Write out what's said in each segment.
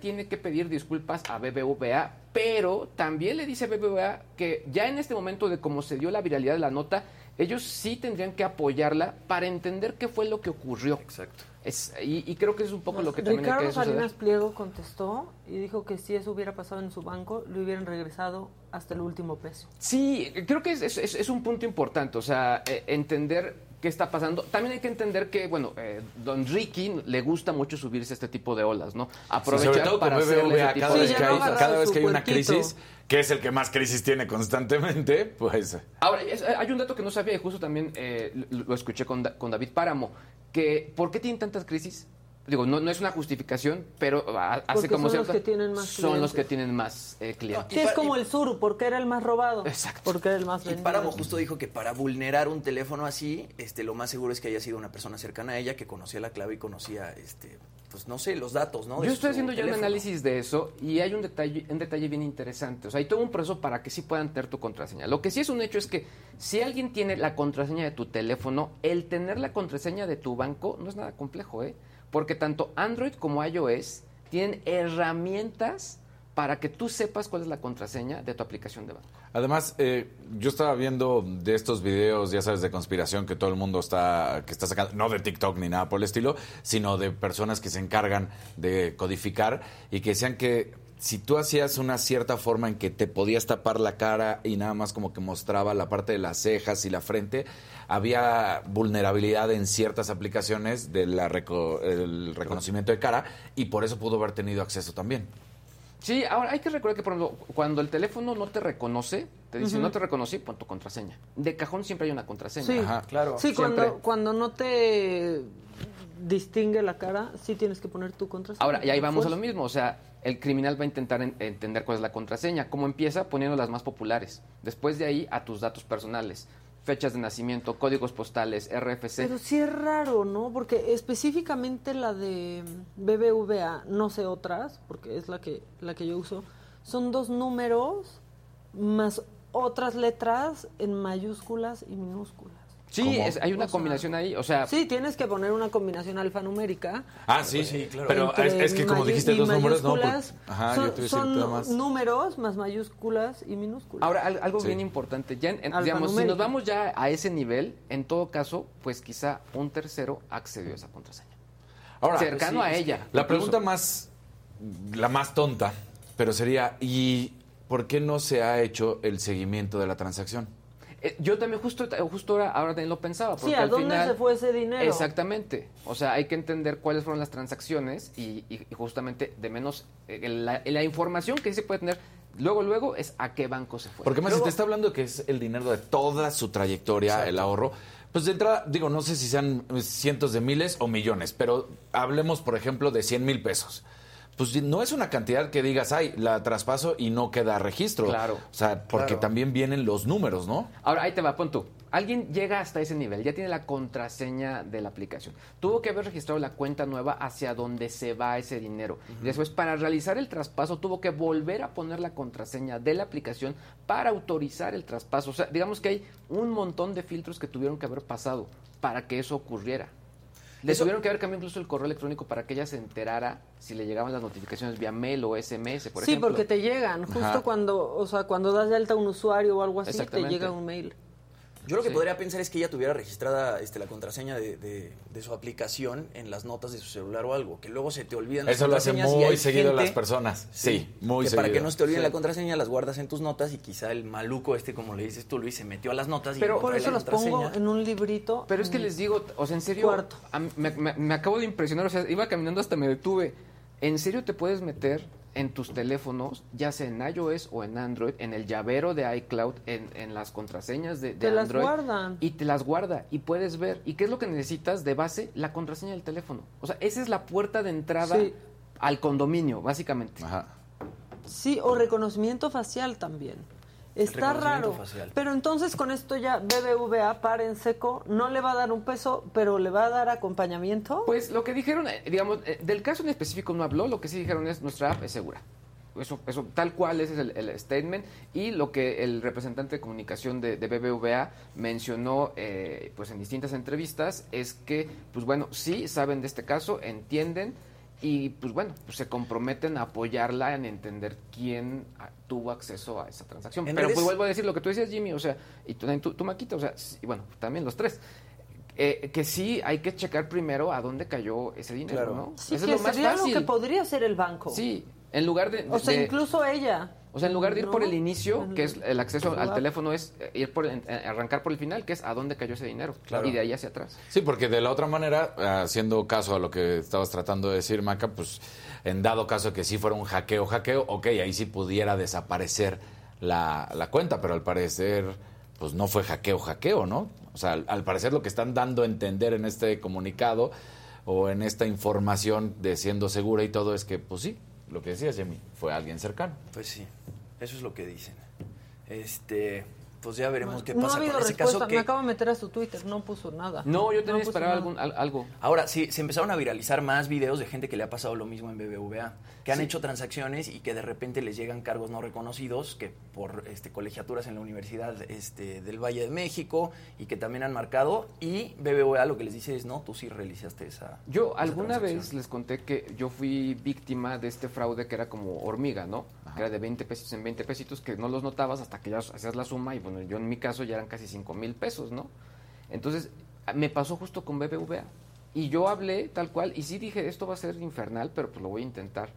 tiene que pedir disculpas a BBVA, pero también le dice a BBVA que ya en este momento de cómo se dio la viralidad de la nota, ellos sí tendrían que apoyarla para entender qué fue lo que ocurrió. Exacto. Es, y, creo que es un poco lo que también Ricardo Salinas Pliego contestó y dijo que si eso hubiera pasado en su banco, le hubieran regresado hasta el último peso. Sí, creo que es, es un punto importante, o sea, eh, entender qué está pasando. También hay que entender que, bueno, eh, don Ricky le gusta mucho subirse a este tipo de olas, ¿no? Aprovechar para BBVA, cada, vez que hay, cada vez que hay una crisis, que es el que más crisis tiene constantemente, pues... Ahora, hay un dato que no sabía y justo también eh, lo escuché con, con David Páramo, que ¿por qué tienen tantas crisis? Digo, no, no es una justificación, pero hace como son los que tienen más son los que tienen más eh, clientes. Sí, es como el sur, porque era el más robado. Exacto. Porque era el más vendido. Y Páramo justo dijo que para vulnerar un teléfono así, este, lo más seguro es que haya sido una persona cercana a ella que conocía la clave y conocía, este, pues no sé, los datos, ¿no? Yo estoy haciendo ya un análisis de eso y hay un detalle, un detalle bien interesante. O sea, hay todo un proceso para que sí puedan tener tu contraseña. Lo que sí es un hecho es que si alguien tiene la contraseña de tu teléfono, el tener la contraseña de tu banco no es nada complejo, ¿eh? Porque tanto Android como iOS tienen herramientas para que tú sepas cuál es la contraseña de tu aplicación de banco. Además, eh, yo estaba viendo de estos videos, ya sabes, de conspiración que todo el mundo está, que está sacando, no de TikTok ni nada por el estilo, sino de personas que se encargan de codificar y que decían que si tú hacías una cierta forma en que te podías tapar la cara y nada más como que mostraba la parte de las cejas y la frente, había vulnerabilidad en ciertas aplicaciones del reconocimiento de cara y por eso pudo haber tenido acceso también. Sí, ahora hay que recordar que por cuando el teléfono no te reconoce, te dice, no te reconocí, pon tu contraseña. De cajón siempre hay una contraseña. Sí, claro. Sí, cuando, cuando no te distingue la cara, sí tienes que poner tu contraseña. Ahora, y ahí vamos a lo mismo, o sea, el criminal va a intentar entender cuál es la contraseña. ¿Cómo empieza? Poniendo las más populares. Después de ahí, a tus datos personales fechas de nacimiento, códigos postales, RFC. Pero sí es raro, ¿no? Porque específicamente la de BBVA, no sé otras, porque es la que, la que yo uso, son dos números más otras letras en mayúsculas y minúsculas. Sí, hay una combinación ahí, o sea... Sí, tienes que poner una combinación alfanumérica. Ah, sí, sí, claro. Pero es, que como dijiste dos números, no, ajá, son, yo te son más. números más mayúsculas y minúsculas. Ahora, algo bien importante, ya digamos, si nos vamos ya a ese nivel, en todo caso, pues quizá un tercero accedió a esa contraseña. Ahora, cercano a ella. La pregunta más, la más tonta, pero sería, ¿y por qué no se ha hecho el seguimiento de la transacción? Eh, yo también justo, justo ahora, ahora también lo pensaba. Porque sí, ¿a dónde se fue ese dinero? Exactamente. O sea, hay que entender cuáles fueron las transacciones y, justamente de menos eh, la, información que se puede tener luego, luego es a qué banco se fue. Porque más si te está hablando que es el dinero de toda su trayectoria, el ahorro. Pues de entrada, digo, no sé si sean cientos de miles o millones, pero hablemos, por ejemplo, de 100 mil pesos pues no es una cantidad que digas, ay, la traspaso y no queda registro. Claro. O sea, porque también vienen los números, ¿no? Ahora, ahí te va, pon tú. Alguien llega hasta ese nivel, ya tiene la contraseña de la aplicación. Tuvo que haber registrado la cuenta nueva hacia donde se va ese dinero. Y después, para realizar el traspaso, tuvo que volver a poner la contraseña de la aplicación para autorizar el traspaso. O sea, digamos que hay un montón de filtros que tuvieron que haber pasado para que eso ocurriera. Le tuvieron que haber cambiado incluso el correo electrónico para que ella se enterara si le llegaban las notificaciones vía mail o SMS, por ejemplo. Sí, porque te llegan. Justo cuando, o sea, cuando das de alta a un usuario o algo así, te llega un mail. Yo lo que Sí. podría pensar es que ella tuviera registrada este, la contraseña de, de- de su aplicación en las notas de su celular o algo, que luego se te olvidan las Eso lo hace contraseñas y muy seguido gente- las personas. Sí, muy que seguido. para que no se te olviden Sí. la contraseña, las guardas en tus notas y quizá el maluco este, como le dices tú, Luis, se metió a las notas y Pero- no Por eso la los pongo en un librito. Pero es que en- les digo, o sea, en serio, Cuarto. a mí me, me- me acabo de impresionar, o sea, iba caminando hasta me detuve. ¿En serio te puedes meter en tus teléfonos, ya sea en iOS o en Android, en el llavero de iCloud, en, en las contraseñas de, de Te las Android? guardan. Y te las guarda y puedes ver. ¿Y qué es lo que necesitas de base? La contraseña del teléfono. O sea, esa es la puerta de entrada Sí. al condominio, básicamente. Ajá. Sí, o reconocimiento facial también. Está raro. facial. Pero entonces con esto ya BBVA para en seco, no le va a dar un peso, pero le va a dar acompañamiento. Pues lo que dijeron, eh, digamos, eh, del caso en específico no habló, lo que sí dijeron es nuestra app es segura. Eso, eso tal cual ese es el, el statement y lo que el representante de comunicación de, de BBVA mencionó eh, pues en distintas entrevistas es que pues bueno sí saben de este caso entienden y pues bueno pues se comprometen a apoyarla en entender quién ah, tuvo acceso a esa transacción pero redes- pues vuelvo a decir lo que tú decías Jimmy o sea y tú, tú, tú, Maquita o sea y bueno también los tres eh, que sí hay que checar primero a dónde cayó ese dinero, Claro. ¿no? sí, Eso que es lo más sería fácil. lo que podría ser el banco. Sí, en lugar de, O sea, de- incluso ella. O sea, en lugar de ir ¿no? por el inicio, que es el acceso Su al teléfono, es eh, ir por el- eh, arrancar por el final, que es a dónde cayó ese dinero, Claro. y de ahí hacia atrás. Sí, porque de la otra manera, haciendo caso a lo que estabas tratando de decir, Maca, pues en dado caso que sí fuera un hackeo, hackeo, ok, ahí sí pudiera desaparecer la, la cuenta, pero al parecer, pues no fue hackeo, hackeo, ¿no? O sea, al, al parecer lo que están dando a entender en este comunicado o en esta información de siendo segura y todo es que, pues sí, lo que decías, Jimmy, fue alguien cercano. Pues sí, eso es lo que dicen. Este, pues ya veremos qué no ha pasa habido con ese respuesta. caso Me que acabo de meter a su Twitter, no puso nada. No, yo también puso esperaba algún, al- algo. Ahora sí, se empezaron a viralizar más videos de gente que le ha pasado lo mismo en BBVA, que han Sí. hecho transacciones y que de repente les llegan cargos no reconocidos, que por este, colegiaturas en la Universidad este, del Valle de México y que también han marcado. Y BBVA lo que les dice es, no, tú sí realizaste esa. Yo esa alguna transacción". vez les conté que yo fui víctima de este fraude que era como hormiga, ¿no? Que era de 20 pesos en 20 pesitos, que no los notabas hasta que ya hacías la suma y bueno, yo en mi caso ya eran casi 5 mil pesos, ¿no? Entonces, me pasó justo con BBVA. Y yo hablé tal cual y sí dije, esto va a ser infernal, pero pues lo voy a intentar.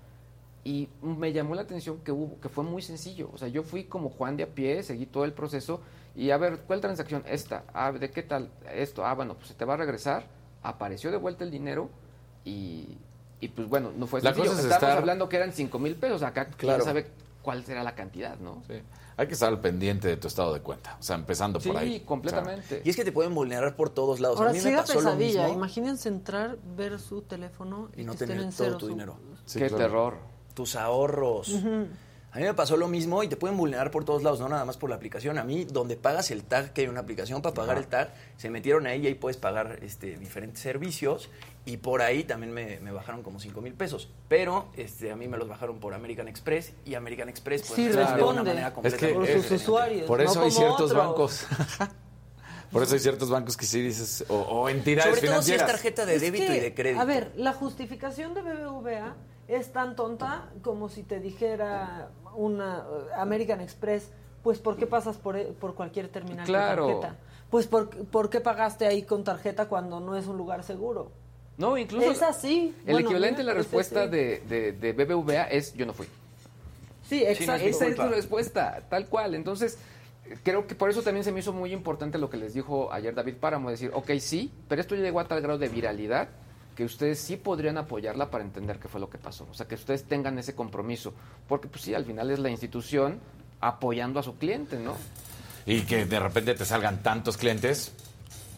Y me llamó la atención que hubo, que fue muy sencillo. O sea, yo fui como Juan de a pie, seguí todo el proceso y a ver, ¿cuál transacción? Esta. Ah, ¿de qué tal? Esto. Ah, bueno, pues se te va a regresar. Apareció de vuelta el dinero y, y pues bueno, no fue La sencillo. cosa es Estábamos estar- hablando que eran 5 mil pesos. Acá quién Claro. sabe cuál será la cantidad, ¿no? Sí. Hay que estar al pendiente de tu estado de cuenta, o sea, empezando Sí, por ahí. completamente. Y es que te pueden vulnerar por todos lados. Ahora a mí sí me pasó lo pesadilla. mismo Imagínense entrar, ver su teléfono y, y no que estén tener en todo cero tu su- dinero. Sí, Qué claro. terror. tus ahorros. A mí me pasó lo mismo y te pueden vulnerar por todos lados, no nada más por la aplicación. A mí, donde pagas el tag, que hay una aplicación para pagar el tag, se metieron a ella y puedes pagar este, diferentes servicios y por ahí también me, me bajaron como 5 mil pesos. Pero este, a mí me los bajaron por American Express y American Express pues, Sí, de una manera Es que por sus diferente. usuarios. Por no eso hay ciertos otros. bancos. Por eso hay ciertos bancos que sí dices, o, o entidades Sobre todo si es financieras. tarjeta de Es débito que, y de crédito. A ver, la justificación de BBVA es tan tonta como si te dijera una eh, American Express, pues ¿por qué pasas por, e- por cualquier terminal Claro. con tarjeta? Pues ¿por, ¿por qué pagaste ahí con tarjeta cuando no es un lugar seguro? No, incluso. Es así. El Bueno, equivalente a la es respuesta así. de, de, de BBVA es yo no fui. Sí, exacto. Esa es tu respuesta, tal cual. Entonces, creo que por eso también se me hizo muy importante lo que les dijo ayer David Páramo, decir, ok, sí, pero esto ya llegó a tal grado de viralidad que ustedes sí podrían apoyarla para entender qué fue lo que pasó. O sea, que ustedes tengan ese compromiso. Porque, pues sí, al final es la institución apoyando a su cliente, ¿no? Y que de repente te salgan tantos clientes.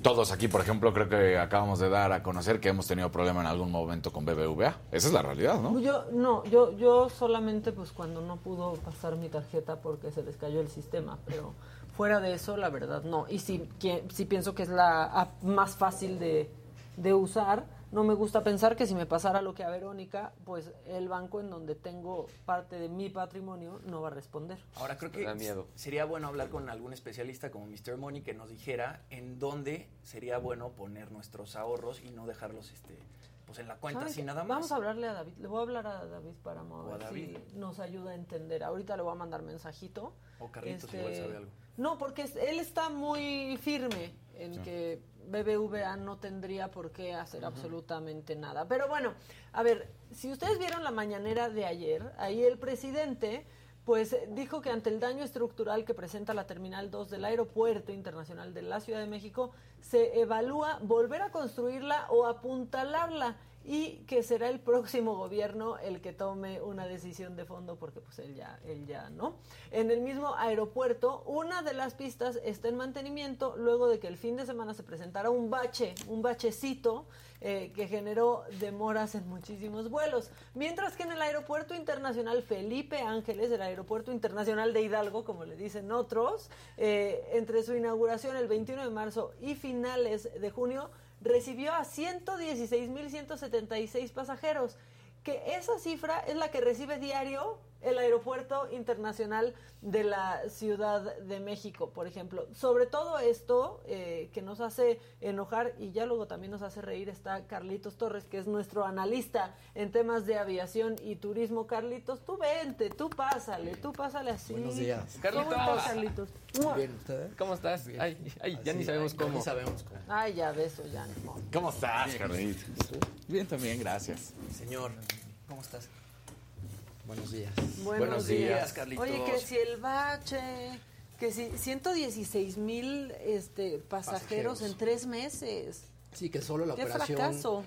Todos aquí, por ejemplo, creo que acabamos de dar a conocer que hemos tenido problema en algún momento con BBVA. Esa es la realidad, ¿no? Yo no, yo yo solamente pues cuando no pudo pasar mi tarjeta porque se les cayó el sistema, pero fuera de eso la verdad no. Y sí, que- sí pienso que es la app más fácil de, de usar. No me gusta pensar que si me pasara lo que a Verónica, pues el banco en donde tengo parte de mi patrimonio no va a responder. Ahora creo que da miedo. sería bueno hablar con algún especialista como Mr. Money que nos dijera en dónde sería bueno poner nuestros ahorros y no dejarlos este pues en la cuenta ¿Saben así nada más. Vamos a hablarle a David. Le voy a hablar a David para a ver David. si nos ayuda a entender. Ahorita le voy a mandar mensajito. O Carlitos igual sabe algo. No, porque él está muy firme en que BBVA no tendría por qué hacer absolutamente nada. Pero bueno, a ver, si ustedes vieron la mañanera de ayer, ahí el presidente pues dijo que ante el daño estructural que presenta la Terminal 2 del Aeropuerto Internacional de la Ciudad de México, se evalúa volver a construirla o apuntalarla y que será el próximo gobierno el que tome una decisión de fondo porque pues él ya él ya no. En el mismo aeropuerto una de las pistas está en mantenimiento luego de que el fin de semana se presentara un bache un bachecito eh, que generó demoras en muchísimos vuelos. Mientras que en el aeropuerto internacional Felipe Ángeles el aeropuerto internacional de Hidalgo como le dicen otros eh, entre su inauguración el 21 de marzo y finales de junio recibió a 116.176 pasajeros, que esa cifra es la que recibe diario el Aeropuerto Internacional de la Ciudad de México, por ejemplo. Sobre todo esto eh, que nos hace enojar y ya luego también nos hace reír está Carlitos Torres, que es nuestro analista en temas de aviación y turismo. Carlitos, tú vente, tú pásale, tú pásale así. Buenos días. ¿Cómo Carlitos. estás, Carlitos? Bien, ¿ustedes? ¿Cómo estás? Ay, ay, ya ni sabemos ay, cómo. Ni sabemos cómo. Ay, ya de eso ya no. ¿Cómo estás, Carlitos? Bien también, gracias. Señor, ¿cómo estás? Buenos días. Buenos, Buenos días, días, Carlitos. Oye, que si el bache, que si 116 mil este, pasajeros, Pasajeros. en tres meses. Sí, que solo la ¡Qué operación. fracaso!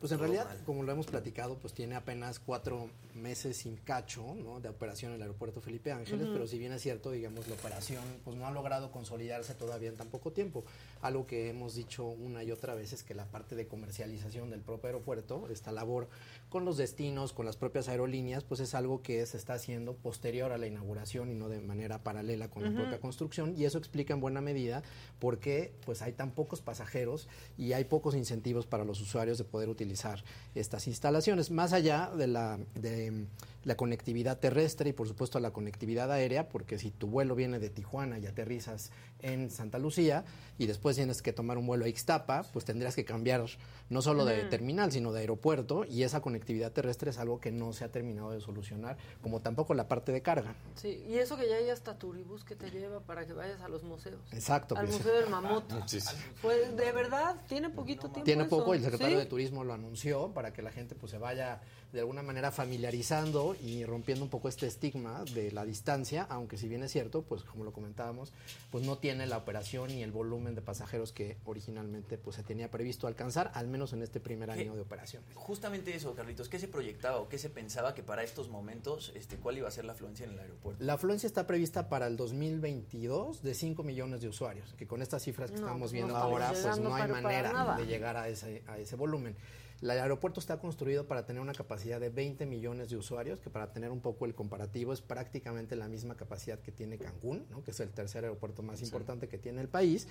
Pues en realidad, como lo hemos platicado, pues tiene apenas cuatro meses sin cacho ¿no? de operación en el aeropuerto Felipe Ángeles, pero si bien es cierto, digamos, la operación pues no ha logrado consolidarse todavía en tan poco tiempo. Algo que hemos dicho una y otra vez es que la parte de comercialización del propio aeropuerto, esta labor con los destinos, con las propias aerolíneas, pues es algo que se está haciendo posterior a la inauguración y no de manera paralela con la propia construcción y eso explica en buena medida por qué pues hay tan pocos pasajeros y hay pocos incentivos para los usuarios de poder utilizar estas instalaciones más allá de la de mm, la conectividad terrestre y por supuesto la conectividad aérea porque si tu vuelo viene de Tijuana y aterrizas en Santa Lucía y después tienes que tomar un vuelo a Ixtapa pues tendrías que cambiar no solo de terminal sino de aeropuerto y esa conectividad terrestre es algo que no se ha terminado de solucionar como tampoco la parte de carga Sí, y eso que ya hay hasta turibús que te lleva para que vayas a los museos. Exacto, Al pues. Museo del Mamut. Sí, sí. Pues, de verdad, tiene poquito tiempo. Tiene eso. poco y el secretario ¿Sí? de Turismo lo anunció para que la gente pues se vaya de alguna manera familiarizando y rompiendo un poco este estigma de la distancia, aunque si bien es cierto, pues como lo comentábamos, pues no tiene la operación ni el volumen de pasajeros que originalmente pues se tenía previsto alcanzar, al menos en este primer año de operaciones. Justamente eso, Carlitos. ¿Qué se proyectaba o qué se pensaba que para estos momentos, este, cuál iba a ser la afluencia en el aeropuerto? La afluencia está prevista para el 2022 de 5 millones de usuarios, que con estas cifras que No, estamos pues viendo no ahora, pues no hay manera de llegar a ese, a ese volumen. El aeropuerto está construido para tener una capacidad de 20 millones de usuarios, que para tener un poco el comparativo es prácticamente la misma capacidad que tiene Cancún, ¿no? que es el tercer aeropuerto más importante que tiene el país,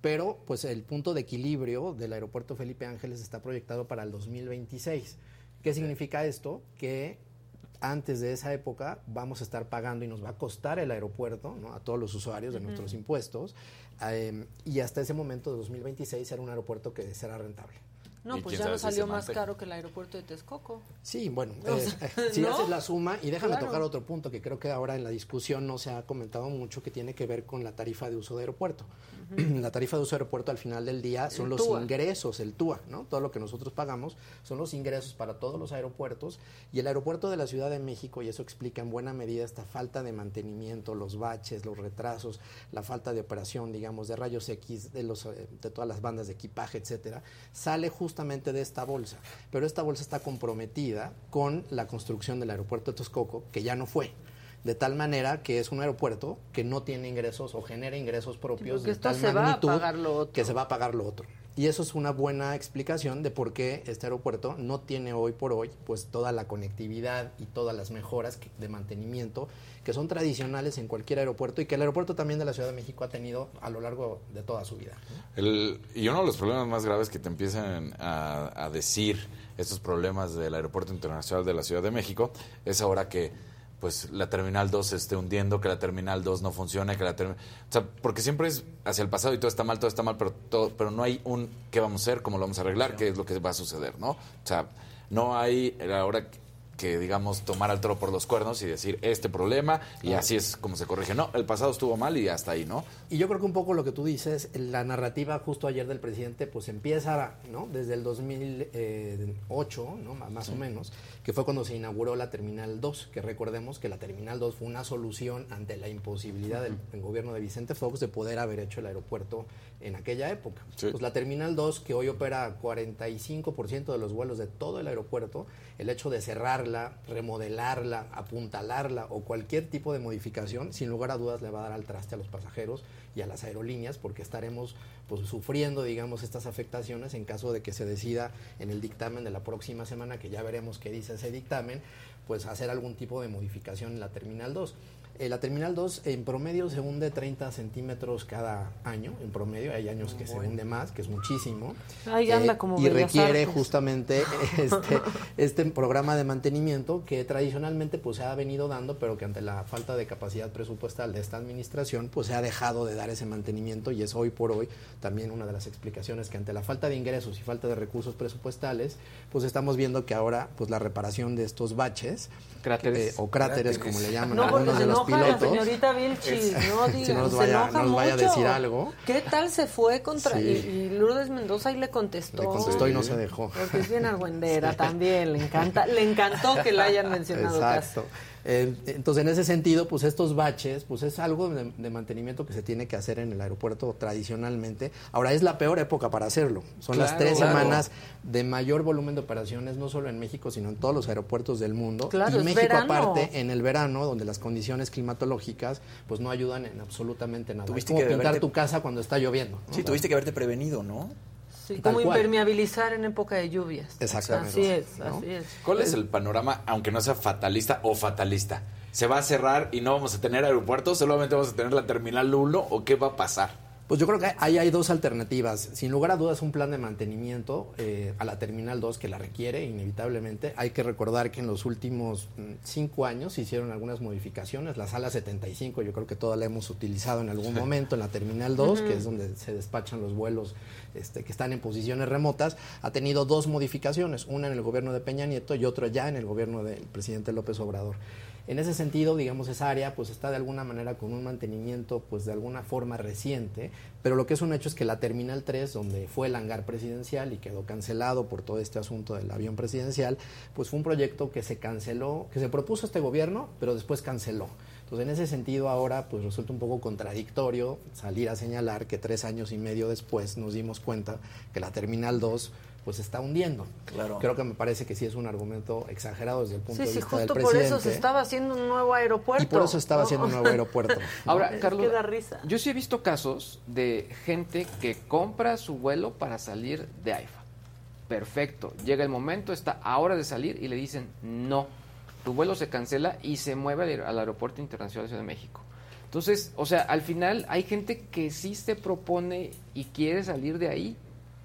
pero pues el punto de equilibrio del aeropuerto Felipe Ángeles está proyectado para el 2026. ¿Qué significa esto? Que antes de esa época vamos a estar pagando y nos va a costar el aeropuerto ¿no? a todos los usuarios de nuestros impuestos eh, y hasta ese momento de 2026 será un aeropuerto que será rentable. No, ¿Y pues ya si se salió más mantenga? caro que el aeropuerto de Texcoco. Sí, bueno, O eh, sea, eh, si ¿no? haces la suma, y déjame Claro. tocar otro punto que creo que ahora en la discusión no se ha comentado mucho, que tiene que ver con la tarifa de uso de aeropuerto. La tarifa de uso de aeropuerto al final del día son El los TUA. ingresos, el TUA, ¿no? Todo lo que nosotros pagamos son los ingresos para todos los aeropuertos y el aeropuerto de la Ciudad de México, y eso explica en buena medida esta falta de mantenimiento, los baches, los retrasos, la falta de operación, digamos, de rayos X, de, los, eh, de todas las bandas de equipaje, etcétera, sale justamente de esta bolsa. Pero esta bolsa está comprometida con la construcción del aeropuerto de Texcoco, que ya no fue. De tal manera que es un aeropuerto que no tiene ingresos o genera ingresos propios de tal magnitud que se va a pagar lo otro. Y eso es una buena explicación de por qué este aeropuerto no tiene hoy por hoy pues toda la conectividad y todas las mejoras de mantenimiento que son tradicionales en cualquier aeropuerto y que el aeropuerto también de la Ciudad de México ha tenido a lo largo de toda su vida. El- y uno de los problemas más graves que te empiezan a, a decir estos problemas del Aeropuerto Internacional de la Ciudad de México es ahora que pues la Terminal 2 se esté hundiendo, que la Terminal 2 no funcione, que la termi- O sea, porque siempre es hacia el pasado y todo está mal, todo está mal, pero, todo, pero no hay un qué vamos a hacer, cómo lo vamos a arreglar, qué es lo que va a suceder, ¿no? O sea, no hay ahora que, digamos, tomar al toro por los cuernos y decir este problema y así es como se corrige. No, el pasado estuvo mal y hasta ahí, ¿no? Y yo creo que un poco lo que tú dices, la narrativa justo ayer del presidente, pues empieza, ¿no? Desde el 2008, ¿no? Más o menos, que fue cuando se inauguró la Terminal 2, que recordemos que la Terminal 2 fue una solución ante la imposibilidad del, del gobierno de Vicente Fox de poder haber hecho el aeropuerto en aquella época. Sí. Pues la Terminal 2, que hoy opera 45% de los vuelos de todo el aeropuerto, el hecho de cerrarla, remodelarla, apuntalarla o cualquier tipo de modificación, sin lugar a dudas le va a dar al traste a los pasajeros y a las aerolíneas porque estaremos pues, sufriendo, digamos, estas afectaciones en caso de que se decida en el dictamen de la próxima semana, que ya veremos qué dice ese dictamen, pues hacer algún tipo de modificación en la Terminal 2. Eh, la Terminal 2 en promedio se hunde 30 centímetros cada año, en promedio. Hay años que se hunde más, que es muchísimo. Eh, Ahí anda como y requiere Artes. justamente este, este programa de mantenimiento que tradicionalmente pues se ha venido dando, pero que ante la falta de capacidad presupuestal de esta administración pues se ha dejado de dar ese mantenimiento y es hoy por hoy también una de las explicaciones que ante la falta de ingresos y falta de recursos presupuestales pues estamos viendo que ahora pues la reparación de estos baches Cráteres. eh, o cráteres como le llaman No, algunos de los enoja la pilotos señorita Vilchis, no diga, Si no nos se vaya- enoja nos vaya a decir algo. ¿Qué tal se fue contra... Sí. Y, y Lourdes Mendoza ahí le contestó. le contestó y no Sí. se dejó Porque es bien argüendera también, le encanta, le encantó que la hayan mencionado. Exacto. Eh, entonces, en ese sentido, pues estos baches, pues es algo de, de mantenimiento que se tiene que hacer en el aeropuerto tradicionalmente. Ahora, es la peor época para hacerlo. Son las tres claro. semanas de mayor volumen de operaciones, no solo en México, sino en todos los aeropuertos del mundo. Claro, y es México, verano. aparte, en el verano, donde las condiciones climatológicas, pues no ayudan en absolutamente nada. Es Tuviste como que pintar tu casa cuando está lloviendo. ¿no? Sí, tuviste que haberte prevenido, ¿no? Sí, como cual. impermeabilizar en época de lluvias. Exactamente. Así es, ¿No? así es. ¿Cuál es el panorama, aunque no sea fatalista o fatalista? ¿Se va a cerrar y no vamos a tener aeropuertos? ¿Solamente vamos a tener la terminal 1 o qué va a pasar? Pues yo creo que ahí hay dos alternativas. Sin lugar a dudas, un plan de mantenimiento eh, a la Terminal 2 que la requiere inevitablemente. Hay que recordar que en los últimos mm, cinco años se hicieron algunas modificaciones. La sala 75 yo creo que toda la hemos utilizado en algún momento en la Terminal 2, que es donde se despachan los vuelos este, que están en posiciones remotas. Ha tenido dos modificaciones, una en el gobierno de Peña Nieto y otra ya en el gobierno del presidente López Obrador. En ese sentido, digamos, esa área pues está de alguna manera con un mantenimiento pues de alguna forma reciente, pero lo que es un hecho es que la Terminal 3, donde fue el hangar presidencial y quedó cancelado por todo este asunto del avión presidencial, pues fue un proyecto que se canceló, que se propuso este gobierno, pero después canceló. Entonces, en ese sentido, ahora pues resulta un poco contradictorio salir a señalar que tres años y medio después nos dimos cuenta que la Terminal 2 pues se está hundiendo. Claro. Creo que me parece que sí es un argumento exagerado desde el punto Sí, de sí, vista del justo presidente. por eso se estaba haciendo un nuevo aeropuerto. Y por eso estaba ¿no? haciendo un nuevo aeropuerto. Ahora, Carlos, que da risa. yo sí he visto casos de gente que compra su vuelo para salir de AIFA. Perfecto, llega el momento, está a hora de salir y le dicen no, tu vuelo se cancela y se mueve al, aer- al aeropuerto internacional de Ciudad de México. Entonces, o sea, al final hay gente que sí se propone y quiere salir de ahí,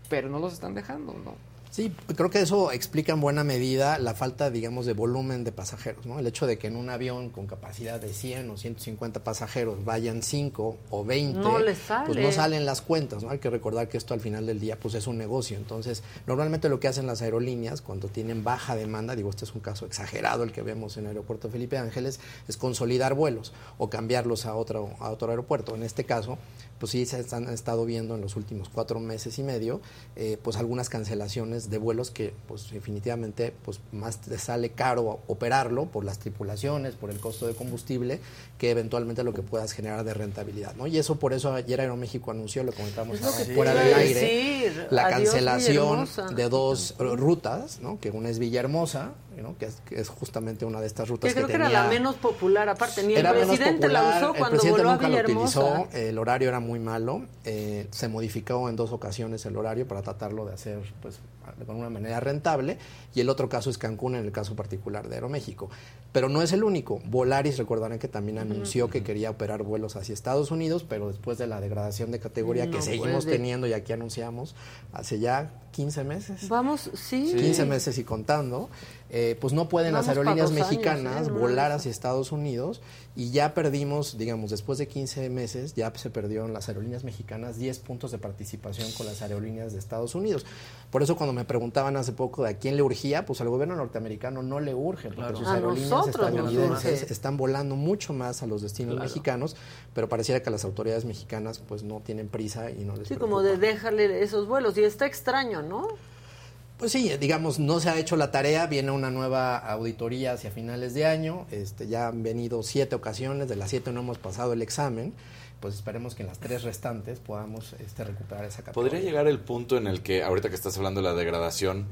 pero no los están dejando, ¿no? Sí, creo que eso explica en buena medida la falta, digamos, de volumen de pasajeros, ¿no? El hecho de que en un avión con capacidad de 100 o 150 pasajeros vayan 5 o 20, No les pues sale. no salen las cuentas, ¿no? Hay que recordar que esto al final del día, pues es un negocio. Entonces, normalmente lo que hacen las aerolíneas cuando tienen baja demanda, digo, este es un caso exagerado el que vemos en el aeropuerto Felipe Ángeles, es consolidar vuelos o cambiarlos a otro, a otro aeropuerto. En este caso, pues sí se han estado viendo en los últimos cuatro meses y medio, eh, pues algunas cancelaciones de vuelos que, pues definitivamente, pues más te sale caro operarlo por las tripulaciones, por el costo de combustible, que eventualmente lo que puedas generar de rentabilidad, ¿no? Y eso por eso ayer Aeroméxico anunció, lo comentamos lo ahora fuera del aire, decir. la Adiós, cancelación de dos rutas, ¿no? Que una es Villahermosa, ¿no? que, es, que es justamente una de estas rutas Que creo que, tenía... era la menos popular, aparte, ni el presidente la usó el cuando presidente voló a nunca lo Villahermosa. utilizó, el horario era muy malo, eh, se modificó en dos ocasiones el horario para tratarlo de hacer pues con una manera rentable y el otro caso es Cancún en el caso particular de Aeroméxico. Pero no es el único. Volaris recordarán que también anunció que quería operar vuelos hacia Estados Unidos, pero después de la degradación de categoría que seguimos puede. teniendo y aquí anunciamos hace ya 15 meses. Vamos, sí. 15 meses y contando, eh, pues no pueden Vamos las aerolíneas años, mexicanas ¿eh? Volar hacia Estados Unidos y ya perdimos, digamos, después de 15 meses, ya se perdieron las aerolíneas mexicanas 10 puntos de participación con las aerolíneas de Estados Unidos. Por eso cuando me preguntaban hace poco de a quién le urgía, pues al gobierno norteamericano no le urge, porque sus A aerolíneas nosotros nos estadounidenses están volando mucho más a los destinos mexicanos, pero pareciera que las autoridades mexicanas pues no tienen prisa y no les Sí, preocupa. como de déjale esos vuelos. Y está extraño, ¿no? Pues sí, digamos, no se ha hecho la tarea, viene una nueva auditoría hacia finales de año, este, ya han venido siete ocasiones, de las siete no hemos pasado el examen, pues esperemos que en las tres restantes podamos este, recuperar esa categoría. ¿Podría llegar el punto en el que, ahorita que estás hablando de la degradación,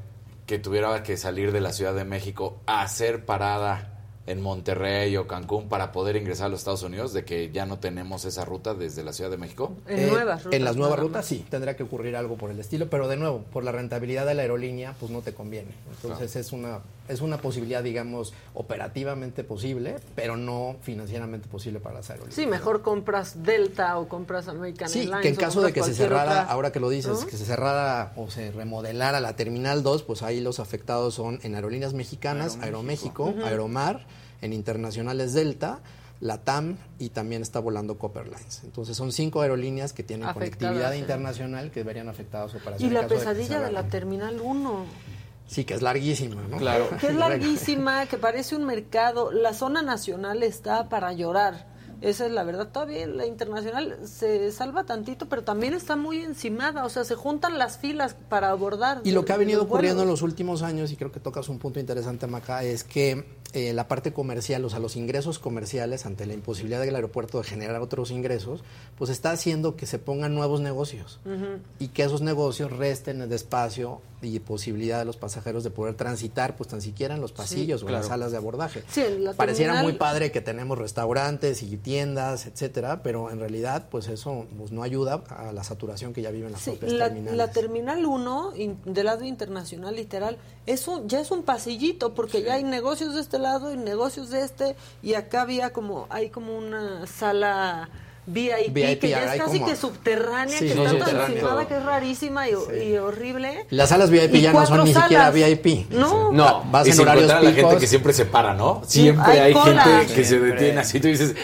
que tuviera que salir de la Ciudad de México a hacer parada en Monterrey o Cancún para poder ingresar a los Estados Unidos, de que ya no tenemos esa ruta desde la Ciudad de México? En Eh, nuevas rutas. En las nuevas rutas sí, tendrá que ocurrir algo por el estilo, pero de nuevo, por la rentabilidad de la aerolínea, pues no te conviene. Entonces es una es una posibilidad, digamos, operativamente posible, pero no financieramente posible para las aerolíneas. Sí, mejor compras Delta o compras American Sí, Airlines. que en caso de que se cerrara, otra, ahora que lo dices, ¿no? que se cerrara o se remodelara la Terminal 2, pues ahí los afectados son en aerolíneas mexicanas, Aeroméxico, Aeromar, en internacionales Delta, LATAM y también está volando Copper Lines. Entonces son cinco aerolíneas que tienen Afectadas, conectividad sí. internacional que verían afectadas su Y la pesadilla de la cerrara. Terminal 1. Sí, que es larguísima, ¿no? Claro. que es larguísima, que parece un mercado. La zona nacional está para llorar. Esa es la verdad. Todavía la internacional se salva tantito, pero también está muy encimada. O sea, se juntan las filas para abordar. Y lo que ha venido ocurriendo en los últimos años, y creo que tocas un punto interesante, Maca, es que eh, la parte comercial, o sea, los ingresos comerciales, ante la imposibilidad del aeropuerto de generar otros ingresos, pues está haciendo que se pongan nuevos negocios y que esos negocios resten el espacio y posibilidad de los pasajeros de poder transitar, pues tan siquiera en los pasillos o en las salas de abordaje. Sí, en la Pareciera terminal- muy padre que tenemos restaurantes y tiendas, etcétera, pero en realidad, pues eso pues, no ayuda a la saturación que ya viven las Sí, propias la, terminales. la terminal 1, in- del lado internacional, literal, es un- ya es un pasillito, porque ya hay negocios de este lado y negocios de este, y acá había como, hay como una sala VIP, VIP, que ya es casi como- que subterránea, Sí, que no, está tan encimada que es rarísima y, y horrible. Las salas VIP Y ya no son ni siquiera. VIP. No. No, Vas y en sin horarios a la gente picos. que siempre se para, ¿no? Siempre hay hay, gente que se detiene así. Tú dices,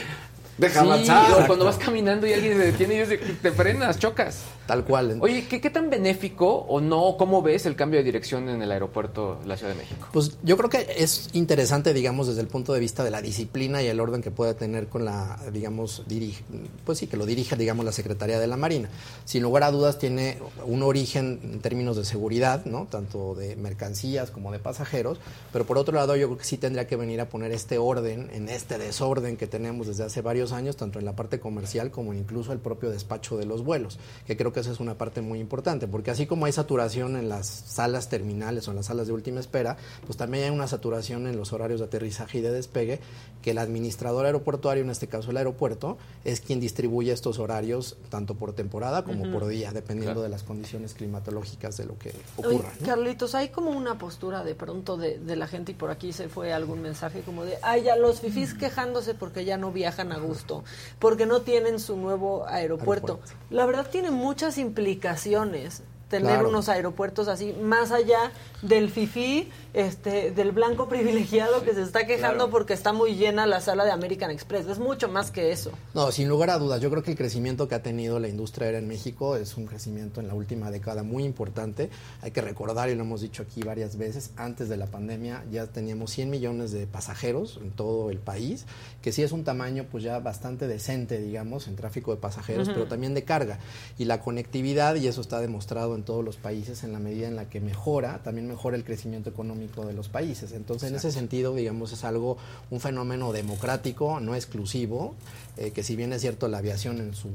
deja Sí, avanzar. o cuando vas caminando y alguien se detiene y te frenas, chocas. Tal cual. Oye, ¿qué, ¿qué tan benéfico o no, cómo ves el cambio de dirección en el aeropuerto de la Ciudad de México? Pues yo creo que es interesante, digamos, desde el punto de vista de la disciplina y el orden que puede tener con la, digamos, dirige, pues sí, que lo dirige, digamos, la Secretaría de la Marina. Sin lugar a dudas tiene un origen en términos de seguridad, ¿no? Tanto de mercancías como de pasajeros, pero por otro lado yo creo que sí tendría que venir a poner este orden, en este desorden que tenemos desde hace varios años, tanto en la parte comercial como incluso el propio despacho de los vuelos, que creo que esa es una parte muy importante, porque así como hay saturación en las salas terminales o en las salas de última espera, pues también hay una saturación en los horarios de aterrizaje y de despegue, que el administrador aeroportuario, en este caso el aeropuerto, es quien distribuye estos horarios tanto por temporada como por día, dependiendo de las condiciones climatológicas de lo que Oye, ocurra. ¿no? Carlitos, hay como una postura de pronto de, de la gente y por aquí se fue algún mensaje como de, ay, ya los fifís quejándose porque ya no viajan a gusto, porque no tienen su nuevo aeropuerto. Aeropuerto. La verdad tiene muchas implicaciones tener Claro. unos aeropuertos así, más allá del fifí, este, del blanco privilegiado que se está quejando porque está muy llena la sala de American Express. Es mucho más que eso. No, sin lugar a dudas, yo creo que el crecimiento que ha tenido la industria aérea en México es un crecimiento en la última década muy importante. Hay que recordar, y lo hemos dicho aquí varias veces, antes de la pandemia ya teníamos 100 millones de pasajeros en todo el país, que sí es un tamaño pues ya bastante decente, digamos, en tráfico de pasajeros, pero también de carga. Y la conectividad, y eso está demostrado en todos los países, en la medida en la que mejora, también mejora el crecimiento económico de los países. Entonces, en ese sentido, digamos, es algo, un fenómeno democrático, no exclusivo, eh, que si bien es cierto la aviación en su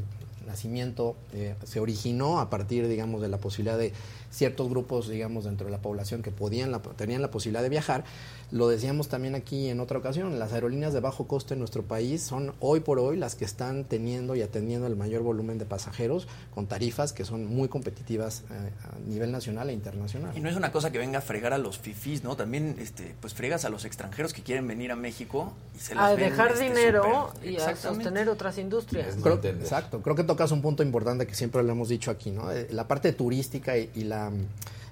nacimiento eh, se originó a partir, digamos, de la posibilidad de ciertos grupos, digamos, dentro de la población que podían la- tenían la posibilidad de viajar. Lo decíamos también aquí en otra ocasión, las aerolíneas de bajo coste en nuestro país son hoy por hoy las que están teniendo y atendiendo el mayor volumen de pasajeros con tarifas que son muy competitivas eh, a nivel nacional e internacional. Y no es una cosa que venga a fregar a los fifís, ¿no? También, este, pues fregas a los extranjeros que quieren venir a México y se las A ven, dejar este, dinero y a sostener otras industrias. Creo- exacto, creo que tocas un punto importante que siempre lo hemos dicho aquí, ¿no? Eh, La parte turística y, y la um,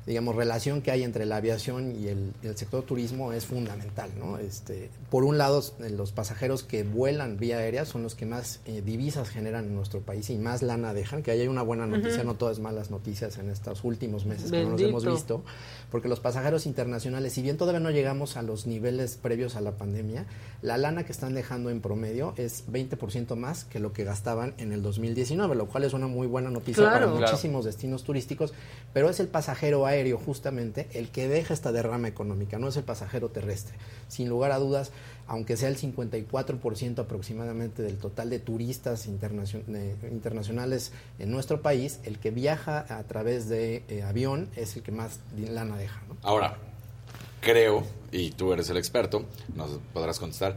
digamos, relación que hay entre la aviación y el, sector turismo es fundamental, ¿no? Este, por un lado, eh, los pasajeros que vuelan vía aérea son los que más eh, divisas generan en nuestro país y más lana dejan, que ahí hay una buena noticia, no todas malas noticias en estos últimos meses que no nos hemos visto, porque los pasajeros internacionales, si bien todavía no llegamos a los niveles previos a la pandemia, la lana que están dejando en promedio es 20% más que lo que gastaban en el 2019, lo cual es una muy buena noticia Claro. para Claro. muchísimos destinos turísticos, pero es el pasajero aéreo justamente el que deja esta derrama económica, no es el pasajero terrestre. Sin lugar a dudas, aunque sea el 54% aproximadamente del total de turistas eh, internacionales en nuestro país, el que viaja a través de eh, avión es el que más lana deja. Ahora, creo, y tú eres el experto, nos podrás contestar,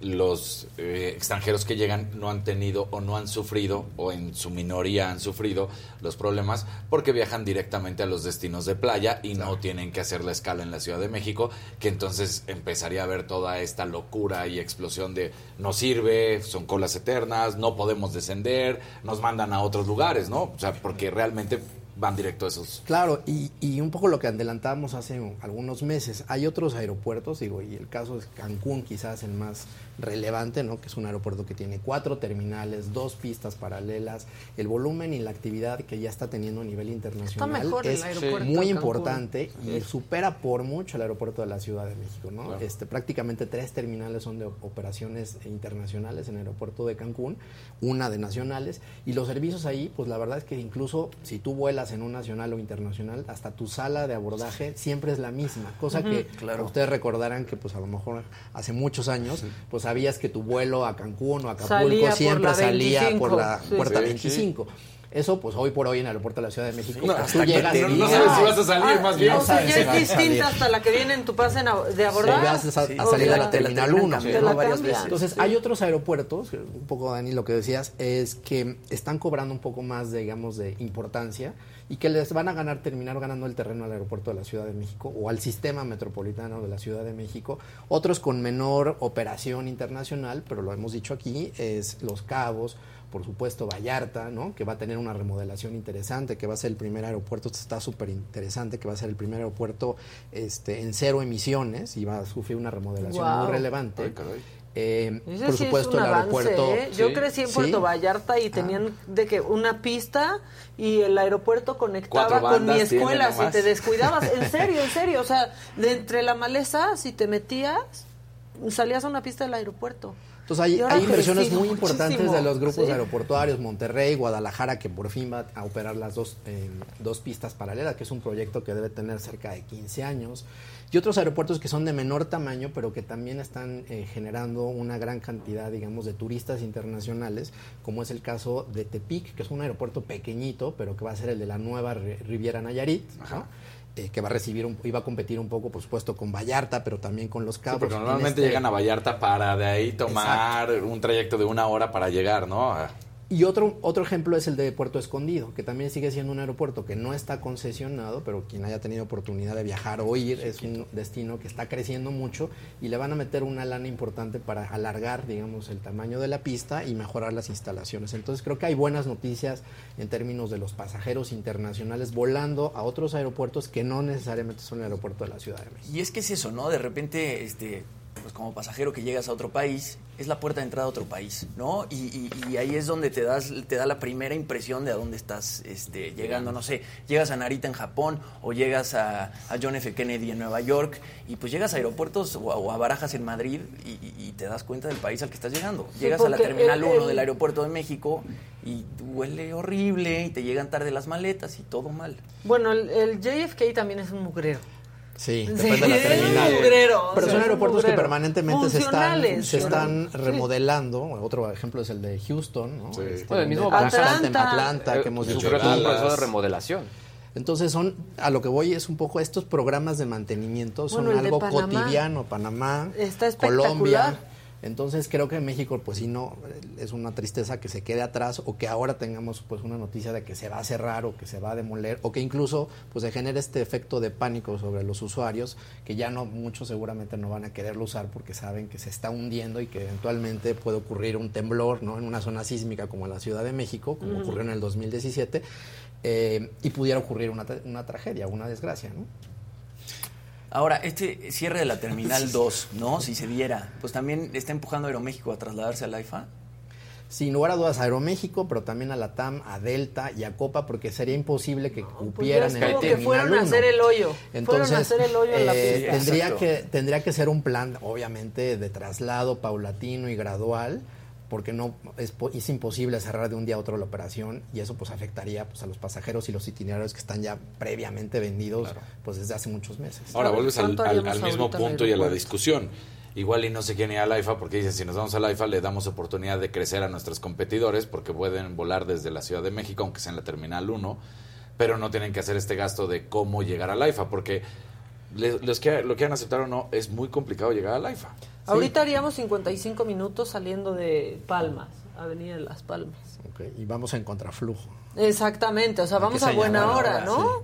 los eh, extranjeros que llegan no han tenido o no han sufrido, o en su minoría han sufrido los problemas porque viajan directamente a los destinos de playa y no tienen que hacer la escala en la Ciudad de México, que entonces empezaría a haber toda esta locura y explosión de no sirve, son colas eternas, no podemos descender, nos mandan a otros lugares, ¿no? O sea, porque realmente van directo a esos Claro, y, y un poco lo que adelantábamos hace un- algunos meses, hay otros aeropuertos, digo, y el caso es Cancún quizás el más relevante, ¿no? Que es un aeropuerto que tiene cuatro terminales, dos pistas paralelas, el volumen y la actividad que ya está teniendo a nivel internacional mejor el es muy importante y supera por mucho el aeropuerto de la Ciudad de México, ¿no? Claro. Este, prácticamente tres terminales son de op- operaciones internacionales en el aeropuerto de Cancún, una de nacionales, y los servicios ahí, pues la verdad es que incluso si tú vuelas en un nacional o internacional, hasta tu sala de abordaje siempre es la misma, cosa que Claro. ustedes recordarán que pues a lo mejor hace muchos años, pues sabías que tu vuelo a Cancún o a Acapulco Salía siempre salía 25, por la sí. puerta Sí, 25. Eso, pues hoy por hoy en el aeropuerto de la Ciudad de México, No, pues, hasta tú que llegas. No dices, sabes si vas a salir, Ah, más bien. O sea, sabes ya si es vas a salir. distinta hasta la que viene en tu pase a- de Sí, abordar. vas a, a Sí, salir de la la terminal terminan 1. cambiando Te la varias cambian. veces. Entonces, hay otros aeropuertos, un poco Dani, lo que decías, es que están cobrando un poco más, digamos, de importancia y que les van a ganar, terminar ganando el terreno al aeropuerto de la Ciudad de México o al sistema metropolitano de la Ciudad de México. Otros con menor operación internacional, pero lo hemos dicho aquí, es Los Cabos, por supuesto Vallarta, ¿no? que va a tener una remodelación interesante, que va a ser el primer aeropuerto, esto está súper interesante, que va a ser el primer aeropuerto este, en cero emisiones y va a sufrir una remodelación muy relevante. Ay, caray. Eh, por sí supuesto, el avance, aeropuerto. ¿eh? Yo Sí. crecí en Sí. Puerto Vallarta y tenían de que una pista y el aeropuerto conectaba con mi escuela si te descuidabas. En serio, en serio. O sea, de entre la maleza, si te metías, salías a una pista del aeropuerto. Entonces hay, inversiones muy importantes muchísimo. de los grupos Sí. aeroportuarios, Monterrey, Guadalajara, que por fin va a operar las dos, eh, dos pistas paralelas, que es un proyecto que debe tener cerca de 15 años, y otros aeropuertos que son de menor tamaño, pero que también están eh, generando una gran cantidad, digamos, de turistas internacionales, como es el caso de Tepic, que es un aeropuerto pequeñito, pero que va a ser el de la nueva Ri- Riviera Nayarit, ¿no? Eh, que va a recibir, un, iba a competir un poco, por supuesto, con Vallarta, pero también con Los Sí, Cabos. porque En normalmente este- llegan a Vallarta para de ahí tomar un trayecto de una hora para llegar, ¿no? Y otro, otro ejemplo es el de Puerto Escondido, que también sigue siendo un aeropuerto que no está concesionado, pero quien haya tenido oportunidad de viajar o ir, es un destino que está creciendo mucho y le van a meter una lana importante para alargar, digamos, el tamaño de la pista y mejorar las instalaciones. Entonces creo que hay buenas noticias en términos de los pasajeros internacionales volando a otros aeropuertos que no necesariamente son el aeropuerto de la Ciudad de México. Y es que es eso, ¿no? De repente, este, pues como pasajero que llegas a otro país, es la puerta de entrada a otro país, ¿no? Y, y- y ahí es donde te das, te da la primera impresión de a dónde estás este, llegando, no sé, llegas a Narita en Japón o llegas a, a John F. Kennedy en Nueva York y pues llegas a aeropuertos o a, o a Barajas en Madrid y, y- te das cuenta del país al que estás llegando. Sí, llegas a la Terminal el- 1 el- del aeropuerto de México y huele horrible y te llegan tarde las maletas y todo mal. Bueno, el, el JFK también es un mugrero. Sí, Sí, depende de la terminal. mugrero, o Pero sea, son aeropuertos que permanentemente se están, se están sí. remodelando. Otro ejemplo es el de Houston, ¿no? Sí. Este, Bueno, el mismo Atlanta, Atlanta. Atlanta, que hemos dicho. un proceso de remodelación. Entonces son, a lo que voy es un poco estos programas de mantenimiento son Bueno, algo Panamá. cotidiano, Panamá. Colombia. Entonces creo que en México pues sí no es una tristeza que se quede atrás o que ahora tengamos pues una noticia de que se va a cerrar o que se va a demoler o que incluso pues se genere este efecto de pánico sobre los usuarios que ya no muchos seguramente no van a quererlo usar porque saben que se está hundiendo y que eventualmente puede ocurrir un temblor, ¿no? En una zona sísmica como la Ciudad de México, como ocurrió en el 2017 eh, y pudiera ocurrir una, tra- una tragedia, una desgracia, ¿no? Ahora, este cierre de la Terminal 2, ¿no? Si se diera, pues también está empujando a Aeroméxico a trasladarse al AIFA. Sin lugar a dudas a Aeroméxico, pero también a la TAM, a Delta y a Copa, porque sería imposible que Pues ya cupieran en el que Terminal fueron a 1. hacer el hoyo. Entonces, fueron a hacer el hoyo en la eh, pista. tendría Exacto. que tendría que ser un plan, obviamente, de traslado paulatino y gradual, porque no es, po- es imposible cerrar de un día a otro la operación y eso pues afectaría pues a los pasajeros y los itinerarios que están ya previamente vendidos pues desde hace muchos meses. Ahora vuelves al, ¿Cuánto al- haríamos al mismo punto y a la discusión. Igual y no se quieren ir al AIFA porque dicen, si nos vamos al AIFA le damos oportunidad de crecer a nuestros competidores porque pueden volar desde la Ciudad de México, aunque sea en la Terminal 1, pero no tienen que hacer este gasto de cómo llegar al AIFA porque le- los que lo quieran aceptar o no, es muy complicado llegar al AIFA. Ahorita haríamos 55 minutos saliendo de Palmas, Avenida de Las Palmas. Ok, Y vamos en contraflujo. Exactamente, o sea, Hay vamos a buena hora, ¿no?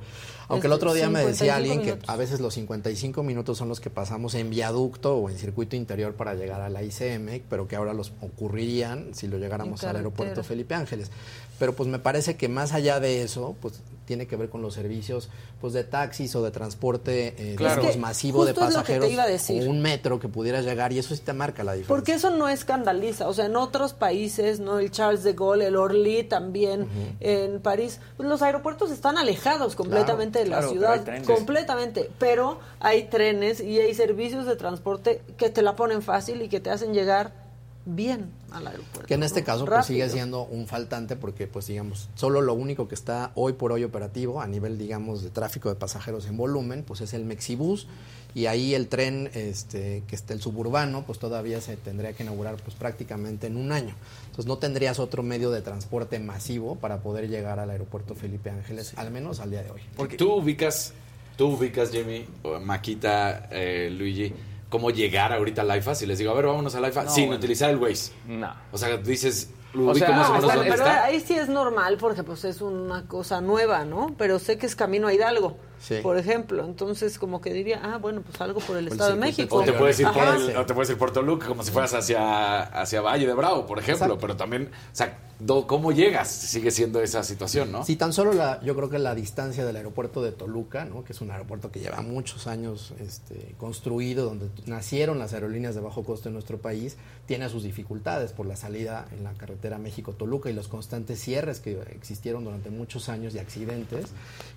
Aunque el otro día me 55 decía alguien minutos. que a veces los 55 minutos son los que pasamos en viaducto o en circuito interior para llegar a la ICM, pero que ahora los ocurrirían si lo llegáramos al aeropuerto. Felipe Ángeles. Pero pues me parece que más allá de eso, pues tiene que ver con los servicios pues de taxis o de transporte eh, Claro. digamos, masivo de justo es lo que te pasajeros iba a decir. o un metro que pudiera llegar y eso sí te marca la diferencia. Porque eso no escandaliza, o sea, en otros países, ¿no? El Charles de Gaulle, el Orly también, en París, pues los aeropuertos están alejados completamente de la claro, pero ciudad, trenes. completamente, pero hay trenes y hay servicios de transporte que te la ponen fácil y que te hacen llegar bien al aeropuerto. Que en este ¿no? caso pues, sigue siendo un faltante porque pues digamos, solo lo único que está hoy por hoy operativo a nivel digamos de tráfico de pasajeros en volumen, pues es el Mexibus y ahí el tren este que está el suburbano, pues todavía se tendría que inaugurar pues prácticamente en un año. Entonces no tendrías otro medio de transporte masivo para poder llegar al aeropuerto Felipe Ángeles, al menos al día de hoy. Porque Tú ubicas, tú ubicas, Jimmy, Maquita, eh, Luigi, cómo llegar ahorita al AIFA. Si les digo, a ver, vámonos al AIFA, No, sin bueno. utilizar el Waze. No. O sea, dices, O ubico sea, más o no, menos está- dónde Pero está. ahí sí es normal porque pues es una cosa nueva, ¿no? Pero sé que es camino a Hidalgo, Sí. por ejemplo. Entonces como que diría, ah, bueno, pues algo por el el Estado de circuito México. O te puedes ir por el, o te puedes ir por Toluca como si fueras hacia, hacia Valle de Bravo, por ejemplo. Exacto. Pero también, o sea, ¿cómo llegas? Sigue siendo esa situación, ¿no? Si tan solo la, yo creo que la distancia del aeropuerto de Toluca, ¿no? que es un aeropuerto que lleva muchos años este, construido, donde nacieron las aerolíneas de bajo costo en nuestro país, tiene sus dificultades por la salida en la carretera México-Toluca y los constantes cierres que existieron durante muchos años y accidentes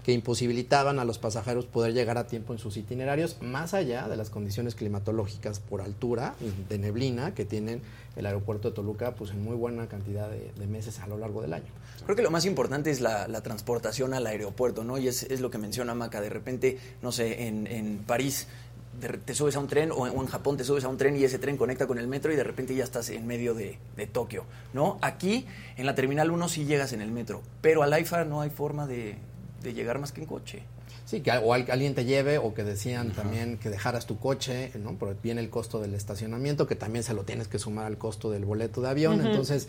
que imposibilitaban a los pasajeros poder llegar a tiempo en sus itinerarios, más allá de las condiciones climatológicas por altura de neblina que tienen el aeropuerto de Toluca pues en muy buena cantidad de, meses a lo largo del año. Creo que lo más importante es la, transportación al aeropuerto, ¿no? Y es, lo que menciona Maca. De repente, no sé, en, París te subes a un tren o en, Japón te subes a un tren y ese tren conecta con el metro y de repente ya estás en medio de, Tokio, ¿no? Aquí, en la Terminal 1 sí llegas en el metro, pero al AIFA no hay forma de llegar más que en coche. Sí, que o al- alguien te lleve o que decían también que dejaras tu coche, ¿no? Pero viene el costo del estacionamiento, que también se lo tienes que sumar al costo del boleto de avión. Entonces,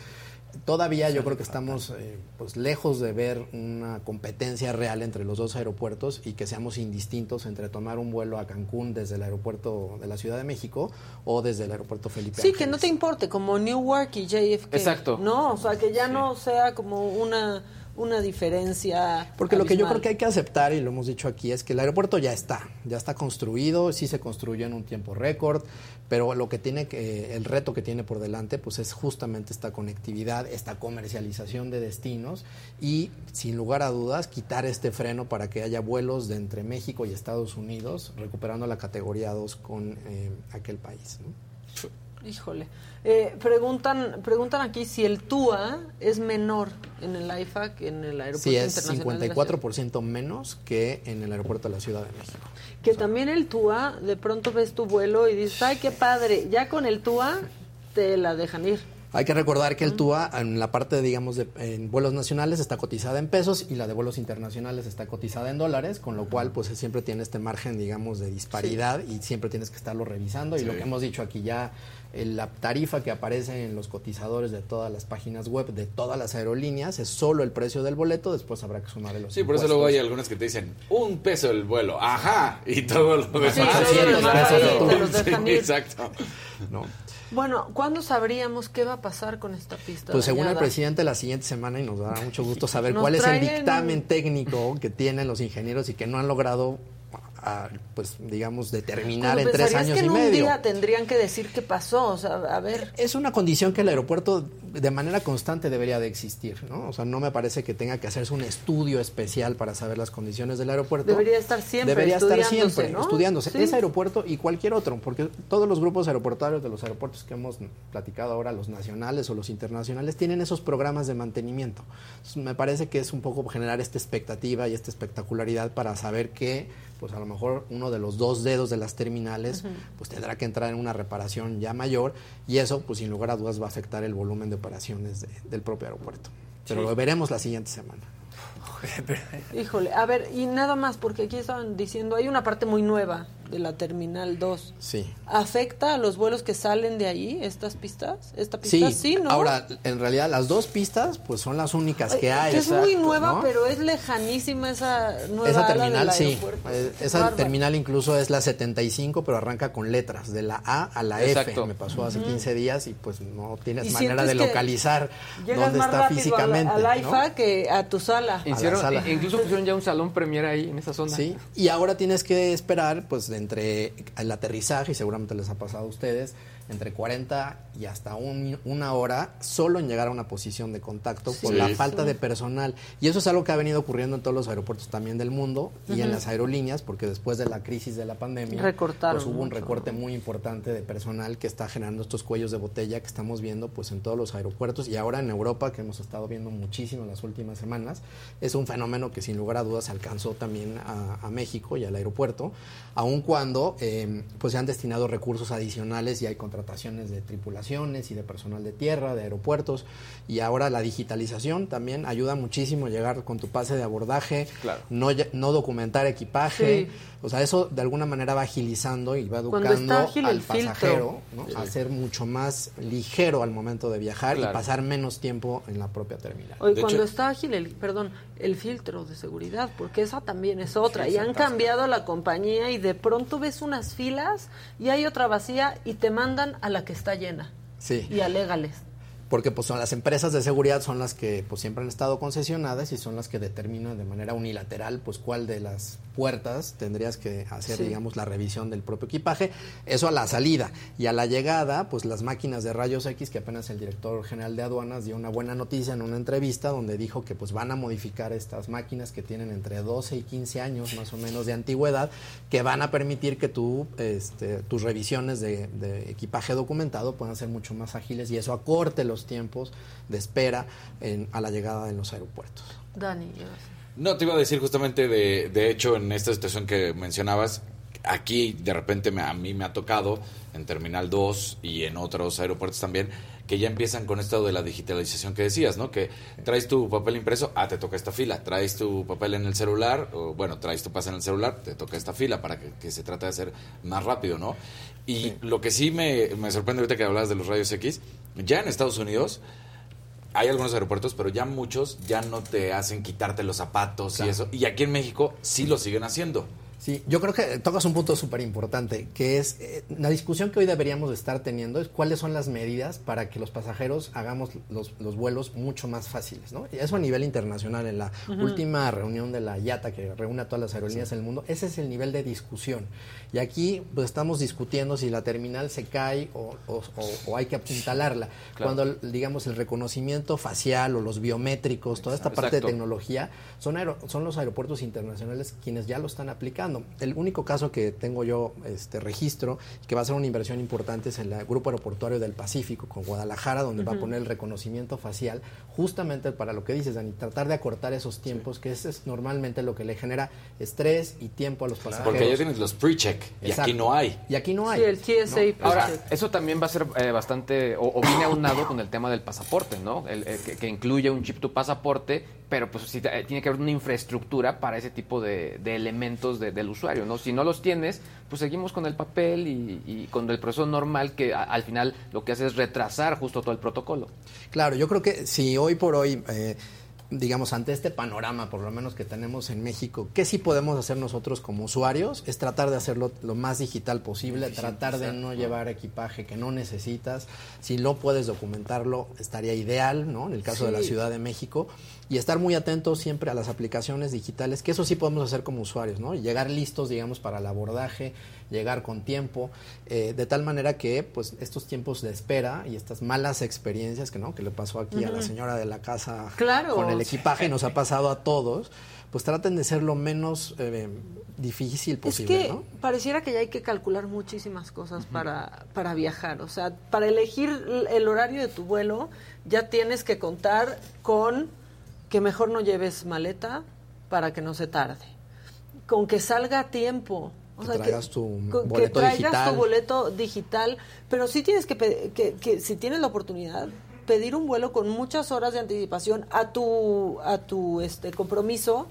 todavía yo creo que estamos eh, pues lejos de ver una competencia real entre los dos aeropuertos y que seamos indistintos entre tomar un vuelo a Cancún desde el aeropuerto de la Ciudad de México o desde el aeropuerto Felipe Sí, que no te importe, como Newark y JFK. Exacto. No, o sea, que ya no sea como una, una diferencia. Porque lo que yo creo que hay que aceptar, y lo hemos dicho aquí, es que el aeropuerto ya está, ya está construido, sí se construyó en un tiempo récord, pero lo que tiene que, el reto que tiene por delante, pues es justamente esta conectividad, esta comercialización de destinos y, sin lugar a dudas, quitar este freno para que haya vuelos de entre México y Estados Unidos, recuperando la categoría 2 con eh, aquel país. ¿no? Híjole. Eh, preguntan, preguntan aquí si el TUA es menor en el AIFA que en el aeropuerto Sí, es internacional. de la Ciudad. 54% menos que en el aeropuerto de la Ciudad de México. Que también el TUA, de pronto ves tu vuelo y dices, ay, qué padre. Ya con el TUA te la dejan ir. Hay que recordar que el TUA en la parte, digamos, de en vuelos nacionales está cotizada en pesos y la de vuelos internacionales está cotizada en dólares, con lo cual pues siempre tiene este margen, digamos, de disparidad y siempre tienes que estarlo revisando. Y lo que hemos dicho aquí ya, la tarifa que aparece en los cotizadores de todas las páginas web de todas las aerolíneas es solo el precio del boleto, después habrá que sumarle los Sí, por eso impuestos. luego hay algunas que te dicen un peso el vuelo, ajá, y todo lo demás. Sí, sí, Sí, exacto. ¿no? Bueno, ¿cuándo sabríamos qué va a pasar con esta pista? Pues según el presidente la siguiente semana y nos dará mucho gusto saber Nos cuál es el dictamen técnico que tienen los ingenieros y que no han logrado, ah, pues digamos, determinar en tres años que y en medio. un día tendrían que decir qué pasó, o sea, a ver. Es una condición que el aeropuerto de manera constante debería de existir, ¿no? O sea, no me parece que tenga que hacerse un estudio especial para saber las condiciones del aeropuerto. Debería estar siempre Debería estar siempre ¿no? estudiándose. Sí. Ese aeropuerto y cualquier otro, porque todos los grupos aeroportuarios de los aeropuertos que hemos platicado ahora, los nacionales o los internacionales, tienen esos programas de mantenimiento. Entonces, me parece que es un poco generar esta expectativa y esta espectacularidad para saber que, pues a lo mejor uno de los dos dedos de las terminales, pues tendrá que entrar en una reparación ya mayor y eso, pues sin lugar a dudas, va a afectar el volumen de operaciones de- del propio aeropuerto. Pero lo veremos la siguiente semana. Híjole, a ver, y nada más, porque aquí estaban diciendo, hay una parte muy nueva de la Terminal 2. Sí. ¿Afecta a los vuelos que salen de ahí, estas pistas? ¿Esta pista Sí, sí, no? ahora en realidad las dos pistas pues son las únicas que Ay, hay. que es muy exacto, nueva, ¿no? pero es lejanísima esa nueva Esa ala terminal del sí, eh, esa bárbaro. terminal incluso es la 75, pero arranca con letras, de la A a la Exacto. F. Me pasó hace 15 días y pues no tienes manera de localizar dónde más está físicamente. a la, al ¿no? AIFA que a tu sala. Hicieron, sala. e- incluso pusieron ya un salón premier ahí en esa zona. Sí, y ahora tienes que esperar, pues, de entre el aterrizaje, y seguramente les ha pasado a ustedes, entre 40 y hasta un- una hora solo en llegar a una posición de contacto por Sí. la falta de personal. Y eso es algo que ha venido ocurriendo en todos los aeropuertos también del mundo y en las aerolíneas, porque después de la crisis de la pandemia, Recortaron pues, hubo un recorte muy importante de personal que está generando estos cuellos de botella que estamos viendo pues en todos los aeropuertos y ahora en Europa, que hemos estado viendo muchísimo en las últimas semanas, es un fenómeno que sin lugar a dudas alcanzó también a, a México y al aeropuerto, aun cuando eh, pues se han destinado recursos adicionales y hay contrataciones de tripulaciones y de personal de tierra, de aeropuertos, y ahora la digitalización también ayuda muchísimo a llegar con tu pase de abordaje, Claro. no, no documentar equipaje, Sí. o sea, eso de alguna manera va agilizando y va educando al pasajero ¿no? a ser mucho más ligero al momento de viajar Claro. y pasar menos tiempo en la propia terminal. De cuando hecho- está ágil el, perdón, el filtro de seguridad, porque esa también es otra. Sí, y han cambiado la compañía y de pronto ves unas filas y hay otra vacía y te mandan a la que está llena. Sí. Y alégales. porque pues son las empresas de seguridad son las que pues siempre han estado concesionadas y son las que determinan de manera unilateral pues cuál de las puertas tendrías que hacer Sí. digamos la revisión del propio equipaje eso a la salida y a la llegada pues las máquinas de rayos X que apenas el director general de aduanas dio una buena noticia en una entrevista donde dijo que pues van a modificar estas máquinas que tienen entre 12 y 15 años más o menos de antigüedad que van a permitir que tú este, tus revisiones de, de equipaje documentado puedan ser mucho más ágiles y eso acorte los tiempos de espera en- a la llegada en los aeropuertos. Dani, llevas. No, te iba a decir justamente de, de hecho en esta situación que mencionabas, aquí de repente me- a mí me ha tocado en Terminal 2 y en otros aeropuertos también, que ya empiezan con esto de la digitalización que decías, ¿no? Que traes tu papel impreso, ah, te toca esta fila, traes tu papel en el celular, o bueno, traes tu pase en el celular, te toca esta fila para que, que se trate de hacer más rápido, ¿no? Y lo que sí me, me sorprende ahorita que hablabas de los rayos X, ya en Estados Unidos hay algunos aeropuertos, pero ya muchos ya no te hacen quitarte los zapatos y eso. Y aquí en México sí lo siguen haciendo. Sí, yo creo que tocas un punto súper importante, que es eh, la discusión que hoy deberíamos de estar teniendo es cuáles son las medidas para que los pasajeros hagamos los, los vuelos mucho más fáciles, ¿no? Eso a nivel internacional, en la última reunión de la IATA, que reúne a todas las aerolíneas del mundo, ese es el nivel de discusión. Y aquí pues, estamos discutiendo si la terminal se cae o, o- o- o hay que apuntalarla. Cuando, digamos, el reconocimiento facial o los biométricos, toda esta parte de tecnología, son, son los aeropuertos internacionales quienes ya lo están aplicando. El único caso que tengo yo este registro, que va a ser una inversión importante, es el Grupo Aeroportuario del Pacífico con Guadalajara, donde va a poner el reconocimiento facial, justamente para lo que dices, Dani, tratar de acortar esos tiempos, que ese es normalmente lo que le genera estrés y tiempo a los pasajeros. Porque allá tienes los pre-check y Exacto. aquí no hay. Y aquí no hay. Sí, el TSA. ¿no? Ahora, eso también va a ser eh, bastante, o, o viene aunado con el tema del pasaporte, ¿no? El, el que, que incluye un chip tu pasaporte, pero pues sí, eh, tiene que haber una infraestructura para ese tipo de, de elementos de- del usuario, ¿no? Si no los tienes, pues seguimos con el papel y, y con el proceso normal que a- al final lo que hace es retrasar justo todo el protocolo. Claro, yo creo que si hoy por hoy eh, digamos, ante este panorama, por lo menos que tenemos en México, ¿qué sí podemos hacer nosotros como usuarios? Es tratar de hacerlo lo más digital posible, tratar de no llevar equipaje que no necesitas. Si no puedes documentarlo, estaría ideal, ¿no? En el caso de la. Ciudad de México. Y estar muy atentos siempre a las aplicaciones digitales, que eso sí podemos hacer como usuarios, ¿no? Llegar listos, digamos, para el abordaje, llegar con tiempo, eh, de tal manera que, pues, estos tiempos de espera y estas malas experiencias que, ¿no? Que le pasó aquí a la señora de la casa Claro. con el equipaje, nos ha pasado a todos, pues traten de ser lo menos eh, difícil posible, es que ¿no? pareciera que ya hay que calcular muchísimas cosas para, para viajar. O sea, para elegir el horario de tu vuelo, ya tienes que contar con que mejor no lleves maleta para que no se tarde. Con que salga a tiempo. O Que sea, traigas tu con- que boleto traigas digital. tu boleto digital, pero sí tienes que, que, que si tienes la oportunidad, pedir un vuelo con muchas horas de anticipación a tu a tu este compromiso,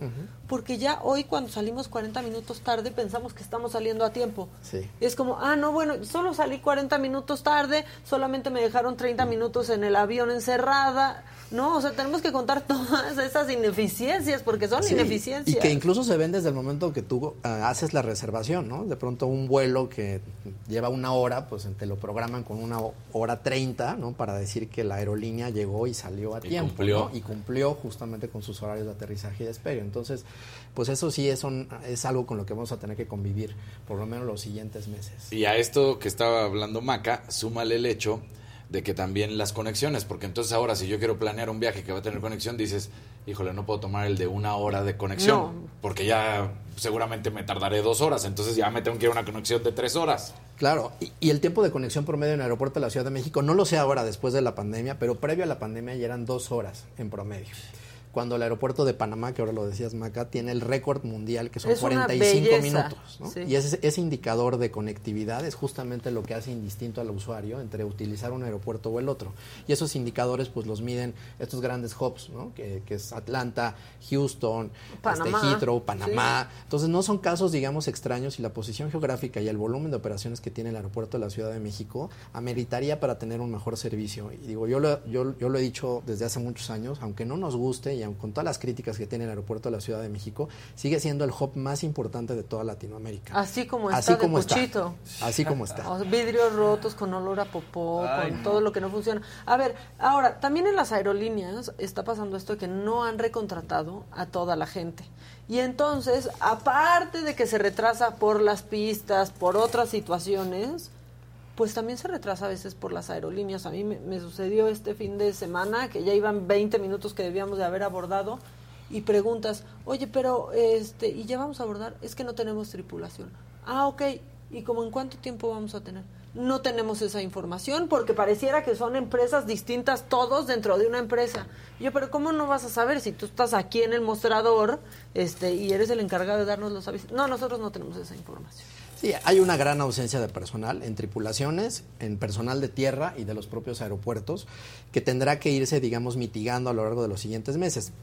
porque ya hoy cuando salimos 40 minutos tarde pensamos que estamos saliendo a tiempo. Sí. Es como, ah, no, bueno, solo salí 40 minutos tarde, solamente me dejaron 30 minutos en el avión encerrada. No, o sea, tenemos que contar todas esas ineficiencias, porque son Sí, ineficiencias. Y que incluso se ven desde el momento que tú ah, haces la reservación, ¿no? De pronto un vuelo que lleva una hora, pues te lo programan con una ho- hora 30, ¿no? Para decir que la aerolínea llegó y salió a Y tiempo, cumplió. ¿no? Y cumplió justamente con sus horarios de aterrizaje y despegue. Entonces, pues eso sí es, un- es algo con lo que vamos a tener que convivir por lo menos los siguientes meses. Y a esto que estaba hablando Maca, súmale el hecho de que también las conexiones, porque entonces ahora si yo quiero planear un viaje que va a tener conexión, dices, híjole, no puedo tomar el de una hora de conexión, No. porque ya seguramente me tardaré dos horas, entonces ya me tengo que ir a una conexión de tres horas. Claro, y, y el tiempo de conexión promedio en el aeropuerto de la Ciudad de México, no lo sé ahora después de la pandemia, pero previo a la pandemia ya eran dos horas en promedio. Cuando el aeropuerto de Panamá, que ahora lo decías Maca, tiene el récord mundial que son Es una 45 belleza, minutos. ¿no? sí. Y ese, ese indicador de conectividad es justamente lo que hace indistinto al usuario entre utilizar un aeropuerto o el otro. Y esos indicadores pues los miden estos grandes hubs, ¿no? que, que es Atlanta, Houston, Panamá, este, Heathrow, Panamá, entonces no son casos, digamos, extraños y la posición geográfica y el volumen de operaciones que tiene el aeropuerto de la Ciudad de México ameritaría para tener un mejor servicio. Y digo, yo lo, yo, yo lo he dicho desde hace muchos años, aunque no nos guste y aun con todas las críticas que tiene el aeropuerto de la Ciudad de México, sigue siendo el hub más importante de toda Latinoamérica. Así como está Así de como está. Así como está. O vidrios rotos con olor a popó, con todo lo que no funciona. A ver, ahora, también en las aerolíneas está pasando esto de que no han recontratado a toda la gente. Y entonces, aparte de que se retrasa por las pistas, por otras situaciones, pues también se retrasa a veces por las aerolíneas. A mí me, sucedió este fin de semana que ya iban 20 minutos que debíamos de haber abordado y preguntas, oye, pero, este, ¿y ya vamos a abordar? Es que no tenemos tripulación. Ah, ok. ¿Y como en cuánto tiempo vamos a tener? No tenemos esa información porque pareciera que son empresas distintas todos dentro de una empresa. Yo, pero ¿cómo no vas a saber si tú estás aquí en el mostrador este, y eres el encargado de darnos los avisos? No, nosotros no tenemos esa información. Sí, hay una gran ausencia de personal en tripulaciones, en personal de tierra y de los propios aeropuertos, que tendrá que irse, digamos, mitigando a lo largo de los siguientes meses.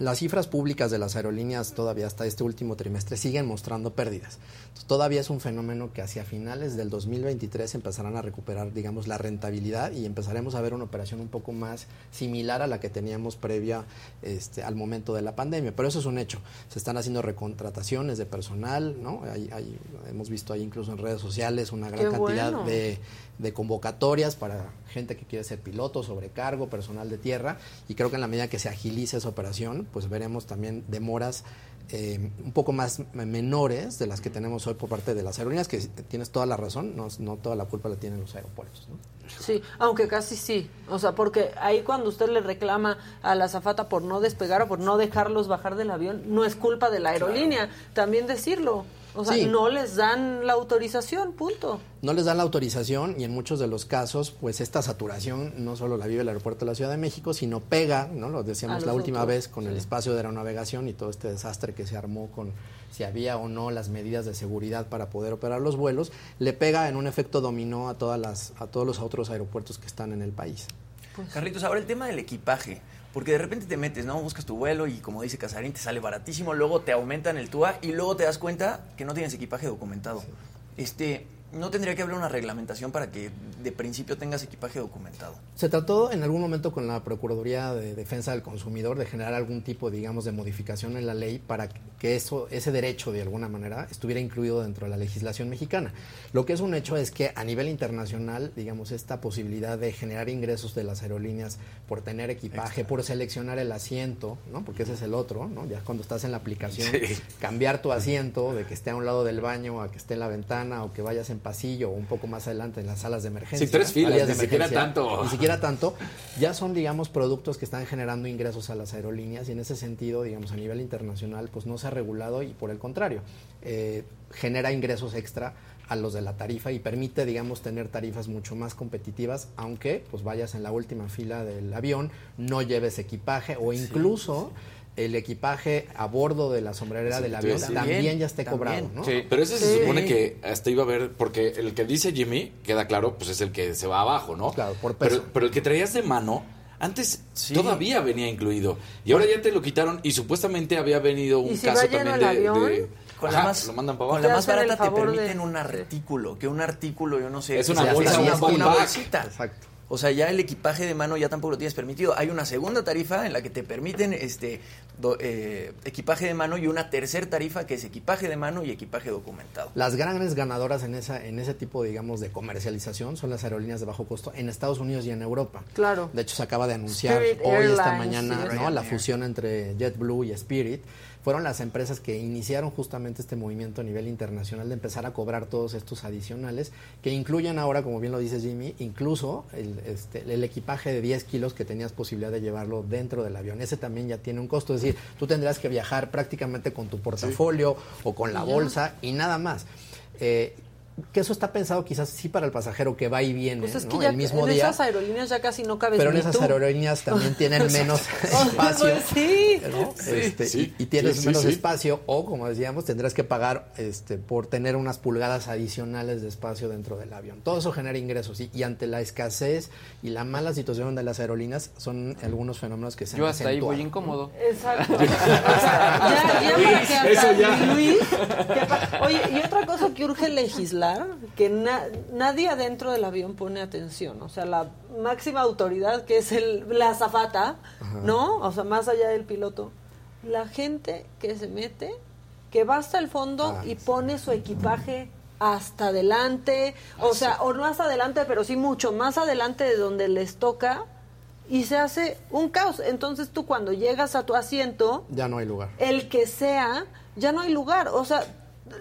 Las cifras públicas de las aerolíneas todavía hasta este último trimestre siguen mostrando pérdidas. Entonces, todavía es un fenómeno que hacia finales del 2023 empezarán a recuperar, digamos, la rentabilidad y empezaremos a ver una operación un poco más similar a la que teníamos previa este, al momento de la pandemia. Pero eso es un hecho. Se están haciendo recontrataciones de personal, ¿no? Hay- hay- hemos visto ahí incluso en redes sociales una gran Qué cantidad bueno. de de convocatorias para gente que quiere ser piloto, sobrecargo, personal de tierra y creo que en la medida que se agilice esa operación, pues veremos también demoras eh, un poco más menores de las que tenemos hoy por parte de las aerolíneas, que tienes toda la razón, no, no toda la culpa la tienen los aeropuertos. ¿no? Sí, aunque casi sí. O sea, porque ahí cuando usted le reclama a la azafata por no despegar o por no dejarlos bajar del avión, no es culpa de la aerolínea. También decirlo. O sea, Sí. no les dan la autorización, punto. No les dan la autorización y en muchos de los casos, pues esta saturación no solo la vive el aeropuerto de la Ciudad de México, sino pega, ¿no? Lo decíamos la última otros, vez con el espacio de aeronavegación y todo este desastre que se armó con si había o no las medidas de seguridad para poder operar los vuelos, le pega en un efecto dominó a todas las a todos los otros aeropuertos que están en el país. Carlitos, ahora el tema del equipaje. Porque de repente te metes, ¿no? Buscas tu vuelo y como dice Casarín, te sale baratísimo, luego te aumentan el TUA y luego te das cuenta que no tienes equipaje documentado. Este, ¿no tendría que haber una reglamentación para que de principio tengas equipaje documentado. Se trató en algún momento con la Procuraduría de Defensa del Consumidor de generar algún tipo, digamos, de modificación en la ley para que eso, ese derecho, de alguna manera, estuviera incluido dentro de la legislación mexicana. Lo que es un hecho es que a nivel internacional, digamos, esta posibilidad de generar ingresos de las aerolíneas por tener equipaje, por seleccionar el asiento, ¿no? Porque ese es el otro, ¿no? Ya cuando estás en la aplicación, cambiar tu asiento de que esté a un lado del baño a que esté en la ventana o que vayas en pasillo o un poco más adelante en las salas de emergencia. Sí, tres filas, ni siquiera tanto. Ni siquiera tanto. Ya son, digamos, productos que están generando ingresos a las aerolíneas y en ese sentido, digamos, a nivel internacional, pues no se ha regulado y por el contrario, eh, genera ingresos extra a los de la tarifa y permite, digamos, tener tarifas mucho más competitivas, aunque pues vayas en la última fila del avión, no lleves equipaje o incluso el equipaje a bordo de la sombrerera Sí, del avión también, ya esté También. cobrado, ¿no? Sí, pero ese se supone que hasta iba a ver, porque el que dice Jimmy, queda claro, pues es el que se va abajo, ¿no? Claro, por peso. Pero, pero el que traías de mano, antes Sí. todavía venía incluido. Y ahora ya te lo quitaron y supuestamente había venido un ¿Y si caso va lleno también el de, avión? de- Con Ajá, la más, lo mandan para con abajo. la Te más barata te favor de- permiten un artículo, que un artículo, yo no sé. Es una bolsa, una bolsita. Exacto. O sea, ya el equipaje de mano ya tampoco lo tienes permitido. Hay una segunda tarifa en la que te permiten este do- eh, equipaje de mano y una tercera tarifa que es equipaje de mano y equipaje documentado. Las grandes ganadoras en esa en ese tipo, digamos, de comercialización son las aerolíneas de bajo costo en Estados Unidos y en Europa. Claro. De hecho, se acaba de anunciar Spirit hoy, esta mañana, sí, ¿no? La fusión entre JetBlue y Spirit. Fueron las empresas que iniciaron justamente este movimiento a nivel internacional de empezar a cobrar todos estos adicionales, que incluyen ahora, como bien lo dice Jimmy, incluso el, este, el equipaje de 10 kilos que tenías posibilidad de llevarlo dentro del avión. Ese también ya tiene un costo, es decir, tú tendrás que viajar prácticamente con tu portafolio o con la bolsa y nada más. Eh, que eso está pensado quizás sí para el pasajero que va y viene Pues es ¿no? que ya el mismo en día. esas aerolíneas ya casi no cabes Pero en esas tú. aerolíneas también tienen menos espacio. pues sí. ¿no? Este, sí, y, y tienes sí, sí, menos sí. espacio o, como decíamos, tendrás que pagar este, por tener unas pulgadas adicionales de espacio dentro del avión. Todo eso genera ingresos y, y ante la escasez y la mala situación de las aerolíneas son algunos fenómenos que se Yo han hasta ahí voy incómodo. Exacto. O sea, ya, ya para que ya. Luis, ya pa- Oye, y otra cosa que urge legislar, que na- nadie adentro del avión pone atención. O sea, la máxima autoridad, que es el, la azafata, ¿no? O sea, más allá del piloto. La gente que se mete, que va hasta el fondo Ah, y pone su equipaje hasta adelante, o sea, o no hasta adelante, pero sí mucho más adelante de donde les toca y se hace un caos. Entonces tú cuando llegas a tu asiento, Ya no hay lugar. el que sea, ya no hay lugar. O sea,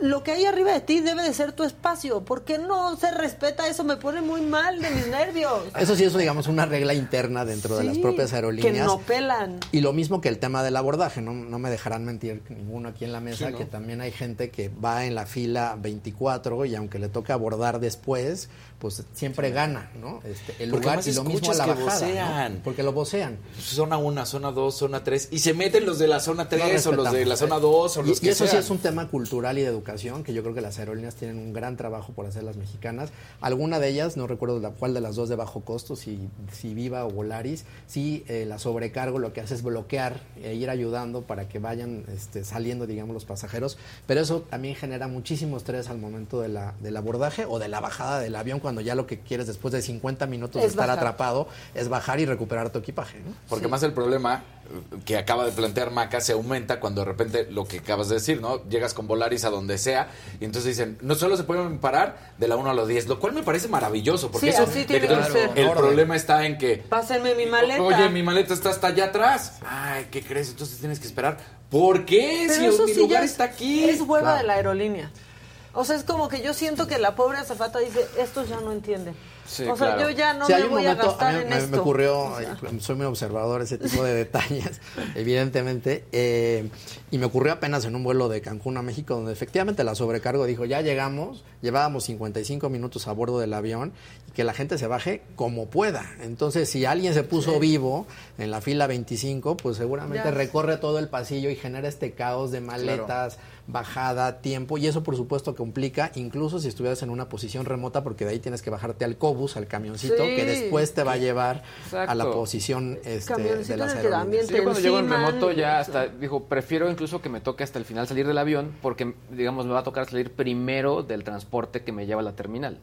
lo que hay arriba de ti debe de ser tu espacio. ¿Por qué no se respeta eso? Me pone muy mal de mis nervios. Eso sí es, digamos, una regla interna dentro de las propias aerolíneas. Que no pelan. Y lo mismo que el tema del abordaje, no, no me dejarán mentir ninguno aquí en la mesa, Sí, ¿no? que también hay gente que va en la fila 24 y aunque le toca abordar después, pues siempre gana, ¿no? Este, el Porque lugar y lo mismo a la bajada, ¿no? vocean. Porque lo vocean. Zona 1, zona 2, zona 3. Y se meten los de la zona 3 o los de la zona 2 o Y- los y, que eso sí es un tema cultural y de educación que yo creo que las aerolíneas tienen un gran trabajo por hacer las mexicanas. Alguna de ellas, no recuerdo la cuál de las dos de bajo costo, si, si Viva o Volaris, sí eh, la sobrecargo lo que hace es bloquear e ir ayudando para que vayan este, saliendo, digamos, los pasajeros. Pero eso también genera muchísimo estrés al momento de la, del abordaje o de la bajada del avión cuando ya lo que quieres después de 50 minutos de Es estar bajar. atrapado es bajar y recuperar tu equipaje. ¿no? Porque más el problema eh, que acaba de plantear Maca se aumenta cuando de repente lo que acabas de decir, ¿no? Llegas con Volaris a donde sea y entonces dicen, no solo se pueden parar de la 1 a la 10, lo cual me parece maravilloso, porque Sí, eso así tiene que ser. el Orden. problema está en que Pásenme mi maleta. Oye, mi maleta está hasta allá atrás. Ay, ¿qué crees? Entonces tienes que esperar. ¿Por qué? Pero si eso mi sí lugar ya está aquí. Es hueva Claro. de la aerolínea. O sea, es como que yo siento que la pobre azafata dice, estos ya no entienden. Sí, o sea, claro. yo ya no Sí, me voy momento, a gastar mí en me, esto. me ocurrió, O sea, soy muy observador ese tipo de detalles, evidentemente, eh, y me ocurrió apenas en un vuelo de Cancún a México, donde efectivamente la sobrecargo dijo, ya llegamos, llevábamos 55 minutos a bordo del avión, y que la gente se baje como pueda. Entonces, si alguien se puso vivo en la fila 25, pues seguramente Ya. recorre todo el pasillo y genera este caos de maletas, bajada, tiempo, y eso por supuesto complica, incluso si estuvieras en una posición remota, porque de ahí tienes que bajarte al cobus, al camioncito, Sí. que después te va a llevar a la posición este, de las aerolíneas. Sí, yo cuando llego en remoto ya hasta, dijo, prefiero incluso que me toque hasta el final salir del avión porque, digamos, me va a tocar salir primero del transporte que me lleva a la terminal.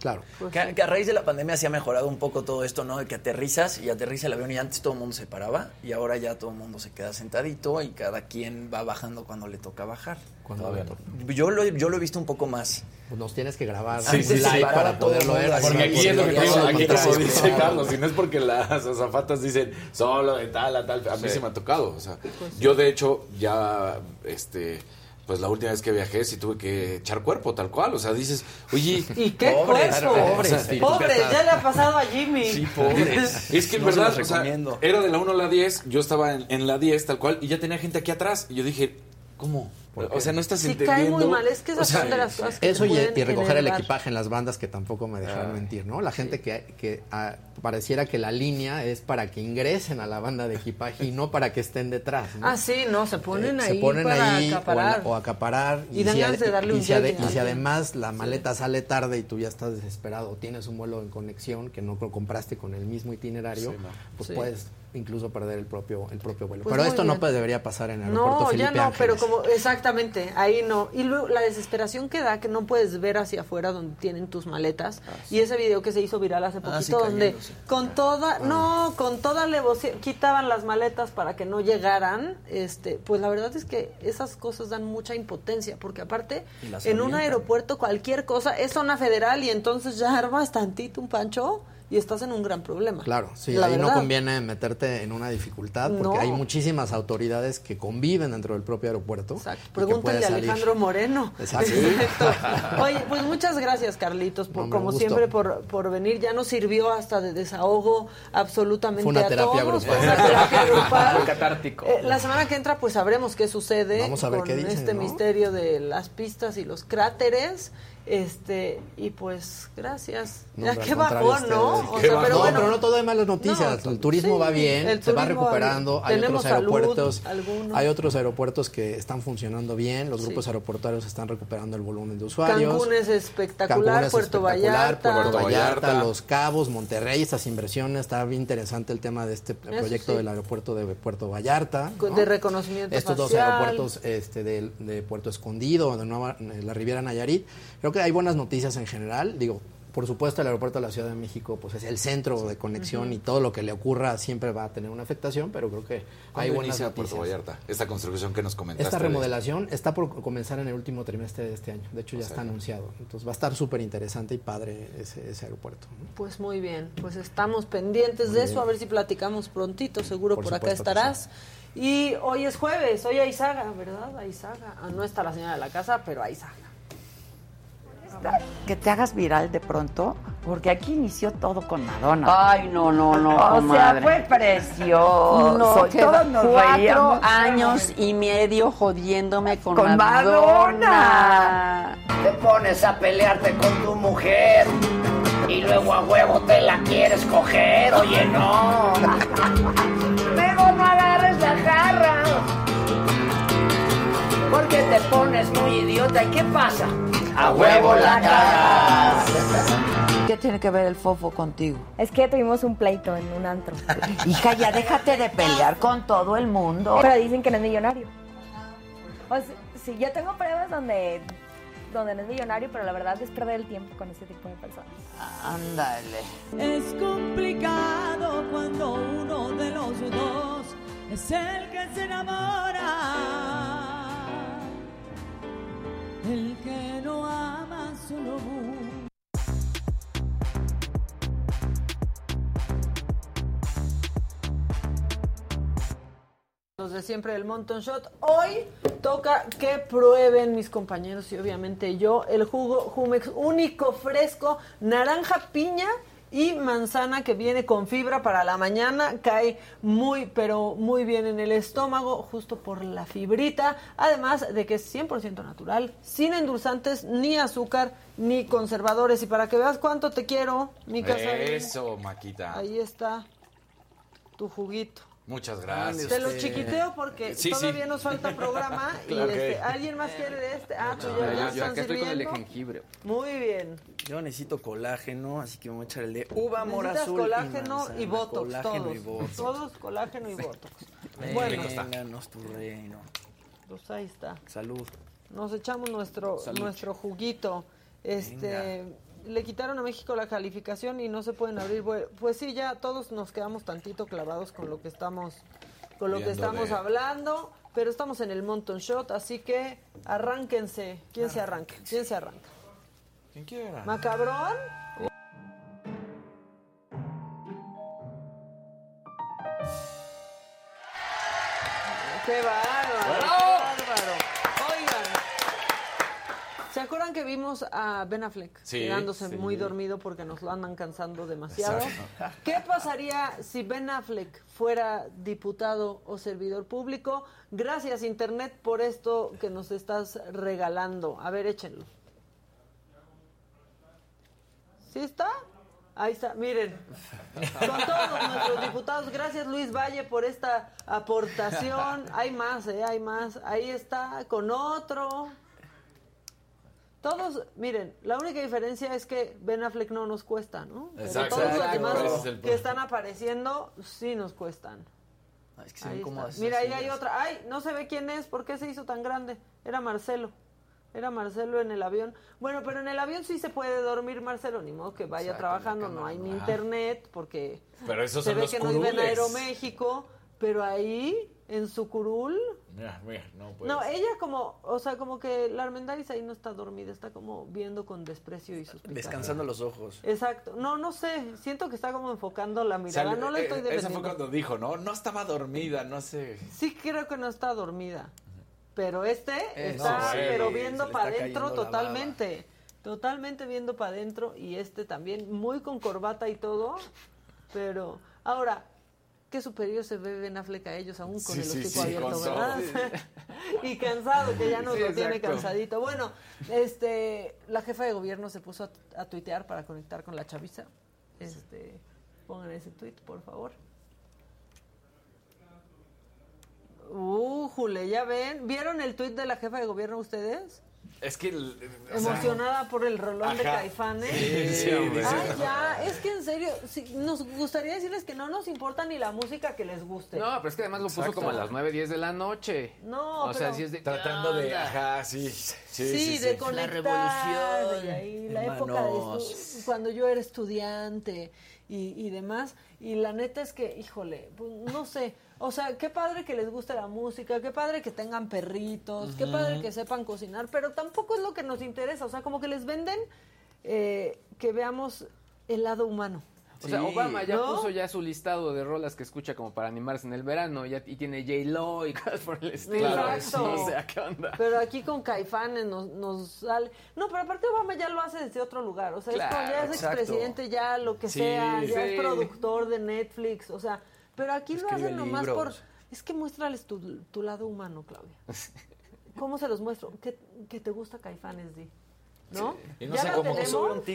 Claro. Que, que a raíz de la pandemia se ha mejorado un poco todo esto, ¿no? De que aterrizas y aterriza el avión y antes todo el mundo se paraba y ahora ya todo el mundo se queda sentadito y cada quien va bajando cuando le toca bajar. Cuando lo- Yo lo, yo lo he visto un poco más. pues nos tienes que grabar Sí, un sí, sí, live para para todo el poderlo ver. Porque aquí es lo que te digo, todo lo aquí como dice Carlos, si no es porque las azafatas dicen solo de tal a tal, a mí Sí. se me ha tocado. O sea, yo de hecho ya, este, pues la última vez que viajé sí tuve que echar cuerpo tal cual. O sea, dices, oye, ¿Y qué Pobres, cuerpo? pobres, Pobres, sí. ya le ha pasado a Jimmy. Sí, pobres. Es que en No verdad, o sea, era de la 1 a la 10, yo estaba en, en la 10 tal cual y ya tenía gente aquí atrás. Y yo dije, ¿cómo? O sea, no estás entendiendo. cae muy mal. Es que esas O sea, son de las cosas que Eso y, y recoger el equipaje en las bandas que tampoco me dejaron mentir, ¿no? La gente que, que ah, pareciera que la línea es para que ingresen a la banda de equipaje y no para que estén detrás, ¿no? Ah, sí, no, se ponen Eh, ahí se ponen para ahí o acaparar. O, acaparar. Y dan si ganas de darle y un si ade- y si además la maleta sale tarde y tú ya estás desesperado, o tienes un vuelo en conexión que no lo compraste con el mismo itinerario, pues Sí. puedes incluso perder el propio el propio vuelo. Pues pero esto bien. no debería pasar en el aeropuerto No, ya Felipe no, pero como exactamente, ahí no. Y luego la desesperación que da que no puedes ver hacia afuera donde tienen tus maletas. Y ese video que se hizo viral hace poquito Ah, sí, donde cayéndose. con toda, no, con toda alevoción quitaban las maletas para que no llegaran, este, pues la verdad es que esas cosas dan mucha impotencia, porque aparte en un aeropuerto cualquier cosa es zona federal y entonces ya armas tantito un pancho y estás en un gran problema. Claro, sí, La ahí no conviene meterte en una dificultad porque No. hay muchísimas autoridades que conviven dentro del propio aeropuerto. Exacto. Pregúntale a. Alejandro Moreno. Exacto. Exacto. Oye, pues muchas gracias, Carlitos, por, No, como siempre, por, por venir. Ya nos sirvió hasta de desahogo absolutamente Fue una a terapia todos. grupal. Fue una terapia grupal. Fue catártico. Eh, la semana que entra, pues sabremos qué sucede Vamos a ver con qué dicen, este ¿no? misterio de las pistas y los cráteres. Este, y pues, gracias. No, ya qué bajón, ¿no? O sea, pero no, bueno. pero no todo hay malas noticias. No, el turismo sí, va bien, se va recuperando. Hay otros salud, aeropuertos, algunos. hay otros aeropuertos que están funcionando bien. Los Sí. grupos aeroportuarios están recuperando el volumen de usuarios. Cancún es espectacular, Cancún es Puerto espectacular, Vallarta. Puerto Vallarta, Vallarta. Los Cabos, Monterrey, estas inversiones. Está bien interesante el tema de este proyecto sí. del aeropuerto de Puerto Vallarta. De reconocimiento Estos dos aeropuertos este, de, de Puerto Escondido, de Nueva, de la Riviera Nayarit. Creo que hay buenas noticias en general. Digo, por supuesto, el aeropuerto de la Ciudad de México pues es el centro de conexión y todo lo que le ocurra siempre va a tener una afectación, pero creo que hay ¿Cuándo buenas noticias. Puerto Vallarta? Esta construcción que nos comentaste. Esta de- remodelación está por comenzar en el último trimestre de este año. De hecho, ya sea, está anunciado. Entonces va a estar súper interesante y padre ese, ese aeropuerto. Pues muy bien, pues estamos pendientes de eso, a ver si platicamos prontito, seguro por, Por acá estarás. Y hoy es jueves, hoy hay saga, ¿verdad? Hay saga. Ah, no está la señora de la casa, pero hay saga. Que te hagas viral de pronto, porque aquí inició todo con Madonna. Ay, no, no, no, o comadre. sea, fue precioso. No, Todos nos cuatro reíamos. años y medio jodiéndome con, Con Madonna. Te pones a pelearte con tu mujer y luego a huevo te la quieres coger, oye no. Luego no agarres la jarra porque te pones muy idiota y ¿qué pasa? A huevo la cagas. ¿Qué tiene que ver el fofo contigo? Es que tuvimos un pleito en un antro. Hija, ya déjate de pelear con todo el mundo. Pero dicen que no es millonario. O sea, sí, yo tengo pruebas donde, donde no es millonario, pero la verdad es perder el tiempo con ese tipo de personas. Ándale. Es complicado cuando uno de los dos es el que se enamora. El que no ama solo busca. De siempre del Monton Shot. Hoy toca que prueben mis compañeros y obviamente yo el jugo Jumex único fresco, naranja piña y manzana que viene con fibra para la mañana, cae muy pero muy bien en el estómago justo por la fibrita, además de que es 100% natural, sin endulzantes ni azúcar ni conservadores y para que veas cuánto te quiero, mi casa. Eso, Maquita. Ahí está tu juguito. Muchas gracias. Te lo chiquiteo porque Sí, todavía sí. nos falta programa y este. ¿alguien más quiere de este? Ah, tú ya, Yo- ya yo están acá estoy con el de jengibre. Muy bien. Yo necesito colágeno, así que me voy a echar el de uva, Necesitas azul colágeno manzana. y botox, Colágeno todos. y botox. Todos colágeno y botox. Bueno, vénganos tu reino. pues ahí está. Salud. Nos echamos nuestro Salud. nuestro juguito. Este, le quitaron a México la calificación y no se pueden abrir. Pues sí, ya todos nos quedamos tantito clavados con lo que estamos, con lo que estamos de- hablando, pero estamos en el Monton Shot, así que arránquense. ¿Quién se arranca? ¿Quién se arranca? ¿Quién quiera? ¿Macabrón? A Ben Affleck Sí, quedándose sí. muy dormido porque nos lo andan cansando demasiado? Exacto. ¿Qué pasaría si Ben Affleck fuera diputado o servidor público? Gracias, Internet, por esto que nos estás regalando. A ver, échenlo. ¿Sí está? Ahí está, miren. Con todos nuestros diputados, gracias Luis Valle por esta aportación. Hay más, ¿eh? Hay más. Ahí está, con otro. Todos, miren, la única diferencia es que Ben Affleck no nos cuesta, ¿no? Pero Exacto. todos los demás es que están apareciendo sí nos cuestan. Ah, Es que se Ahí Mira, ahí hay otra. Ay, no se ve quién es, ¿por qué se hizo tan grande? Era Marcelo. Era Marcelo en el avión. Bueno, pero en el avión sí se puede dormir Marcelo, ni modo que vaya Exacto, trabajando, no hay ni internet, porque Pero esos se son ve los que no vive en. Aeroméxico, pero ahí, en su curul... Mira, mira, no puedes. No, ella como, o sea, como que la Armendáriz ahí no está dormida, está como viendo con desprecio y suspicacia. Descansando los ojos. Exacto. No, no sé, siento que está como enfocando la mirada, no le estoy eh, defendiendo. Esa fue cuando dijo, ¿no? No estaba dormida, no sé. Sí creo que no está dormida. Pero este Eh, está, no, sí, pero viendo para adentro la totalmente. Totalmente viendo para adentro y este también muy con corbata y todo. Pero ahora, qué superior se ve Ben Affleck a ellos aún con Sí, el hocico sí, abierto, ¿verdad? y cansado, que ya nos lo tiene exacto. cansadito. Bueno, este, la jefa de gobierno se puso a, a tuitear para conectar con la chaviza. Este, pongan ese tuit, por favor. Uh, Jule, ya ven. ¿Vieron el tuit de la jefa de gobierno ustedes? Es que... el- o sea, Emocionada por el rolón de Ajá. Caifanes. Sí, sí, Ay, ya, es que en serio, sí, nos gustaría decirles que no nos importa ni la música que les guste. No, pero es que además lo puso Exacto. como a las 9, 10 de la noche. No, O sea, pero- si es de. Tratando de... Ajá, sí. Sí, Sí, sí, de sí. conectar. revolución, y ahí, la época de cuando yo era estudiante y, y demás. Y la neta es que, híjole, pues, no sé. O sea, qué padre que les guste la música, qué padre que tengan perritos, qué padre que sepan cocinar, pero tampoco es lo que nos interesa. O sea, como que les venden eh, que veamos el lado humano. O sea. Obama ya ¿No? puso ya su listado de rolas que escucha como para animarse en el verano ya, y tiene J-Lo y cosas por el estilo. Exacto. O sea, ¿qué onda? Pero aquí con Caifanes nos, nos sale. No, pero aparte Obama ya lo hace desde otro lugar. O sea, es como ya es expresidente, ya lo que Sí, sea, ya sí. es productor de Netflix. O sea, pero aquí lo hacen nomás por. Es que muéstrales tu, tu lado humano, Claudia. ¿Cómo se los muestro? Que, que te gusta Caifanes, Di. ¿No? Y no ¿Ya sé cómo-.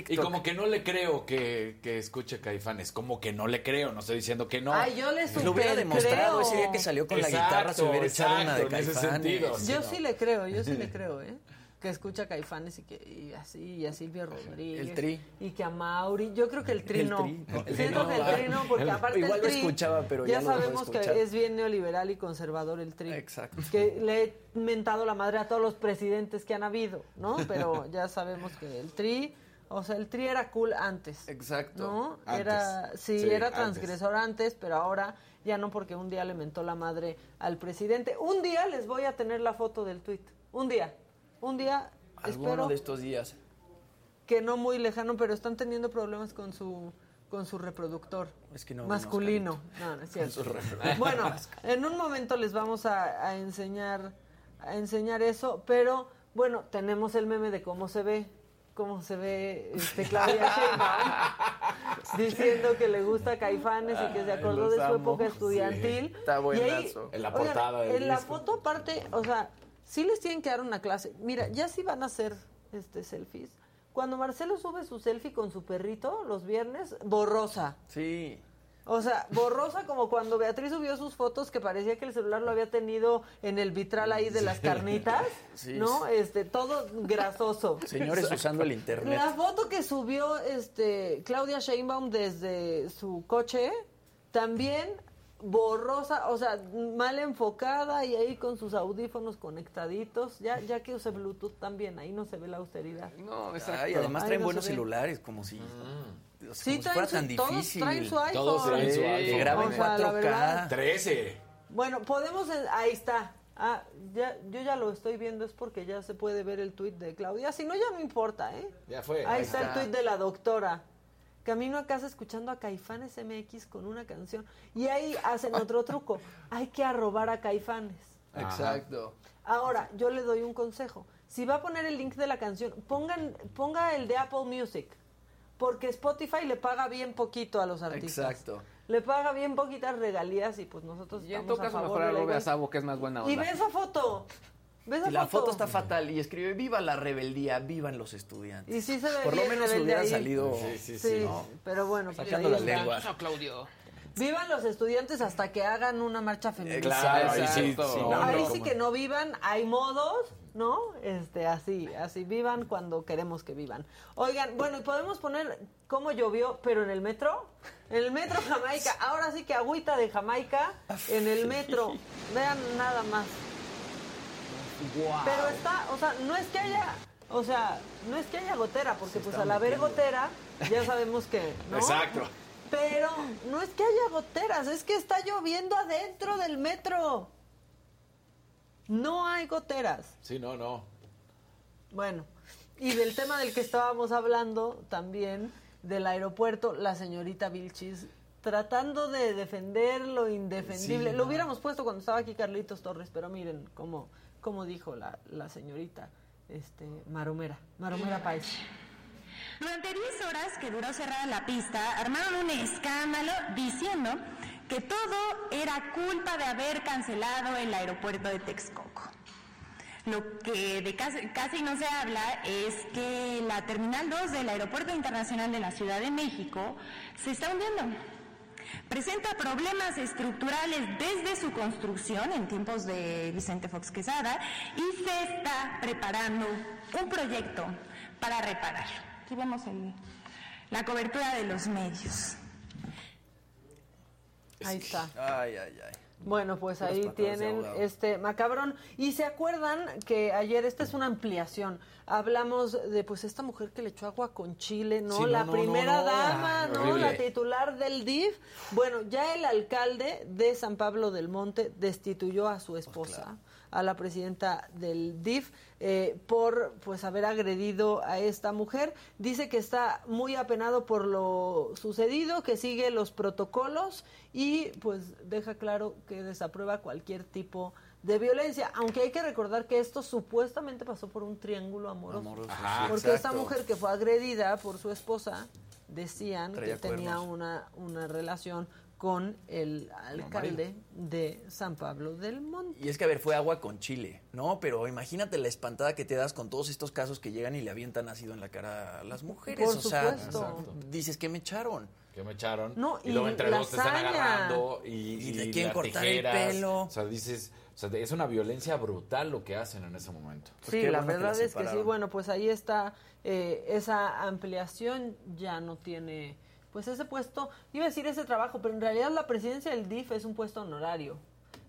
Y como que no le creo que, que escuche Caifanes, como que no le creo, no estoy diciendo que no. Ay, yo le lo hubiera demostrado creo. ese día que salió con la Exacto, guitarra, se hubiera echado una de exacto, Caifanes. sentido. Yo Sí, sí le creo, yo sí le creo, ¿eh? Que escucha a Caifanes y que y así, y a Silvia Rodríguez. El Tri. Y que a Mauri. Yo creo que el Tri no. Siento El Tri que no, el. Tri no, porque aparte Igual el lo Tri, escuchaba, pero ya lo sabemos que es bien neoliberal y conservador el Tri. Exacto. Que le he mentado la madre a todos los presidentes que han habido, ¿no? Pero ya sabemos que el Tri... O sea, el tri era cool antes. Exacto. ¿No? Antes. Era, sí, Sí, era antes. transgresor antes, pero ahora ya no porque un día le mentó la madre al presidente. Un día les voy a tener la foto del tuit. Un día. Un día, Alguno espero de estos días. que no muy lejano, pero están teniendo problemas con su con su reproductor Es que no masculino. No, no es cierto. Bueno, en un momento les vamos a, a enseñar a enseñar eso, pero bueno, tenemos el meme de cómo se ve cómo se ve este Claudia Sheinbaum diciendo que le gusta Caifanes y que se acordó de su amo. época estudiantil. Sí, está Y ahí, buenazo. En la oigan, portada del En la foto aparte, o sea, sí les tienen que dar una clase. Mira, ya sí van a hacer este selfies. Cuando Marcelo sube su selfie con su perrito los viernes, borrosa. Sí. O sea, borrosa como cuando Beatriz subió sus fotos que parecía que el celular lo había tenido en el vitral ahí de las carnitas, Sí. ¿no? Este, todo grasoso. Señores usando el internet. La foto que subió este Claudia Sheinbaum desde su coche también borrosa, o sea, mal enfocada y ahí con sus audífonos conectaditos, ya ya que use Bluetooth también, ahí no se ve la austeridad. No, Ay, además Ahí traen no buenos celulares, como si, Mm. o sea, Sí, como si traen fuera su- tan todos difícil. traen su iPhone. Todos traen su Sí, iPhone. que graben O sea, la 4K. verdad. 13. Bueno, podemos, en- ahí está. Ah, ya, yo ya lo estoy viendo, es porque ya se puede ver el tuit de Claudia. Si no, ya no importa, ¿eh? Ya fue. Ahí Ahí está, está. el tuit de la doctora. Camino a casa escuchando a Caifanes MX con una canción. Y ahí hacen otro truco. Hay que arrobar a Caifanes. Exacto. Ahora, yo le doy un consejo. Si va a poner el link de la canción, pongan, ponga el de Apple Music. Porque Spotify le paga bien poquito a los artistas. Exacto. Le paga bien poquitas regalías y pues nosotros Y en todo a caso, mejor a. Sabo, que es más buena onda. Y ve esa foto. La foto. foto está fatal y escribe viva la rebeldía, vivan los estudiantes. Y sí se ve Por lo menos hubiera salido Sí, sí, Sí, sí. ¿no? pero bueno, pues Sacando la lengua. Eso, Claudio. Vivan los estudiantes hasta que hagan una marcha feminista. Claro, ahí sí, No, no, ahí no, sí que no vivan, hay modos, ¿no? Este, así, así vivan cuando queremos que vivan. Oigan, bueno, y podemos poner cómo llovió, pero en el metro, en el metro Jamaica, ahora sí que agüita de Jamaica en el metro. Vean nada más. Pero está, o sea, no es que haya, o sea, no es que haya gotera, porque pues al haber gotera, ya sabemos que, ¿no? Exacto. Pero no es que haya goteras, es que está lloviendo adentro del metro. No hay goteras. Sí, no, no. Bueno, y del tema del que estábamos hablando también, del aeropuerto, la señorita Vilchis tratando de defender lo indefendible. Sí, lo no. hubiéramos puesto cuando estaba aquí Carlitos Torres, pero miren cómo, cómo dijo la, la señorita este, Maromera, Maromera Páez. Durante 10 horas que duró cerrada la pista, armaron un escándalo diciendo que todo era culpa de haber cancelado el aeropuerto de Texcoco. Lo que de casi, casi no se habla es que la Terminal 2 del Aeropuerto Internacional de la Ciudad de México se está hundiendo. Presenta problemas estructurales desde su construcción en tiempos de Vicente Fox Quesada y se está preparando un proyecto para reparar. Aquí vemos el- la cobertura de los medios. Ahí está. Ay, ay, ay. Bueno, pues ahí tienen este macabrón. Y se acuerdan que ayer, esta es una ampliación, hablamos de pues esta mujer que le echó agua con chile, ¿no? Sí, no, la no, primera no, dama, ¿no? horrible. La titular del DIF. Bueno, ya el alcalde de San Pablo del Monte destituyó a su esposa, a la presidenta del DIF, eh, por pues haber agredido a esta mujer. Dice que está muy apenado por lo sucedido, que sigue los protocolos y pues deja claro que desaprueba cualquier tipo de violencia, aunque hay que recordar que esto supuestamente pasó por un triángulo amoroso, Amoroso, Ajá. porque exacto. esta mujer que fue agredida por su esposa decían Traía que tenía una, una relación con el alcalde de San Pablo del Monte. Y es que, a ver, fue agua con chile, ¿no? Pero imagínate la espantada que te das con todos estos casos que llegan y le avientan ácido en la cara a las mujeres. Por o sea, supuesto. dices que me echaron. Que me echaron. No, y, y luego entre dos te están agarrando y, Y le quieren cortar el pelo. O sea, dices, o sea, es una violencia brutal lo que hacen en ese momento. Pues sí, la que verdad es que sí. Bueno, pues ahí está eh, esa ampliación, ya no tiene pues ese puesto, iba a decir ese trabajo, pero en realidad la presidencia del DIF es un puesto honorario.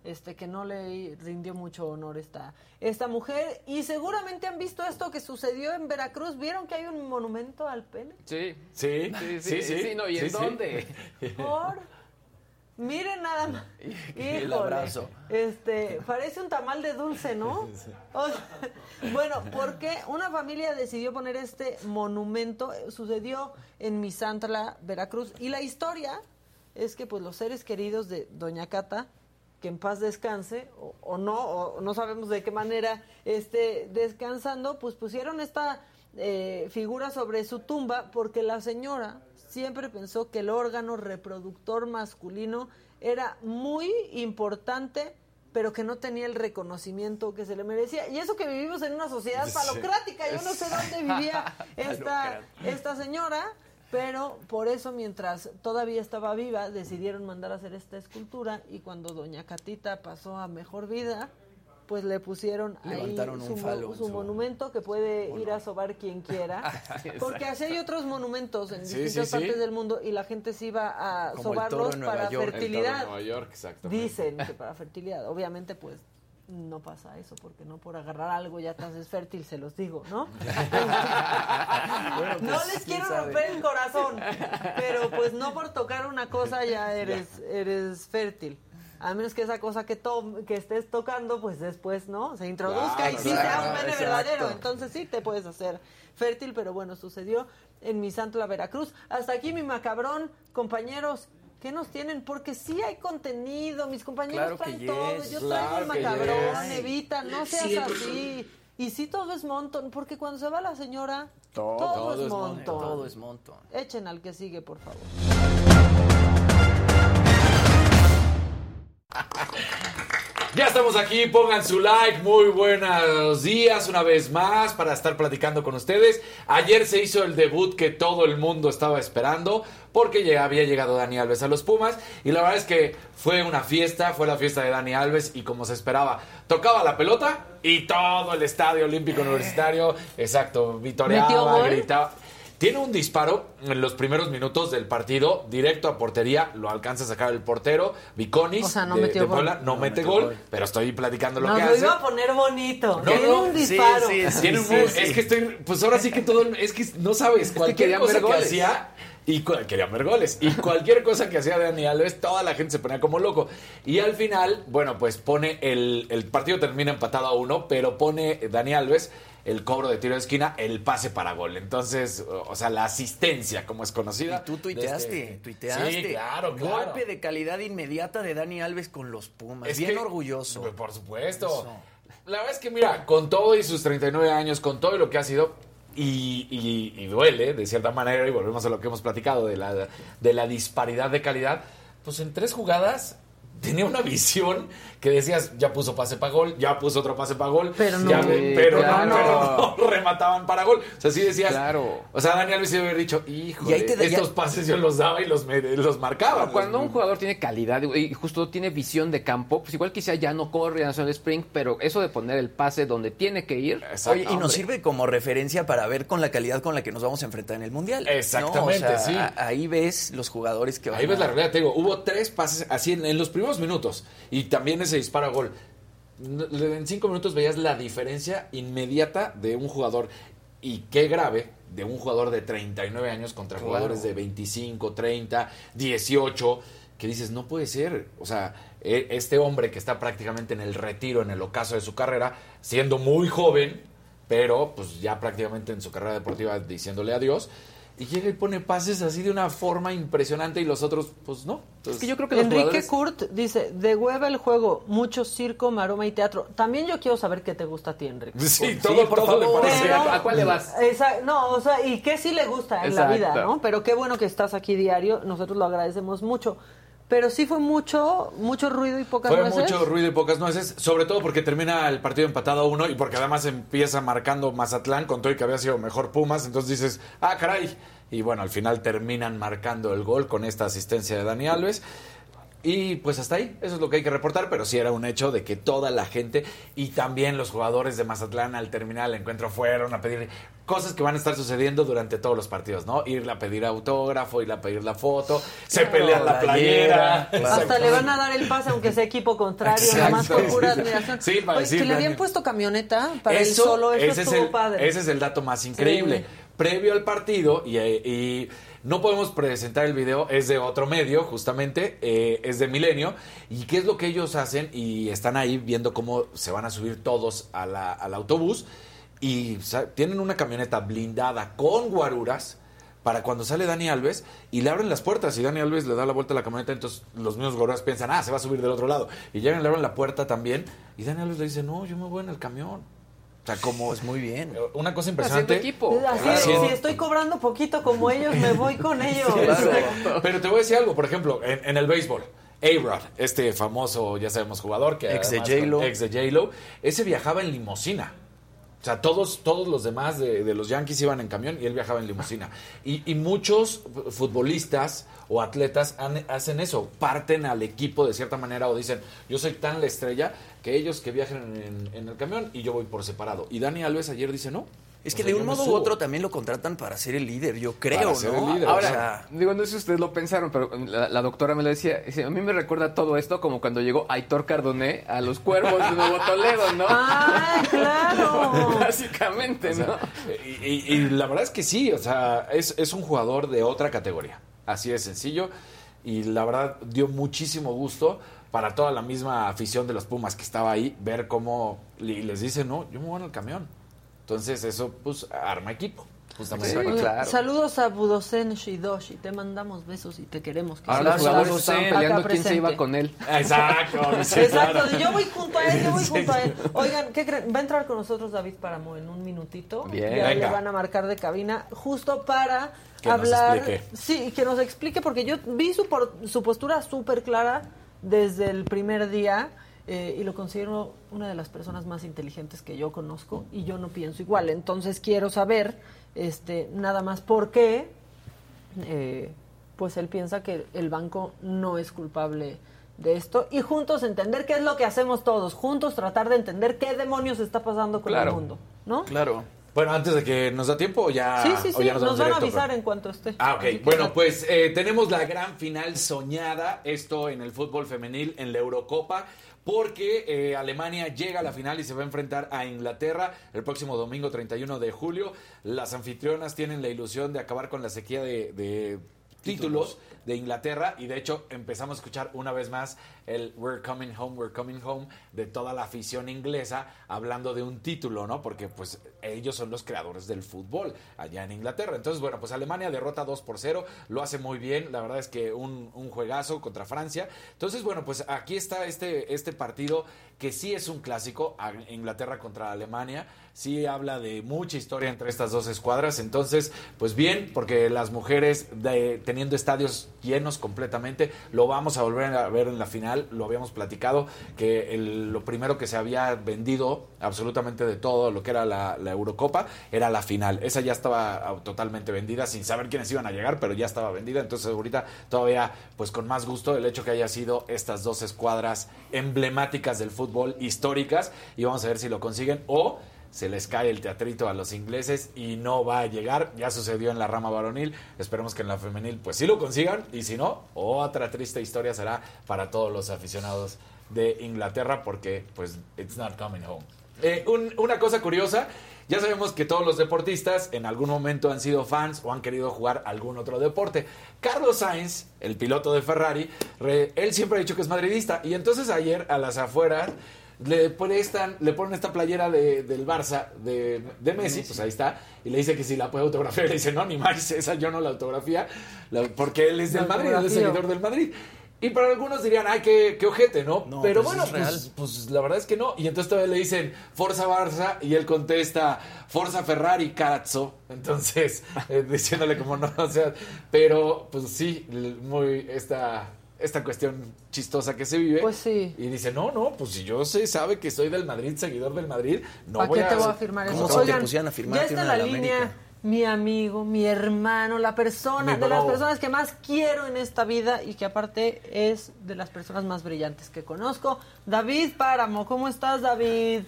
Este que no le rindió mucho honor esta esta mujer y seguramente han visto esto que sucedió en Veracruz, vieron que hay un monumento al pene. Sí. Sí, Sí, sí, sí, no, ¿y en sí. dónde? Por Miren nada más. el Híjole. abrazo. Este, parece un tamal de dulce, ¿no? O sea, bueno, porque una familia decidió poner este monumento, eh, sucedió en Misantla, Veracruz, y la historia es que pues los seres queridos de Doña Cata, que en paz descanse, o, o no, o no sabemos de qué manera esté descansando, pues pusieron esta eh, figura sobre su tumba porque la señora siempre pensó que el órgano reproductor masculino era muy importante pero que no tenía el reconocimiento que se le merecía. Y eso que vivimos en una sociedad palocrática, yo no sé dónde vivía esta, esta señora, pero por eso mientras todavía estaba viva decidieron mandar a hacer esta escultura y cuando doña Catita pasó a mejor vida, pues le pusieron ahí Levantaron un su, falo su- monumento que puede ir a sobar quien quiera. Porque así hay otros monumentos en Sí, distintas sí, sí. partes del mundo y la gente se iba a Como sobarlos para York. El toro de fertilidad. Nueva York. Dicen que para fertilidad. Obviamente, pues no pasa eso, porque no por agarrar algo ya te haces fértil, se los digo, ¿no? Bueno, no pues, les quiero sabe. romper el corazón, pero pues no por tocar una cosa ya eres, eres fértil. A menos que esa cosa que, to- que estés tocando, pues después, ¿no? Se introduzca Claro, y sí claro, sea un pene exacto. verdadero. Entonces sí te puedes hacer fértil, pero bueno, sucedió en mi Santla, Veracruz. Hasta aquí mi macabrón, compañeros. ¿Qué nos tienen? Porque sí hay contenido, mis compañeros Claro traen todo. yes, Yo traigo el macabrón, yes. Evita, no seas Siempre. así. Y sí todo es montón, porque cuando se va la señora, Todo, todo, todo es es montón. montón. Todo es montón. Echen al que sigue, por favor. Ya estamos aquí, pongan su like, muy buenos días una vez más para estar platicando con ustedes. Ayer se hizo el debut que todo el mundo estaba esperando porque ya había llegado Dani Alves a los Pumas y la verdad es que fue una fiesta, fue la fiesta de Dani Alves y como se esperaba, tocaba la pelota y todo el estadio olímpico universitario, exacto, ¿Metió vitoreaba, gritaba. Tiene un disparo en los primeros minutos del partido, directo a portería, lo alcanza a sacar el portero, Viconis O sea, no de, metió de gol. Puebla, no, mete gol, pero estoy platicando lo Nos que lo hace. iba a poner bonito. No, Tiene no, un sí, disparo. sí, sí. Tiene un- Es que estoy, pues ahora sí que todo, es que no sabes, cualquier cosa que hacía y querían ver goles y cualquier cosa que hacía Dani Alves, toda la gente se ponía como loco y al final, bueno, pues pone el, el partido termina empatado a uno, pero pone Dani Alves el cobro de tiro de esquina, el pase para gol. Entonces, o sea, la asistencia, como es conocida. Y tú tuiteaste, este- tuiteaste. Sí, claro, claro. Golpe de calidad inmediata de Dani Alves con los Pumas. Es Bien que- orgulloso. Por supuesto. Eso. La verdad es que, mira, con todo y sus 39 años, con todo y lo que ha sido, y, y- y duele, de cierta manera, y volvemos a lo que hemos platicado, de la, de la disparidad de calidad, pues en tres jugadas tenía una visión que decías, ya puso pase para gol, ya puso otro pase para gol, Pero no. ya ve- pero, claro. no, pero no remataban para gol. O sea, sí decías, Claro. o sea, Daniel sí debe haber dicho, hijo, estos pases yo los daba y los, me- los marcaba. Cuando un jugador tiene calidad y justo tiene visión de campo, pues igual quizá ya no corre, ya no el sprint, pero eso de poner el pase donde tiene que ir. Exacto. Oye, y nos sirve como referencia para ver con la calidad con la que nos vamos a enfrentar en el Mundial. ¿no? Exactamente, O sea, sí. a- ahí ves los jugadores que van Ahí ves a- la realidad, te digo, hubo tres pases así en, en los primeros minutos y también ese disparo a gol. En cinco minutos veías la diferencia inmediata de un jugador y qué grave de un jugador de 39 años contra Claro. jugadores de 25, 30, 18, que dices, no puede ser. O sea, e- este hombre que está prácticamente en el retiro, en el ocaso de su carrera, siendo muy joven, pero pues ya prácticamente en su carrera deportiva diciéndole adiós. Y llega y pone pases así de una forma impresionante y los otros, pues no. Es que yo creo que los Enrique jugadores... Kurt dice, de hueva el juego, mucho circo, maroma y teatro. También yo quiero saber qué te gusta a ti, Enrique. Sí, todo, sí, por todo le favor. parece. Pero- ¿A cuál le vas? Esa- no, o sea, y qué sí le gusta en la vida, ¿no? Pero qué bueno que estás aquí diario, nosotros lo agradecemos mucho. Pero sí fue mucho, mucho ruido y pocas Fue nueces. mucho ruido y pocas nueces, sobre todo porque termina el partido empatado a uno y porque además empieza marcando Mazatlán con todo y que había sido mejor Pumas, entonces dices, ah, caray. Y bueno, al final terminan marcando el gol con esta asistencia de Dani Alves. Y pues hasta ahí, eso es lo que hay que reportar, pero sí era un hecho de que toda la gente y también los jugadores de Mazatlán al terminar el encuentro fueron a pedir cosas que van a estar sucediendo durante todos los partidos, ¿no? Irle a pedir autógrafo, irle a pedir la foto, se pelean la playera. Hasta le van a dar el pase aunque sea equipo contrario, Exacto. nada más por pura admiración. Sí, para Oye, decir, que le habían puesto camioneta para él Eso, solo, eso ese, es el, padre. ese es el dato más increíble. Sí. Previo al partido, y, y no podemos presentar el video, es de otro medio, justamente, eh, es de Milenio. ¿Y qué es lo que ellos hacen? Y están ahí viendo cómo se van a subir todos al autobús. Y tienen una camioneta blindada con guaruras para cuando sale Dani Alves y le abren las puertas y Dani Alves le da la vuelta a la camioneta, entonces los mismos guaruras piensan, ah, se va a subir del otro lado. Y llegan, le abren la puerta también y Dani Alves le dice, no, yo me voy en el camión. O sea, como... Pues muy bien. Una cosa impresionante. equipo. Así, Claro. si estoy cobrando poquito como ellos, me voy con ellos. Pero te voy a decir algo, por ejemplo, en, en el béisbol. A-Rod, este famoso, ya sabemos, jugador que Ex de J-Lo. ex de J-Lo, ese viajaba en limosina. O sea, todos, todos los demás de, de los Yankees iban en camión y él viajaba en limusina. Y, y muchos futbolistas o atletas han- hacen eso, parten al equipo de cierta manera o dicen, yo soy tan la estrella que ellos que viajen en, en el camión y yo voy por separado. Y Dani Alves ayer dice, no. Es O que sea, de un modo u subo". otro también lo contratan para ser el líder, yo creo, Para ser ¿no? el líder, Ahora, o sea, Digo, no sé si ustedes lo pensaron, pero la, la doctora me lo decía. dice, a mí me recuerda todo esto como cuando llegó Aitor Cardoné a los Cuervos de Nuevo Toledo, ¿no? ¡Ay, claro! Básicamente, O sea, ¿no? y, y- y la verdad es que sí, o sea, es, es un jugador de otra categoría. Así de sencillo. Y la verdad dio muchísimo gusto para toda la misma afición de los Pumas que estaba ahí, ver cómo les dice, no, yo me voy en el camión. Entonces eso, pues, arma equipo. Justamente. Saludos a Budosen Shidoshi. Te mandamos besos y te queremos. que Ahora los jugadores estaban peleando quién se iba con él. Exacto. sí, Exacto, claro. yo voy junto a él, yo voy Sí, junto a él. Oigan, ¿qué creen? Va a entrar con nosotros David Páramo en un minutito. Bien. Ya le van a marcar de cabina justo para Que nos hablar. explique. Sí, que nos explique, porque yo vi su, por- su postura súper clara desde el primer día eh, y lo considero una de las personas más inteligentes que yo conozco y yo no pienso igual. Entonces quiero saber, este, nada más por qué, eh, pues él piensa que el banco no es culpable de esto y juntos entender qué es lo que hacemos todos, juntos tratar de entender qué demonios está pasando con Claro. el mundo, ¿no? Claro. Bueno, antes de que nos da tiempo, ya, sí, sí, o sí, ya nos, van a avisar pero- en cuanto esté. Ah, ok. Bueno, ya. pues eh, tenemos la gran final soñada, esto en el fútbol femenil, en la Eurocopa, porque eh, Alemania llega a la final y se va a enfrentar a Inglaterra el próximo domingo 31 de julio. Las anfitrionas tienen la ilusión de acabar con la sequía de, de títulos de Inglaterra y de hecho empezamos a escuchar una vez más el We're Coming Home, We're Coming Home de toda la afición inglesa hablando de un título, ¿no? Porque pues ellos son los creadores del fútbol allá en Inglaterra. Entonces, bueno, pues Alemania derrota 2 por 0, lo hace muy bien, la verdad es que un, juegazo contra Francia. Entonces, bueno, pues aquí está este, este partido que sí es un clásico, Inglaterra contra Alemania, sí habla de mucha historia entre estas dos escuadras, entonces, pues bien, porque las mujeres de- teniendo estadios llenos completamente, lo vamos a volver a ver en la final, lo habíamos platicado, que lo primero que se había vendido absolutamente de todo lo que era la, la Eurocopa era la final, esa ya estaba ah, totalmente vendida, sin saber quiénes iban a llegar, pero ya estaba vendida, entonces ahorita todavía, pues con más gusto el hecho que haya sido estas dos escuadras emblemáticas del fútbol, históricas, y vamos a ver si lo consiguen o se les cae el teatrito a los ingleses y no va a llegar. Ya sucedió en la rama varonil. Esperemos que en la femenil pues sí lo consigan y si no, otra triste historia será para todos los aficionados de Inglaterra porque pues it's not coming home. Eh, un- una cosa curiosa, ya sabemos que todos los deportistas en algún momento han sido fans o han querido jugar algún otro deporte. Carlos Sainz, el piloto de Ferrari, re- él siempre ha dicho que es madridista y entonces ayer a las afueras le prestan, le ponen esta playera de, del Barça de, de Messi, pues ahí está, y le dice que si la puede autografiar, le dice, no, ni más, esa yo no la autografía, la- porque él es del Madrid, él es seguidor del Madrid. Y para algunos dirían, ay, qué, qué ojete, ¿no? No, Pero pues bueno, pues, pues la verdad es que no. Y entonces todavía le dicen, Forza Barça, y él contesta, Forza Ferrari, cazzo. Entonces, eh, diciéndole como no, o sea, pero pues sí, muy esta, esta cuestión chistosa que se vive. Pues sí. Y dice, no, no, pues si yo sé, sabe que soy del Madrid, seguidor del Madrid, no ¿Para voy qué a... te voy a firmar ¿Cómo eso? se te pusieran a firmar ya está la línea América? mi amigo, mi hermano, la persona, Mi de las personas que más quiero en esta vida y que aparte es de las personas más brillantes que conozco. David Páramo, ¿cómo estás, David?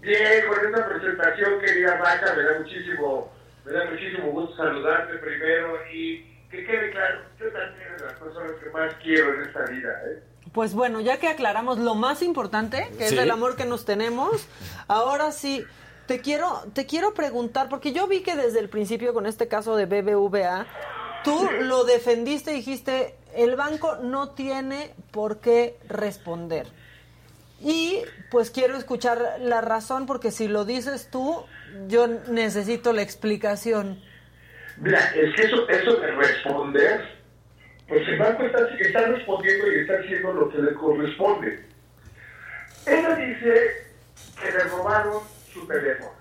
Bien, con esta presentación, querida Maca, me da muchísimo, me da muchísimo gusto saludarte primero y que quede claro, yo también de las personas que más quiero en esta vida, ¿eh? Pues bueno, ya que aclaramos lo más importante, que Sí. es el amor que nos tenemos, ahora sí, te quiero, te quiero preguntar, porque yo vi que desde el principio con este caso de BBVA, tú lo defendiste y dijiste, el banco no tiene por qué responder. Y pues quiero escuchar la razón, porque si lo dices tú, yo necesito la explicación. Mira, es que eso, eso de responder, pues el banco está, está respondiendo y está haciendo lo que le corresponde. Ella dice que le robaron su teléfono.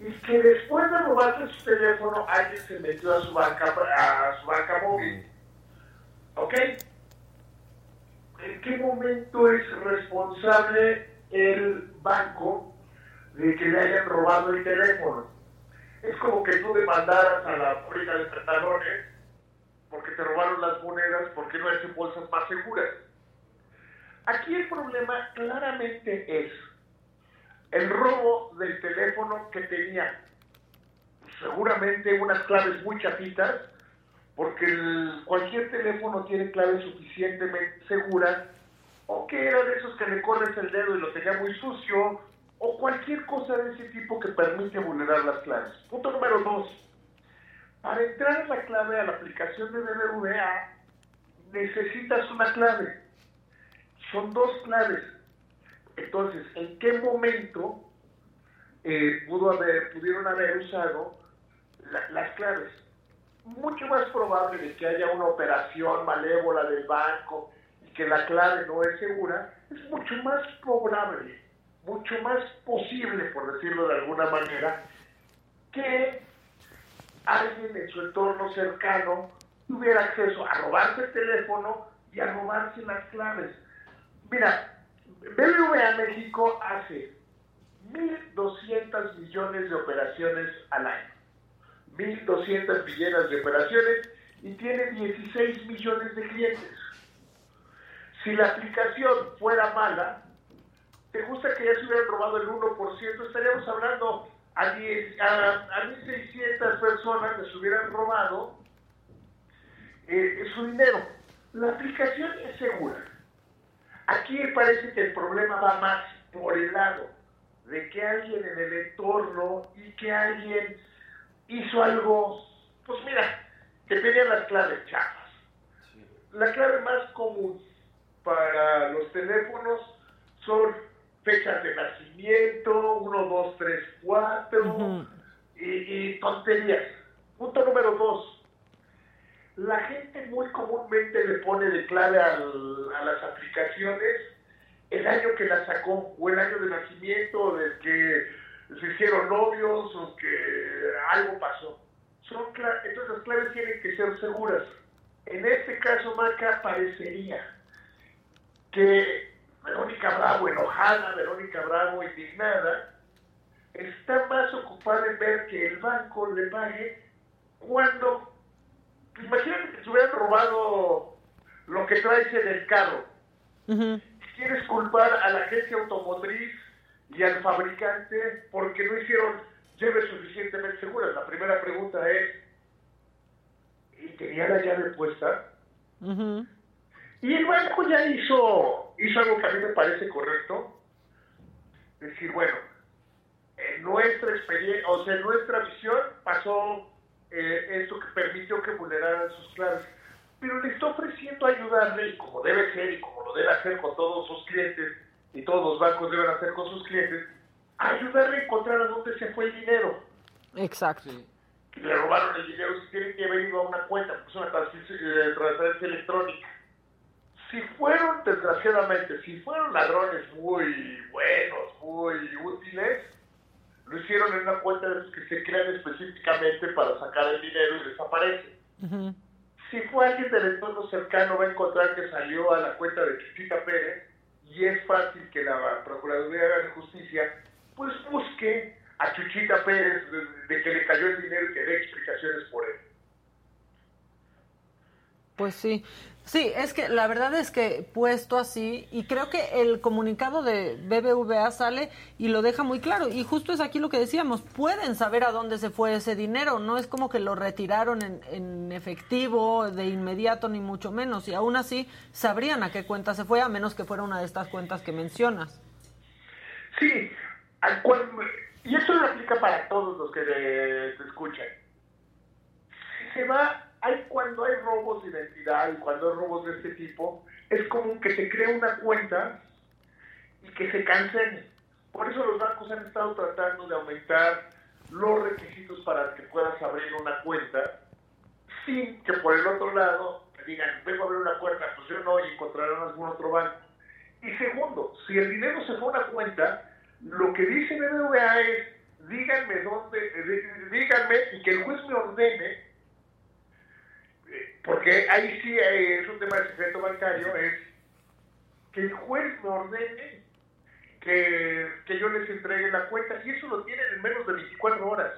y que después de robarse su teléfono alguien se metió a su banca a su banca móvil. ¿Ok? ¿En qué momento es responsable el banco de que le hayan robado el teléfono. Es como que tú demandaras a la fábrica de pantalones porque te robaron las monedas, porque no hacen bolsas más seguras. Aquí el problema claramente es el robo del teléfono que tenía seguramente unas claves muy chapitas, porque cualquier teléfono tiene claves suficientemente seguras, o que era de esos que le corres el dedo y lo tenía muy sucio, o cualquier cosa de ese tipo que permite vulnerar las claves. Punto número dos. Para entrar en la clave a la aplicación de BBVA, necesitas una clave. Son dos claves. Entonces, ¿en qué momento eh, pudo haber, pudieron haber usado la- las claves? Mucho más probable de que haya una operación malévola del banco y que la clave no es segura, es mucho más probable, mucho más posible, por decirlo de alguna manera, que alguien en su entorno cercano tuviera acceso a robarse el teléfono y a robarse las claves. Mira, BBVA México hace 1.200 millones de operaciones al año. 1.200 millones de operaciones y tiene 16 millones de clientes. Si la aplicación fuera mala, ¿te gusta que ya se hubieran robado el 1%? Estaríamos hablando a, 10 a, a 1.600 personas les hubieran robado eh, su dinero. La aplicación es segura. Aquí parece que el problema va más por el lado de que alguien en el entorno y que alguien hizo algo, pues mira, que tenían las claves chafas. La clave más común para los teléfonos son fechas de nacimiento, 1, 2, 3, 4 y, tonterías. Punto número 2. La gente muy comúnmente le pone de clave al- a las aplicaciones el año que la sacó, o el año de nacimiento, o del que se hicieron novios, o que algo pasó. Son Entonces las claves tienen que ser seguras. En este caso, Maca, parecería que Verónica Bravo enojada, Verónica Bravo indignada, está más ocupada en ver que el banco le pague cuando, imagínate que se hubieran robado lo que traes en el carro. Quieres culpar a la agencia automotriz y al fabricante porque no hicieron llaves suficientemente seguras. La primera pregunta es, ¿y tenía la llave puesta? Y el banco ya hizo, hizo algo que a mí me parece correcto. Decir, bueno, en nuestra experiencia, o sea, en nuestra visión pasó eh, esto que permitió que vulneraran sus claves. Pero le está ofreciendo ayudarle, y como debe ser, y como lo debe hacer con todos sus clientes, y todos los bancos deben hacer con sus clientes, ayudarle a encontrar a dónde se fue el dinero. Exacto. Le robaron el dinero si tienen que haber ido a una cuenta, porque es una transferencia, eh, transferencia electrónica. Si fueron, desgraciadamente, si fueron ladrones muy buenos, muy útiles, lo hicieron en una cuenta de esos que se crean específicamente para sacar el dinero y desaparece. Si fue alguien del entorno cercano, va a encontrar que salió a la cuenta de Chuchita Pérez y es fácil que la Procuraduría de Justicia pues busque a Chuchita Pérez de, de que le cayó el dinero y que dé explicaciones por él. Pues sí. Sí, es que la verdad es que puesto así, y creo que el comunicado de BBVA sale y lo deja muy claro, y justo es aquí lo que decíamos, pueden saber a dónde se fue ese dinero, no es como que lo retiraron en, en efectivo de inmediato, ni mucho menos, y aún así sabrían a qué cuenta se fue, a menos que fuera una de estas cuentas que mencionas. Sí, al cual, y eso lo aplica para todos los que te escuchan. Si se va, hay cuando hay robos de identidad y cuando hay robos de este tipo, es común que se cree una cuenta y que se cancele. Por eso los bancos han estado tratando de aumentar los requisitos para que puedas abrir una cuenta sin que por el otro lado te digan, vengo a abrir una cuenta, pues yo no, y encontrarán algún otro banco. Y segundo, si el dinero se fue a una cuenta, lo que dice BBVA es, díganme dónde, eh, díganme y que el juez me ordene, porque ahí sí eh, es un tema de secreto bancario, es que el juez me ordene que, que yo les entregue la cuenta y eso lo tienen en menos de 24 horas.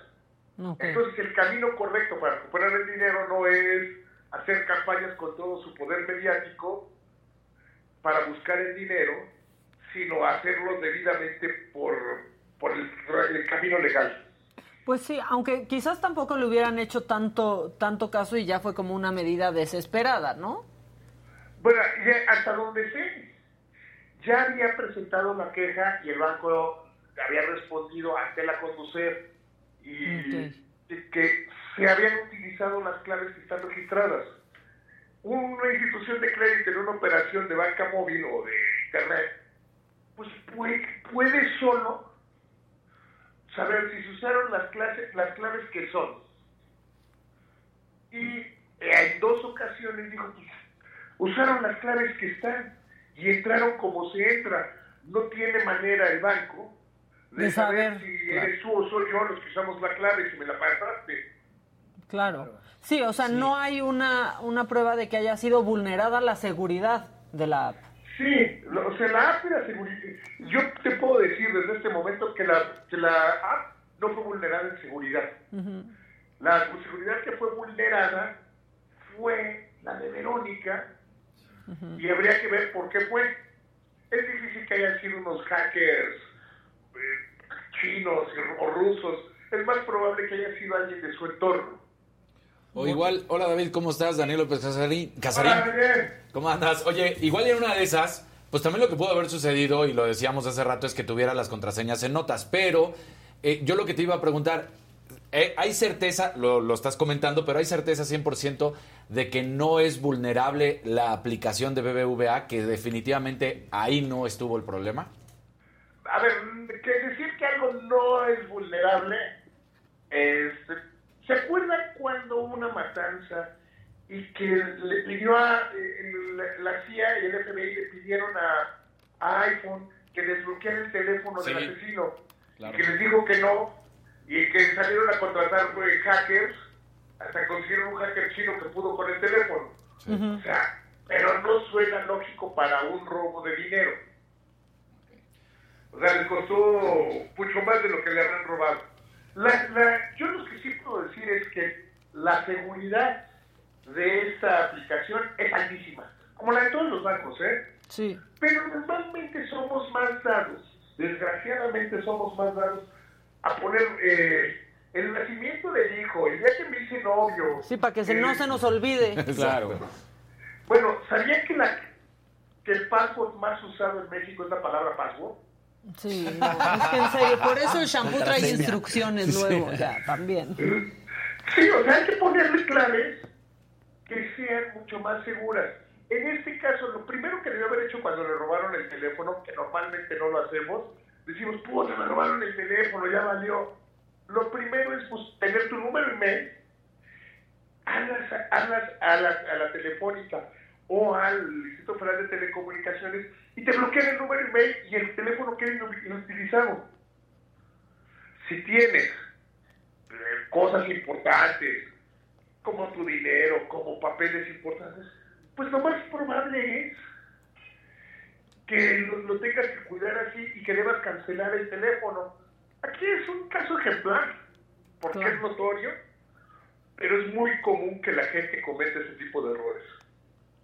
Entonces el camino correcto para recuperar el dinero no es hacer campañas con todo su poder mediático para buscar el dinero, sino hacerlo debidamente por, por el, el camino legal. Pues sí, aunque quizás tampoco le hubieran hecho tanto, tanto caso y ya fue como una medida desesperada, ¿no? Bueno, ya hasta donde sé, ya había presentado la queja y el banco había respondido ante la conducir y que se habían utilizado las claves que están registradas. Una institución de crédito en una operación de banca móvil o de internet, pues puede, puede solo saber si se usaron las, clases, las claves que son. Y en dos ocasiones dijo, pues, usaron las claves que están y entraron como se entra. No tiene manera el banco de, De saber, saber, si claro. eres tú o soy yo los que usamos la clave, si me la pasaste. Claro. Sí, o sea, no hay una, una prueba de que haya sido vulnerada la seguridad de la app. Sí, lo- o sea, la app de la seguridad. Yo te puedo decir desde este momento que la, que la app no fue vulnerada en seguridad. La seguridad que fue vulnerada fue la de Verónica y habría que ver por qué fue. Es difícil que hayan sido unos hackers eh, chinos y- o rusos. Es más probable que haya sido alguien de su entorno. O igual, hola David, ¿cómo estás? Daniel López Casarín. Casarín. ¿Cómo andas? Oye, igual en una de esas, pues también lo que pudo haber sucedido, y lo decíamos hace rato, es que tuviera las contraseñas en notas. Pero eh, yo lo que te iba a preguntar, eh, ¿hay certeza, lo, lo estás comentando, pero hay certeza 100% de que no es vulnerable la aplicación de BBVA, que definitivamente ahí no estuvo el problema? A ver, que decir que algo no es vulnerable es... ¿Se acuerdan cuando hubo una matanza y que le pidió a eh, el- la CIA y el FBI le pidieron a, a iPhone que desbloqueara el teléfono del asesino? Claro. Y que les dijo que no y que salieron a contratar pues, hackers hasta consiguieron un hacker chino que pudo con el teléfono. O sea, pero no suena lógico para un robo de dinero. O sea, les costó mucho más de lo que le habrán robado. La- la- yo lo que sí puedo decir es que la seguridad de esta aplicación es altísima, como la de todos los bancos, ¿eh? Sí. Pero normalmente somos más dados, desgraciadamente somos más dados a poner eh, el nacimiento del hijo, el día que me hice novio. Sí, para que se, eh, no se nos olvide. Claro. Bueno, ¿sabía que, la, que el password más usado en México es la palabra password? Sí, no, es que en serio, por eso el shampoo trae instrucciones Sí. luego, ya, también. Sí, o sea, hay que ponerle claves que sean mucho más seguras. En este caso, lo primero que debió haber hecho cuando le robaron el teléfono, que normalmente no lo hacemos, decimos, puta, me robaron el teléfono, ya valió. Lo primero es pues, tener tu número email, hablas, hablas a, la, a la telefónica o al Instituto Federal de Telecomunicaciones y te bloquean el número email y el teléfono queda inu- inutilizado. Si tienes eh, cosas importantes, como tu dinero, como papeles importantes, pues lo más probable es que lo, lo tengas que cuidar así y que debas cancelar el teléfono. Aquí es un caso ejemplar, porque es notorio, pero es muy común que la gente cometa ese tipo de errores.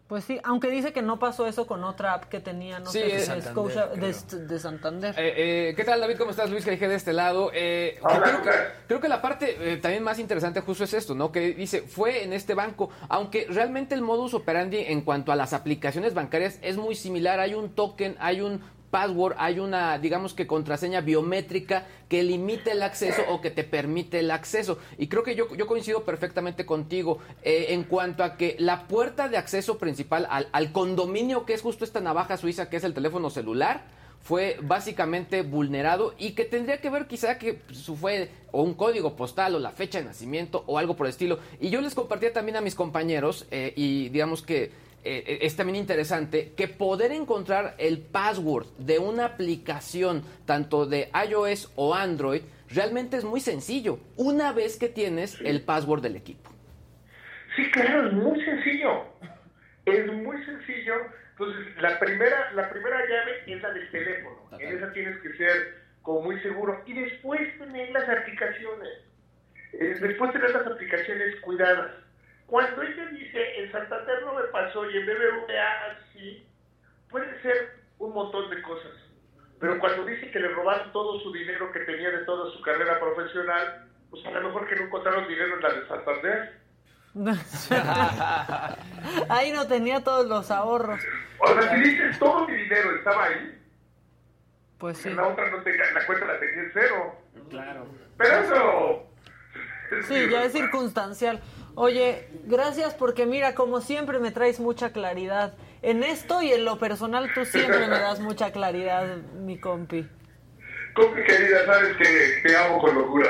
Pues sí, aunque dice que no pasó eso con otra app que tenía, no Sí, sé, de de, Santander, Scotia- de, de Santander. Eh, eh, ¿Qué tal, David? ¿Cómo estás? Luis dije de este lado. Eh, que creo, que, creo que la parte eh, también más interesante justo es esto, ¿no? Que dice, fue en este banco, aunque realmente el modus operandi en cuanto a las aplicaciones bancarias es muy similar. Hay un token, hay un password, hay una, digamos que contraseña biométrica que limita el acceso o que te permite el acceso. Y creo que yo, yo coincido perfectamente contigo eh, en cuanto a que la puerta de acceso principal al, al condominio, que es justo esta navaja suiza, que es el teléfono celular, fue básicamente vulnerado y que tendría que ver quizá que su fue o un código postal o la fecha de nacimiento o algo por el estilo. Y yo les compartía también a mis compañeros eh, y digamos que eh, es también interesante que poder encontrar el password de una aplicación tanto de iOS o Android realmente es muy sencillo una vez que tienes el password del equipo. Sí, claro, es muy sencillo. Es muy sencillo. Entonces, la primera, la primera llave es la del teléfono. En esa tienes que ser como muy seguro. Y después tener las aplicaciones. Eh, después tener las aplicaciones cuidadas. Cuando ella dice, en Santander no me pasó y en BBVA sí, puede ser un montón de cosas. Pero cuando dice que le robaron todo su dinero que tenía de toda su carrera profesional, pues a lo mejor que no encontraron dinero en la de Santander. Ahí no tenía todos los ahorros. O sea, si dices todo mi dinero estaba ahí, Pues sí. en la otra no te, la cuenta la tenía en cero. Claro. Pero eso... Sí, ya es circunstancial. Oye, gracias porque mira, como siempre me traes mucha claridad. En esto y en lo personal tú siempre me das mucha claridad, mi compi. Compi querida, sabes que te amo con locura.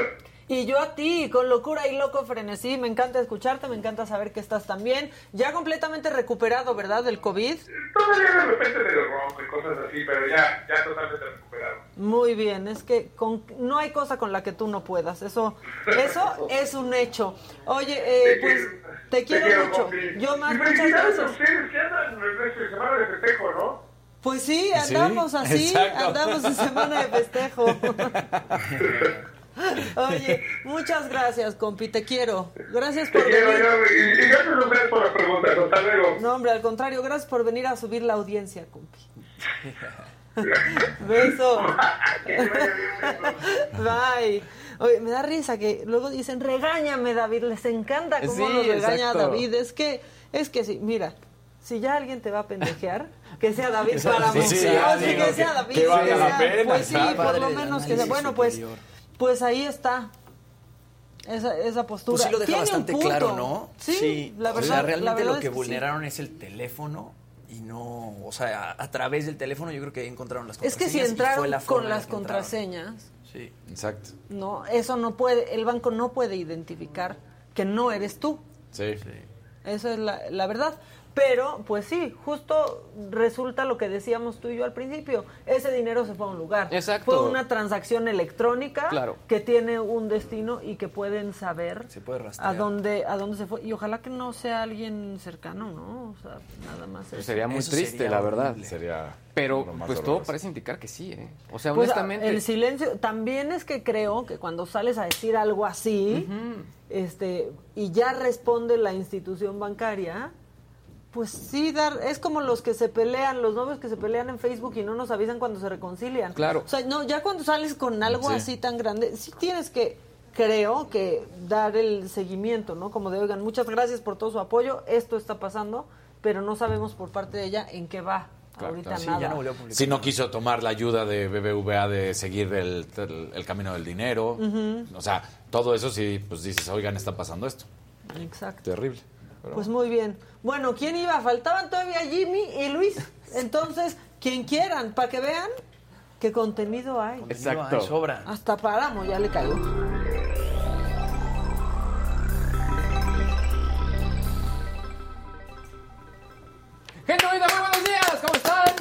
Y yo a ti, con locura y loco frenesí, me encanta escucharte, me encanta saber que estás también. Ya completamente recuperado, ¿verdad, del COVID? Todavía de repente lo rompo y cosas así, pero ya, ya totalmente recuperado. Muy bien, es que con, no hay cosa con la que tú no puedas, eso eso es un hecho. Oye, eh, pues te quiero mucho. compi. Yo más, Y muchas felicidades a gracias. ustedes que andan en semana de festejo, ¿no? Pues sí, Sí, andamos así, exacto. andamos en semana de festejo. Oye, muchas gracias, compi, te quiero. Gracias por Te quiero, venir. yo, y, y gracias a ustedes por la pregunta. Hasta luego. No, hombre, al contrario, gracias por venir a subir la audiencia, compi. Beso. Bye. Oye, me da risa que luego dicen, regáñame, David. Les encanta cómo Sí, nos regaña exacto. David. Es que, es que sí, mira, si ya alguien te va a pendejear, que sea David para sí, mí. sí, Sí, que sea David. que valga que la sea- pena, Pues sí, por lo menos que sea. Bueno, pues, superior. Pues ahí está. Esa, esa postura. Pues sí lo deja bastante claro, ¿no? Sí, la O verdad. sea, la realmente verdad lo es que sí. vulneraron es el teléfono y no, o sea, a, a través del teléfono yo creo que ahí encontraron las Es que si contraseñas entraron la con las contraseñas, Sí. Exacto. no, eso no puede, el banco no puede identificar que no eres tú. Sí. Esa es la, la verdad. Pero, pues sí, justo resulta lo que decíamos tú y yo al principio. Ese dinero se fue a un lugar. Exacto. Fue una transacción electrónica Claro. que tiene un destino y que pueden saber Se puede rastrear. a dónde, a dónde se fue. Y ojalá que no sea alguien cercano, ¿no? O sea, nada más. Pues eso. sería muy Eso triste, sería la verdad. horrible. Sería Pero pues todo parece indicar que sí, ¿eh? O sea, Pues, honestamente... el silencio, también es que creo que cuando sales a decir algo así, este, y ya responde la institución bancaria, pues sí, dar, es como los que se pelean, los novios que se pelean en Facebook y no nos avisan cuando se reconcilian. Claro. O sea, no, ya cuando sales con algo Sí. así tan grande, sí tienes que, creo que dar el seguimiento, ¿no? Como de, oigan, muchas gracias por todo su apoyo, esto está pasando, pero no sabemos por parte de ella en qué va. Claro, Ahorita claro. Sí, nada. ya no volvió a publicar. Si no quiso tomar la ayuda de BBVA de seguir el, el- el camino del dinero. O sea, todo eso sí, pues dices, oigan, está pasando esto. Exacto. Terrible. Pero- Pues muy bien. Bueno, ¿quién iba? Faltaban todavía Jimmy y Luis. Entonces, quien quieran, para que vean qué contenido hay. Exacto. hay, sobra. Hasta paramos, ya le cayó. Gente bonita, muy buenos días, ¿cómo están?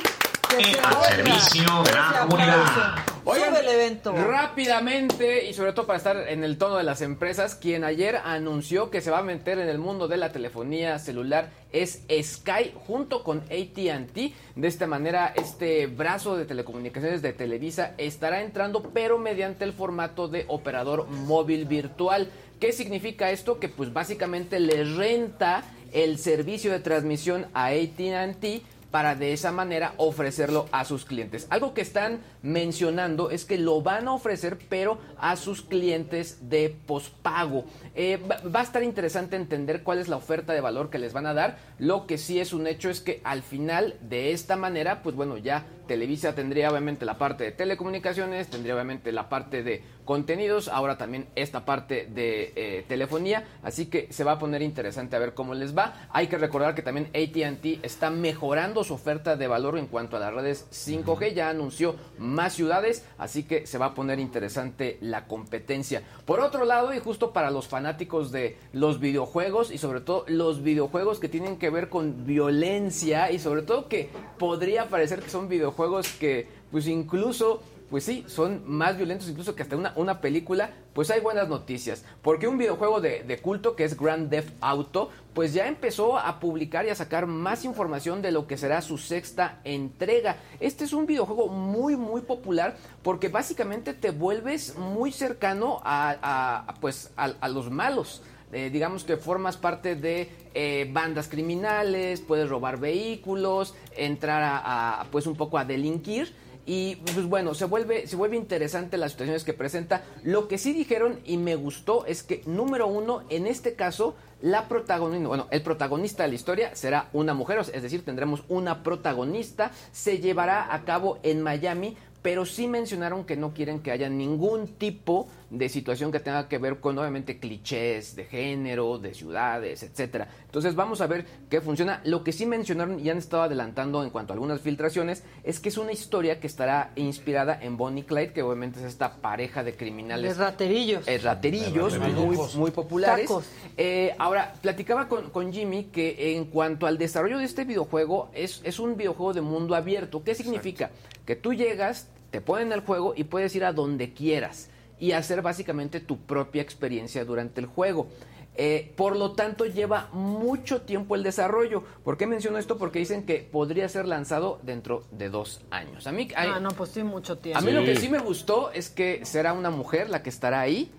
Se al servicio de la comunidad. Oigan, el evento. Rápidamente y sobre todo para estar en el tono de las empresas, quien ayer anunció que se va a meter en el mundo de la telefonía celular es Sky junto con AT&T. De esta manera, este brazo de telecomunicaciones de Televisa estará entrando, pero mediante el formato de operador móvil virtual. ¿Qué significa esto? Que pues básicamente le renta el servicio de transmisión a AT&T para de esa manera ofrecerlo a sus clientes. Algo que están mencionando es que lo van a ofrecer, pero a sus clientes de pospago. Eh, va, va a estar interesante entender cuál es la oferta de valor que les van a dar. Lo que sí es un hecho es que al final, de esta manera, pues bueno, ya Televisa tendría obviamente la parte de telecomunicaciones, tendría obviamente la parte de contenidos, ahora también esta parte de eh, telefonía, así que se va a poner interesante a ver cómo les va. Hay que recordar que también AT&T está mejorando su oferta de valor en cuanto a las redes 5G, ya anunció más ciudades, así que se va a poner interesante la competencia. Por otro lado, y justo para los fanáticos de los videojuegos y sobre todo los videojuegos que tienen que ver con violencia y sobre todo que podría parecer que son videojuegos que pues incluso pues sí, son más violentos incluso que hasta una, una película, pues hay buenas noticias. Porque un videojuego de, de culto que es Grand Theft Auto, pues ya empezó a publicar y a sacar más información de lo que será su sexta entrega. Este es un videojuego muy, muy popular porque básicamente te vuelves muy cercano a, pues, a, a los malos. Eh, digamos que formas parte de eh, bandas criminales, puedes robar vehículos, entrar a, pues un poco a delinquir y pues bueno, se vuelve, se vuelve interesante las situaciones que presenta. Lo que sí dijeron y me gustó es que, número uno, en este caso, la protagonista, bueno, el protagonista de la historia será una mujer, es decir, tendremos una protagonista, se llevará a cabo en Miami, pero sí mencionaron que no quieren que haya ningún tipo de situación que tenga que ver con obviamente clichés de género, de ciudades, etcétera. Entonces vamos a ver qué funciona. Lo que sí mencionaron y han estado adelantando en cuanto a algunas filtraciones es que es una historia que estará inspirada en Bonnie Clyde, que obviamente es esta pareja de criminales. De raterillos. Eh, raterillos, De muy, raterillos. muy populares. Eh, ahora, platicaba con, con Jimmy que en cuanto al desarrollo de este videojuego, es, es un videojuego de mundo abierto. ¿Qué significa? Que tú llegas, te ponen el juego y puedes ir a donde quieras y hacer básicamente tu propia experiencia durante el juego. Eh, por lo tanto, lleva mucho tiempo el desarrollo. ¿Por qué menciono esto? Porque dicen que podría ser lanzado dentro de dos años. A mí, Ah, no, pues sí, mucho tiempo. a mí lo que sí me gustó es que será una mujer la que estará ahí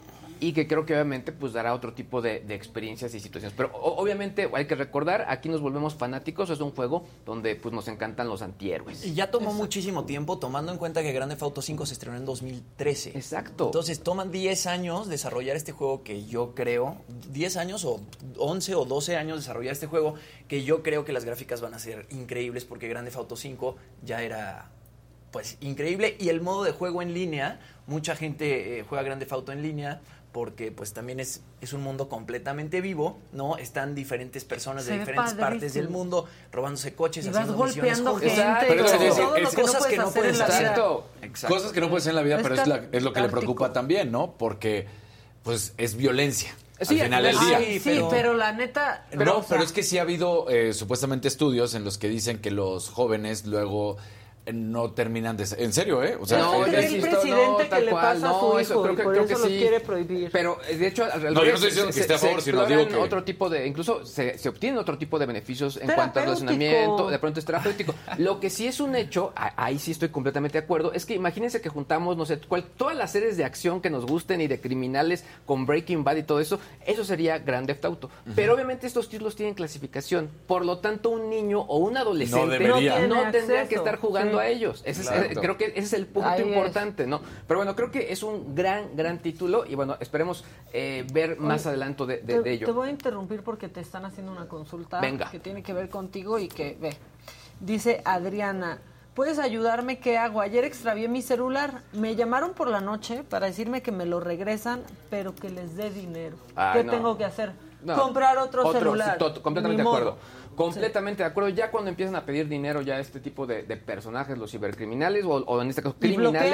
y que creo que obviamente pues dará otro tipo de, de experiencias y situaciones. Pero o- obviamente hay que recordar, aquí nos volvemos fanáticos, es un juego donde pues nos encantan los antihéroes. Y ya tomó muchísimo tiempo, tomando en cuenta que Grande Theft Auto 5 se estrenó en 2013. Exacto. Entonces toman 10 años desarrollar este juego que yo creo, 10 años o 11 o 12 años desarrollar este juego, que yo creo que las gráficas van a ser increíbles porque Grande Theft Auto 5 ya era pues increíble y el modo de juego en línea, mucha gente eh, juega Grande Theft Auto en línea porque pues también es, es un mundo completamente vivo, ¿no? Están diferentes personas de Se diferentes partes del mundo robándose coches, Y vas haciendo misiones golpeando juntos. gente, Pero todo es- lo es- que no cosas que no hacer puedes en la hacer. vida. Exacto. Exacto. Cosas que no puedes hacer en la vida, pero es, la- es lo que le preocupa también, ¿no? Porque, pues, es violencia. Sí, al final del día. Sí, pero- pero, la neta... no, o sea, pero es que sí ha habido eh, supuestamente estudios en los que dicen que los jóvenes luego no terminan de... En serio, ¿eh? O sea, No, yo el insisto, presidente que le cual, pasa a su no, hijo eso creo y que, por creo eso que los sí. quiere prohibir. Pero eh, de hecho, al yo no estoy diciendo que esté a favor, sino digo que- otro tipo de, incluso se, se obtienen otro tipo de beneficios en cuanto al relacionamiento, de pronto es terapéutico. Lo que sí es un hecho, a- ahí sí estoy completamente de acuerdo, es que imagínense que juntamos, no sé, cual- todas las series de acción que nos gusten y de criminales con Breaking Bad y todo eso, eso sería Grand Theft Auto. Pero obviamente estos títulos tienen clasificación, por lo tanto un niño o un adolescente debería. no, No tendría que estar jugando Sí. A ellos. Ese es- creo que ese es el punto Ahí es. importante, ¿no? Pero bueno, creo que es un gran, gran título y bueno, esperemos eh, ver más Oye, adelanto de, de- te, de ello. te voy a interrumpir porque te están haciendo una consulta Venga. que tiene que ver contigo y que ve. Dice Adriana, ¿puedes ayudarme? ¿Qué hago? Ayer extravié mi celular. Me llamaron por la noche para decirme que me lo regresan, pero que les dé dinero. Ay, ¿Qué no. tengo que hacer? No, Comprar otro, celular. sí, completamente de acuerdo. Completamente de acuerdo. Ya cuando empiezan a pedir dinero ya este tipo de, de personajes, los cibercriminales o, o en este caso criminales,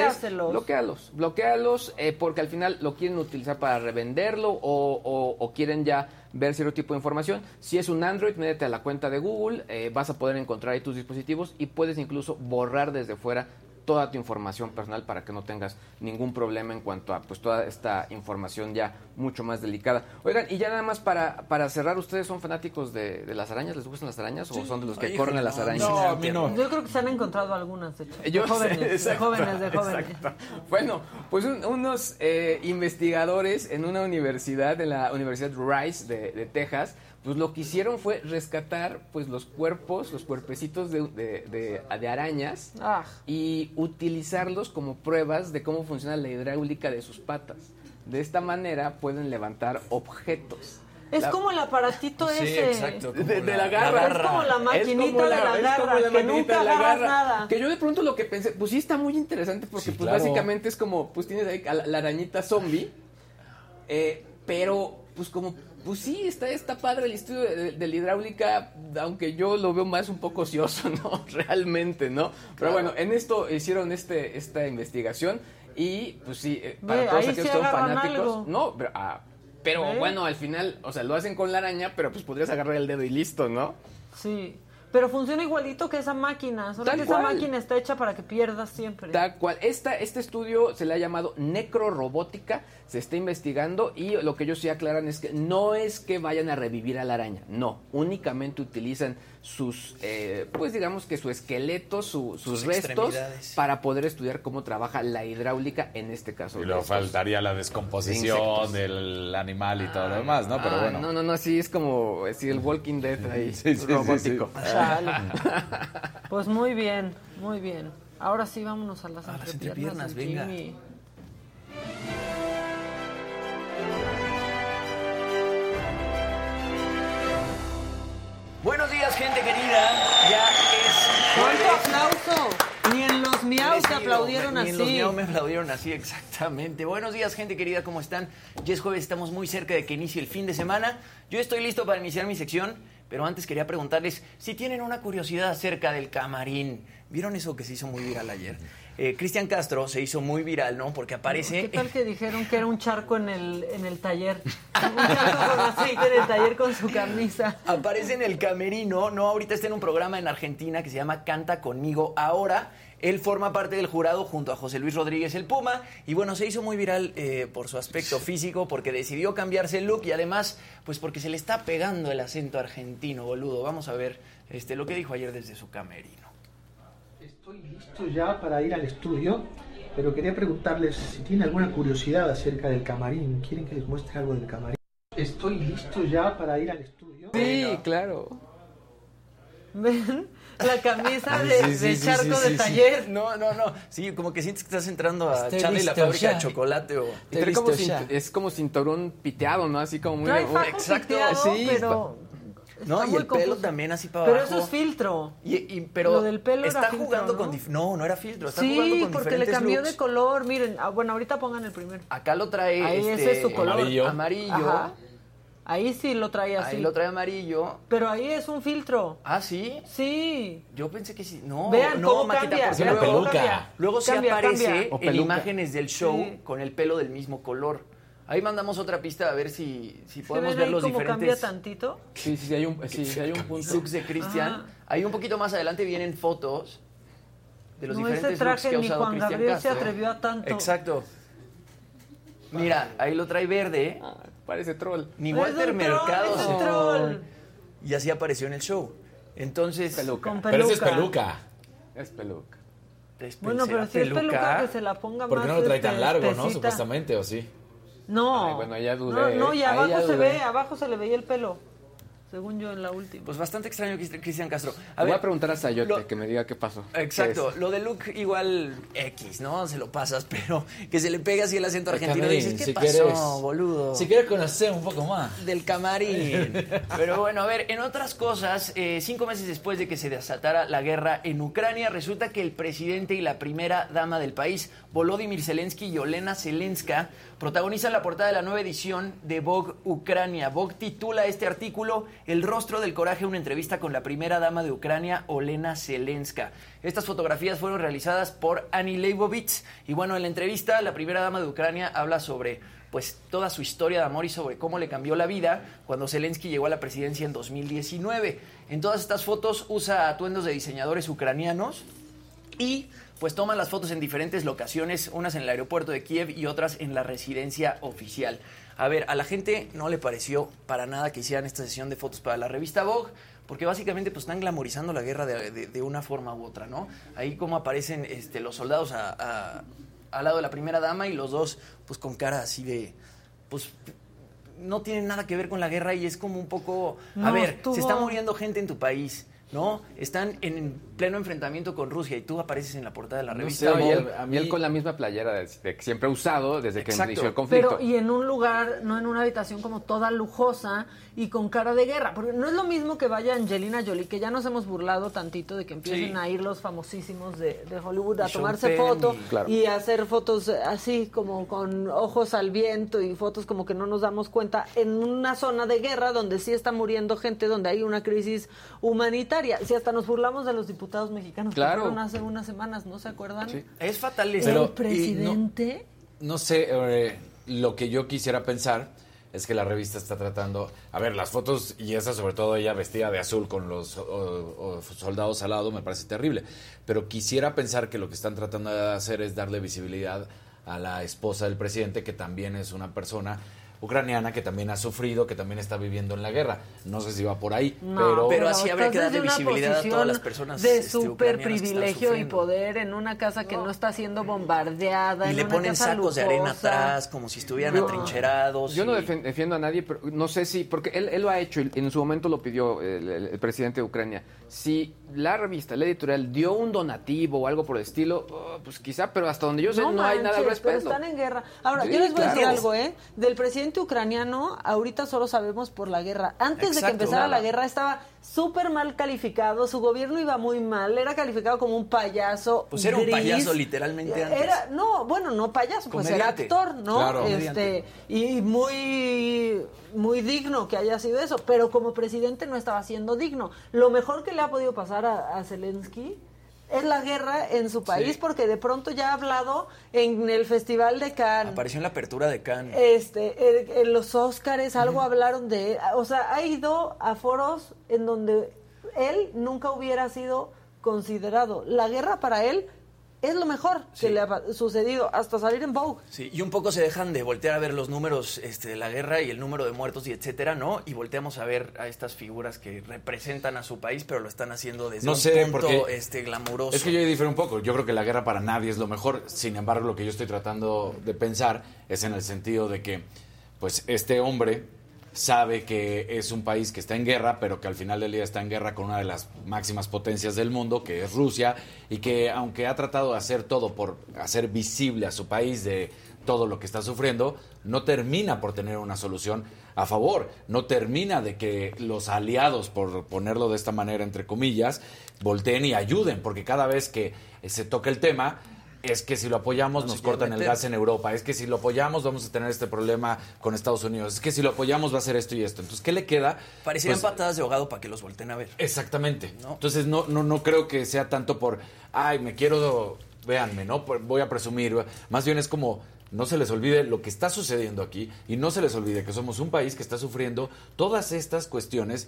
bloquealos, bloquealos eh, porque al final lo quieren utilizar para revenderlo o, o- o quieren ya ver cierto tipo de información. Si es un Android, métete a la cuenta de Google, eh, vas a poder encontrar ahí tus dispositivos y puedes incluso borrar desde fuera toda tu información personal para que no tengas ningún problema en cuanto a pues toda esta información ya mucho más delicada. Oigan, y ya nada más para, para cerrar, ¿ustedes son fanáticos de, de las arañas? ¿Les gustan las arañas o son de los que Ay, corren a las arañas? No, a mí no. Yo creo que se han encontrado algunas, de hecho. De Yo sé, jóvenes, de jóvenes, de jóvenes. exacto. Bueno, pues un- unos eh, investigadores en una universidad, en la Universidad Rice de, de Texas, pues lo que hicieron fue rescatar pues los cuerpos, los cuerpecitos de, de- de- de arañas Ah, y utilizarlos como pruebas de cómo funciona la hidráulica de sus patas. De esta manera pueden levantar objetos. es La- como el aparatito Sí, ese. exacto. de, de la- garra. Es como la maquinita Es como de la es como garra, la que maquinita nunca de la agarras garra. nada. Que yo de pronto lo que pensé, pues sí está muy interesante porque Sí, pues claro. básicamente es como, pues tienes ahí la arañita zombie, eh, pero pues como, pues sí, está, está padre el estudio de, de la hidráulica, aunque yo lo veo más un poco ocioso, ¿no? Realmente, ¿no? Pero bueno, en esto hicieron este, esta investigación y pues sí, eh, para Ve, todos aquellos que son fanáticos, algo. no, pero, ah, pero Ve. bueno, al final, o sea, lo hacen con la araña, pero pues podrías agarrar el dedo y listo, ¿no? Sí. Pero funciona igualito que esa máquina, solo Tal que esa máquina está hecha para que pierdas siempre. Tal cual. Esta, este estudio se le ha llamado necrorobótica, se está investigando y lo que ellos sí aclaran es que no es que vayan a revivir a la araña, no, únicamente utilizan sus, eh, pues digamos que su esqueleto, su- sus Sus restos para poder estudiar cómo trabaja la hidráulica en este caso. Y luego faltaría la descomposición insectos. del animal y todo lo demás, ¿no? Pero Ah, bueno. No, no, no, sí, es como sí, el Walking Dead ahí, Sí, sí, sí, robótico. sí. Pues muy bien, muy bien. Ahora sí, vámonos a las A las entrepiernas. venga. Buenos días, gente querida. Ya es ¿Cuánto aplauso? Ni en los miaus te Merecido. aplaudieron Ni así. en los miau me aplaudieron así, exactamente. Buenos días, gente querida, ¿cómo están? Ya es jueves, estamos muy cerca de que inicie el fin de semana. Yo estoy listo para iniciar mi sección, pero antes quería preguntarles si tienen una curiosidad acerca del camarín. ¿Vieron eso que se hizo muy viral ayer? Eh, Cristian Castro se hizo muy viral, ¿no? Porque aparece... ¿Qué tal que dijeron que era un charco en el, en el taller? Un charco con aceite en el taller con su camisa. Aparece en el camerino, no, ahorita está en un programa en Argentina que se llama Canta conmigo ahora. Él forma parte del jurado junto a José Luis Rodríguez el Puma y bueno, se hizo muy viral eh, por su aspecto físico porque decidió cambiarse el look y además pues porque se le está pegando el acento argentino, boludo. Vamos a ver este, lo que dijo ayer desde su camerino. Estoy listo ya para ir al estudio, pero quería preguntarles si tienen alguna curiosidad acerca del camarín. ¿Quieren que les muestre algo del camarín? Estoy listo ya para ir al estudio. Sí, claro. ¿Ven? La camisa de, sí, sí, de sí, charco sí, de sí, sí. taller. No, no, no. Sí, como que sientes que estás entrando a Estoy Charlie la fábrica ya. de chocolate o... Como cint- es como cinturón piteado, ¿no? Así como muy... Trae fajo Exacto. piteado, Sí, pero... No, está y el pelo confuso. también así para Pero abajo. eso es filtro. Y, y- pero Lo del pelo era está filtro, jugando ¿no? con dif- no, no era filtro, está jugando Sí, con porque le cambió looks. de color. Miren, ah, bueno, ahorita pongan el primero. Acá lo trae Ahí este, ese es su color. amarillo. Amarillo. Ajá. Ahí sí lo trae así. Ahí lo trae amarillo. Pero ahí es un filtro. Ah, sí. Sí. Yo pensé que sí. No, Vean no, cómo Maquita, cambia, porque luego, cambia. luego se Cambia, aparece cambia. En peluca. imágenes del show Sí. con el pelo del mismo color. Ahí mandamos otra pista a ver si, si ¿Se podemos ver los cómo cambia diferentes tantito? Sí, sí, sí, hay un, sí, sí, hay un punto. looks de Cristian. Ah. Ahí un poquito más adelante vienen fotos de los No, ese diferentes looks traje que ha ni usado Juan Cristian Gabriel se atrevió a tanto. Exacto. Mira, ahí lo trae verde. Parece troll. Ni Es Walter un Mercado troll, es se- un troll. Y así apareció en el show. Entonces. Peluca. Con Pero ese es peluca. peluca. Es peluca. Es- Bueno, pero ¿será si es peluca, que se la ponga Porque más no lo trae tan este, largo, ¿no? Supuestamente, ¿o sí? No. Ay, bueno, ya dudé, No, no, y ¿eh? Abajo ya se dudé. ve, abajo se le veía el pelo. Según yo en la última. Pues bastante extraño Crist- Cristian Castro. Le voy a preguntar a Sayote lo- que me diga qué pasó. Exacto, lo de Luke igual X, ¿no? Se lo pasas, pero que se le pega así el acento argentino y dices, ¿qué si pasó, quieres, boludo? Si quieres conocer un poco más. Del camarín. Pero bueno, a ver, en otras cosas, eh, cinco meses después de que se desatara la guerra en Ucrania, resulta que el presidente y la primera dama del país, Volodymyr Zelensky y Olena Zelenska, protagonizan la portada de la nueva edición de Vogue Ucrania. Vogue titula este artículo El rostro del coraje, una entrevista con la primera dama de Ucrania, Olena Zelenska. Estas fotografías fueron realizadas por Annie Leibovitz y bueno, en la entrevista la primera dama de Ucrania habla sobre pues toda su historia de amor y sobre cómo le cambió la vida cuando Zelensky llegó a la presidencia en 2019. En todas estas fotos usa atuendos de diseñadores ucranianos y pues toman las fotos en diferentes locaciones, unas en el aeropuerto de Kiev y otras en la residencia oficial. A ver, a la gente no le pareció para nada que hicieran esta sesión de fotos para la revista Vogue, porque básicamente pues están glamorizando la guerra de, de- de una forma u otra, ¿no? Ahí como aparecen este, los soldados a- a- al lado de la primera dama y los dos pues con cara así de, pues no tienen nada que ver con la guerra y es como un poco, a No, ver, estuvo- se está muriendo gente en tu país. ¿No? Están en pleno enfrentamiento con Rusia y tú apareces en la portada de la No revista. sé, y él, y él con la misma playera de, de que siempre ha usado desde que inició el conflicto. Pero, y en un lugar, no en una habitación como toda lujosa y con cara de guerra. Porque no es lo mismo que vaya Angelina Jolie, que ya nos hemos burlado tantito de que empiecen Sí. a ir los famosísimos de, de Hollywood a Y tomarse Sean Penn foto y- Claro. y hacer fotos así como con ojos al viento y fotos como que no nos damos cuenta en una zona de guerra donde sí está muriendo gente, donde hay una crisis humanitaria. Si hasta nos burlamos de los diputados mexicanos Claro. que fueron hace unas semanas, ¿no se acuerdan? Sí. Es fatal El no- presidente... No sé, eh, lo que yo quisiera pensar es que la revista está tratando, a ver, las fotos y esa sobre todo ella vestida de azul con los o- o soldados al lado me parece terrible, pero quisiera pensar que lo que están tratando de hacer es darle visibilidad a la esposa del presidente que también es una persona ucraniana que también ha sufrido, que también está viviendo en la guerra. No sé si va por ahí, No, pero Pero así habría que darle visibilidad a todas las personas, de súper privilegio y poder en una casa que no, está siendo bombardeada. Y en le una ponen casa sacos de arena atrás, como si estuvieran Yo- atrincherados. Yo no y- defiendo a nadie, pero no sé si, porque él, él lo ha hecho, y en su momento lo pidió el, el- el presidente de Ucrania. Si la revista, la editorial, dio un donativo o algo por el estilo, oh, pues quizá, pero hasta donde yo sé no, hay nada al pero respecto. están en guerra. Ahora, Sí, yo les voy a decir algo, ¿eh? Del presidente ucraniano, ahorita solo sabemos por la guerra. Antes de que empezara nada. la guerra estaba súper mal calificado, su gobierno iba muy mal, era calificado como un payaso. Pues era un payaso literalmente antes. Era, no, bueno, no payaso, pues era actor, ¿no? Claro. Este, y muy muy digno que haya sido eso, pero como presidente no estaba siendo digno. Lo mejor que le ha podido pasar a, a Zelensky es la guerra en su país, Sí. porque de pronto ya ha hablado en el Festival de Cannes. Apareció en la apertura de Cannes. Este, en, en los Óscares algo hablaron de él. O sea, ha ido a foros en donde él nunca hubiera sido considerado. La guerra para él es lo mejor que le ha sucedido hasta salir en Vogue. Sí, y un poco se dejan de voltear a ver los números este, de la guerra y el número de muertos y etcétera, ¿no? Y volteamos a ver a estas figuras que representan a su país, pero lo están haciendo desde No un sé, punto porque este, glamuroso. Es que yo difiero un poco. Yo creo que la guerra para nadie es lo mejor. Sin embargo, lo que yo estoy tratando de pensar es en el sentido de que, pues, este hombre sabe que es un país que está en guerra, pero que al final del día está en guerra con una de las máximas potencias del mundo, que es Rusia, y que aunque ha tratado de hacer todo por hacer visible a su país de todo lo que está sufriendo, no termina por tener una solución a favor, no termina de que los aliados, por ponerlo de esta manera entre comillas, volteen y ayuden, porque cada vez que se toca el tema, es que si lo apoyamos No nos cortan el gas en Europa, es que si lo apoyamos vamos a tener este problema con Estados Unidos, es que si lo apoyamos va a ser esto y esto. Entonces, ¿qué le queda? Parecían Pues, patadas de ahogado para que los volteen a ver. Exactamente. Entonces no, no, no creo que sea tanto por, ay, me quiero, véanme, ¿no? Voy a presumir. Más bien es como, no se les olvide lo que está sucediendo aquí y no se les olvide que somos un país que está sufriendo todas estas cuestiones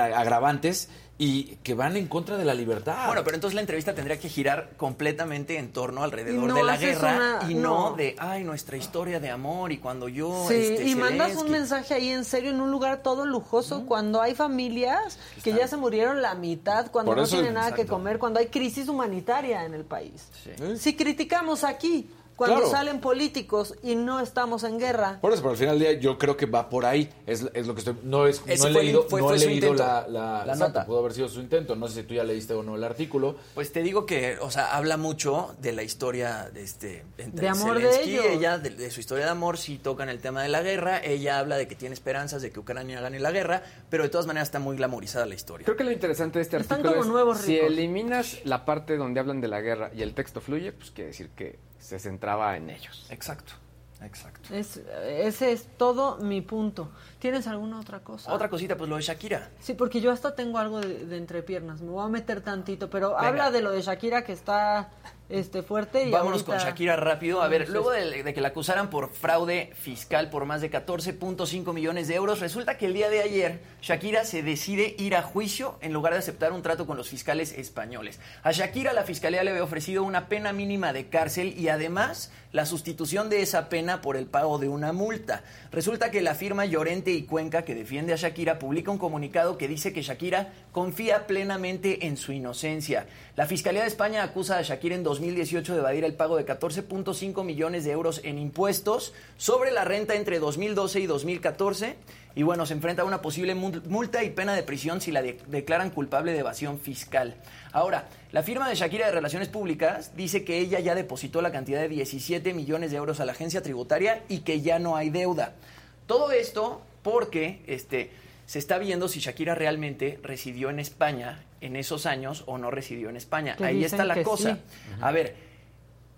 agravantes y que van en contra de la libertad. Bueno, pero entonces la entrevista tendría que girar completamente en torno alrededor no de la guerra una- y no, no. de, ay, nuestra historia de amor y cuando yo... Sí, este, y mandas un mensaje ahí en serio en un lugar todo lujoso cuando hay familias que ya se murieron la mitad, cuando Por no eso- tienen nada que comer, cuando hay crisis humanitaria en el país. Si criticamos aquí cuando Claro. salen políticos y no estamos en guerra, Por eso, pero al final del día yo creo que va por ahí. Es, es lo que estoy. No, es, no he fue- leído, fue- no fue he leído la, la, la exacto, nota. Pudo haber sido su intento. No sé si tú ya leíste o no el artículo. Pues te digo que, o sea, habla mucho de la historia de este entre De amor de Zelensky, ellos. ella de, de su historia de amor sí tocan el tema de la guerra, ella habla de que tiene esperanzas de que Ucrania gane la guerra, pero de todas maneras está muy glamorizada la historia. Creo que lo interesante de este Están artículo como es nuevos si eliminas la parte donde hablan de la guerra y el texto fluye, pues quiere decir que se centraba en ellos. Exacto, exacto. es, ese es todo mi punto. ¿Tienes alguna otra cosa? Otra cosita, pues lo de Shakira. Sí, porque yo hasta tengo algo de, de entrepiernas. Me voy a meter tantito, pero Venga. habla de lo de Shakira que está este fuerte y Vámonos con Shakira rápido. A ver, luego de que la acusaran por fraude fiscal por más de 14.5 millones de euros, resulta que el día de ayer Shakira se decide ir a juicio en lugar de aceptar un trato con los fiscales españoles. A Shakira la fiscalía le había ofrecido una pena mínima de cárcel y además la sustitución de esa pena por el pago de una multa. Resulta que la firma Llorente y Cuenca que defiende a Shakira publica un comunicado que dice que Shakira confía plenamente en su inocencia. La Fiscalía de España acusa a Shakira en 2018 de evadir el pago de 14.5 millones de euros en impuestos sobre la renta entre 2012 y 2014 y bueno, se enfrenta a una posible mul- multa y pena de prisión si la de- declaran culpable de evasión fiscal. Ahora, la firma de Shakira de Relaciones Públicas dice que ella ya depositó la cantidad de 17 millones de euros a la agencia tributaria y que ya no hay deuda. Todo esto porque este, se está viendo si Shakira realmente residió en España en esos años o no residió en España. Ahí está la cosa. sí. A ver,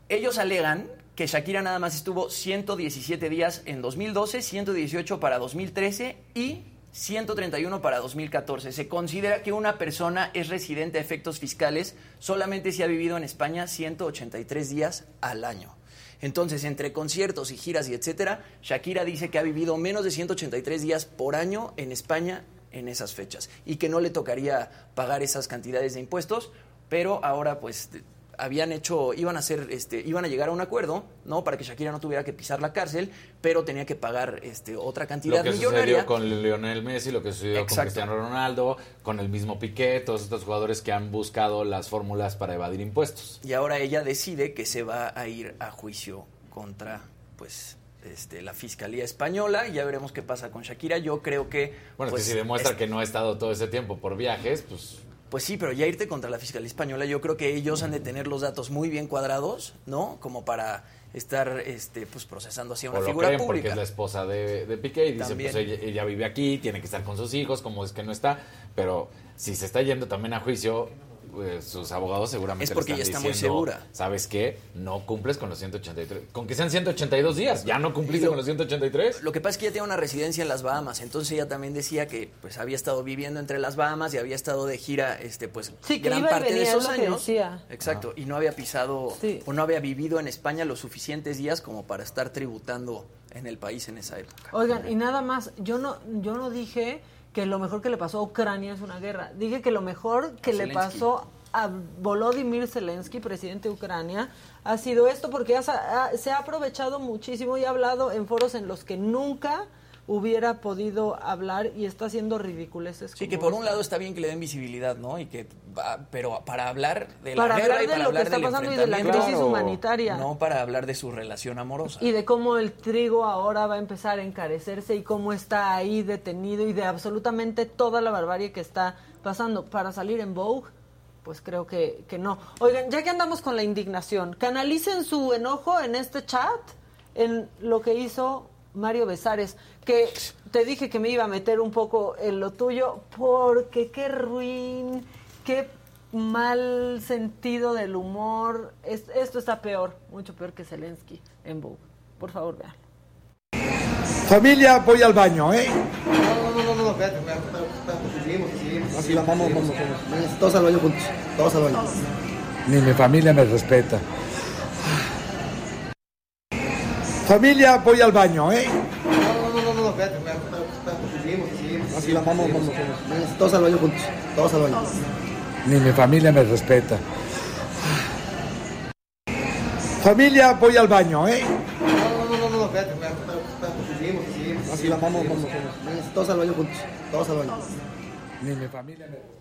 ellos alegan que Shakira nada más estuvo 117 días en 2012, 118 para 2013 y 131 para 2014. Se considera que una persona es residente a efectos fiscales solamente si ha vivido en España 183 días al año. Entonces, entre conciertos y giras y etcétera, Shakira dice que ha vivido menos de 183 días por año en España en esas fechas y que no le tocaría pagar esas cantidades de impuestos, pero ahora pues habían hecho, iban a hacer, este, iban a llegar a un acuerdo, ¿no? Para que Shakira no tuviera que pisar la cárcel, pero tenía que pagar este, otra Lo cantidad que millonaria. sucedió con Lionel Messi, lo que sucedió con. Cristiano Ronaldo, con el mismo Piqué, todos estos jugadores que han buscado las fórmulas para evadir impuestos. Y ahora ella decide que se va a ir a juicio contra, pues, este, la Fiscalía Española y ya veremos qué pasa con Shakira. Yo creo que... Bueno, pues, es que si demuestra es- que no ha estado todo ese tiempo por viajes, pues Pues sí, pero ya irte contra la Fiscalía Española, yo creo que ellos han de tener los datos muy bien cuadrados, ¿no? Como para estar este, pues, procesando así a o una lo figura creen porque pública. es la esposa de, de Piqué y dicen, También. pues ella, ella vive aquí, tiene que estar con sus hijos, como es que no está. Pero si se está yendo también a juicio, pues, sus abogados seguramente Es le porque están ella está muy segura. ¿Sabes qué? No cumples con los 183. Con que sean 182 días, ya no cumpliste Lo- con los 183. Lo que pasa es que ella tiene una residencia en las Bahamas, entonces ella también decía que pues había estado viviendo entre las Bahamas y había estado de gira este pues Sí, gran parte de esos años. Exacto, y no había pisado o no había vivido en España los suficientes días como para estar tributando en el país en esa época. Oigan, y nada más, yo no, yo no dije que lo mejor que le pasó a Ucrania es una guerra. Dije que lo mejor que le pasó a Volodymyr Zelensky, presidente de Ucrania, ha sido esto porque ha ha- se ha aprovechado muchísimo y ha hablado en foros en los que nunca hubiera podido hablar y está haciendo ridiculeces. Sí, que por un lado está bien que le den visibilidad, ¿no? Y que va- pero para hablar de la Para guerra hablar y para lo que hablar está del pasando y de la crisis humanitaria. No para hablar de su relación amorosa. Y de cómo el trigo ahora va a empezar a encarecerse y cómo está ahí detenido y de absolutamente toda la barbarie que está pasando. Para salir en Vogue, pues creo que, que no. Oigan, ya que andamos con la indignación, canalicen su enojo en este chat, en lo que hizo Mario Besares, que te dije que me iba a meter un poco en lo tuyo, porque qué ruin, qué mal sentido del humor. Es- esto está peor, mucho peor que Zelensky en Vogue. Por favor, vean. Familia, voy al baño, ¿eh? No, no, no, no, espérate, espérate, espérate, seguimos, seguimos. Así vamos, vamos, vamos. Todos al baño juntos, todos al baño. Ni mi familia me respeta. Familia, voy al baño, ¿eh? No, no, no, no, espérate, espérate, espérate, seguimos, seguimos. Así vamos, vamos, vamos. Todos al baño juntos, todos al baño. Ni mi familia me respeta. Familia, voy al baño, ¿eh? No, no, no, no, espérate, espérate, espérate, seguimos, seguimos. Así vamos, vamos, vamos. Todos al baño juntos, todos al baño. Ni mi familia me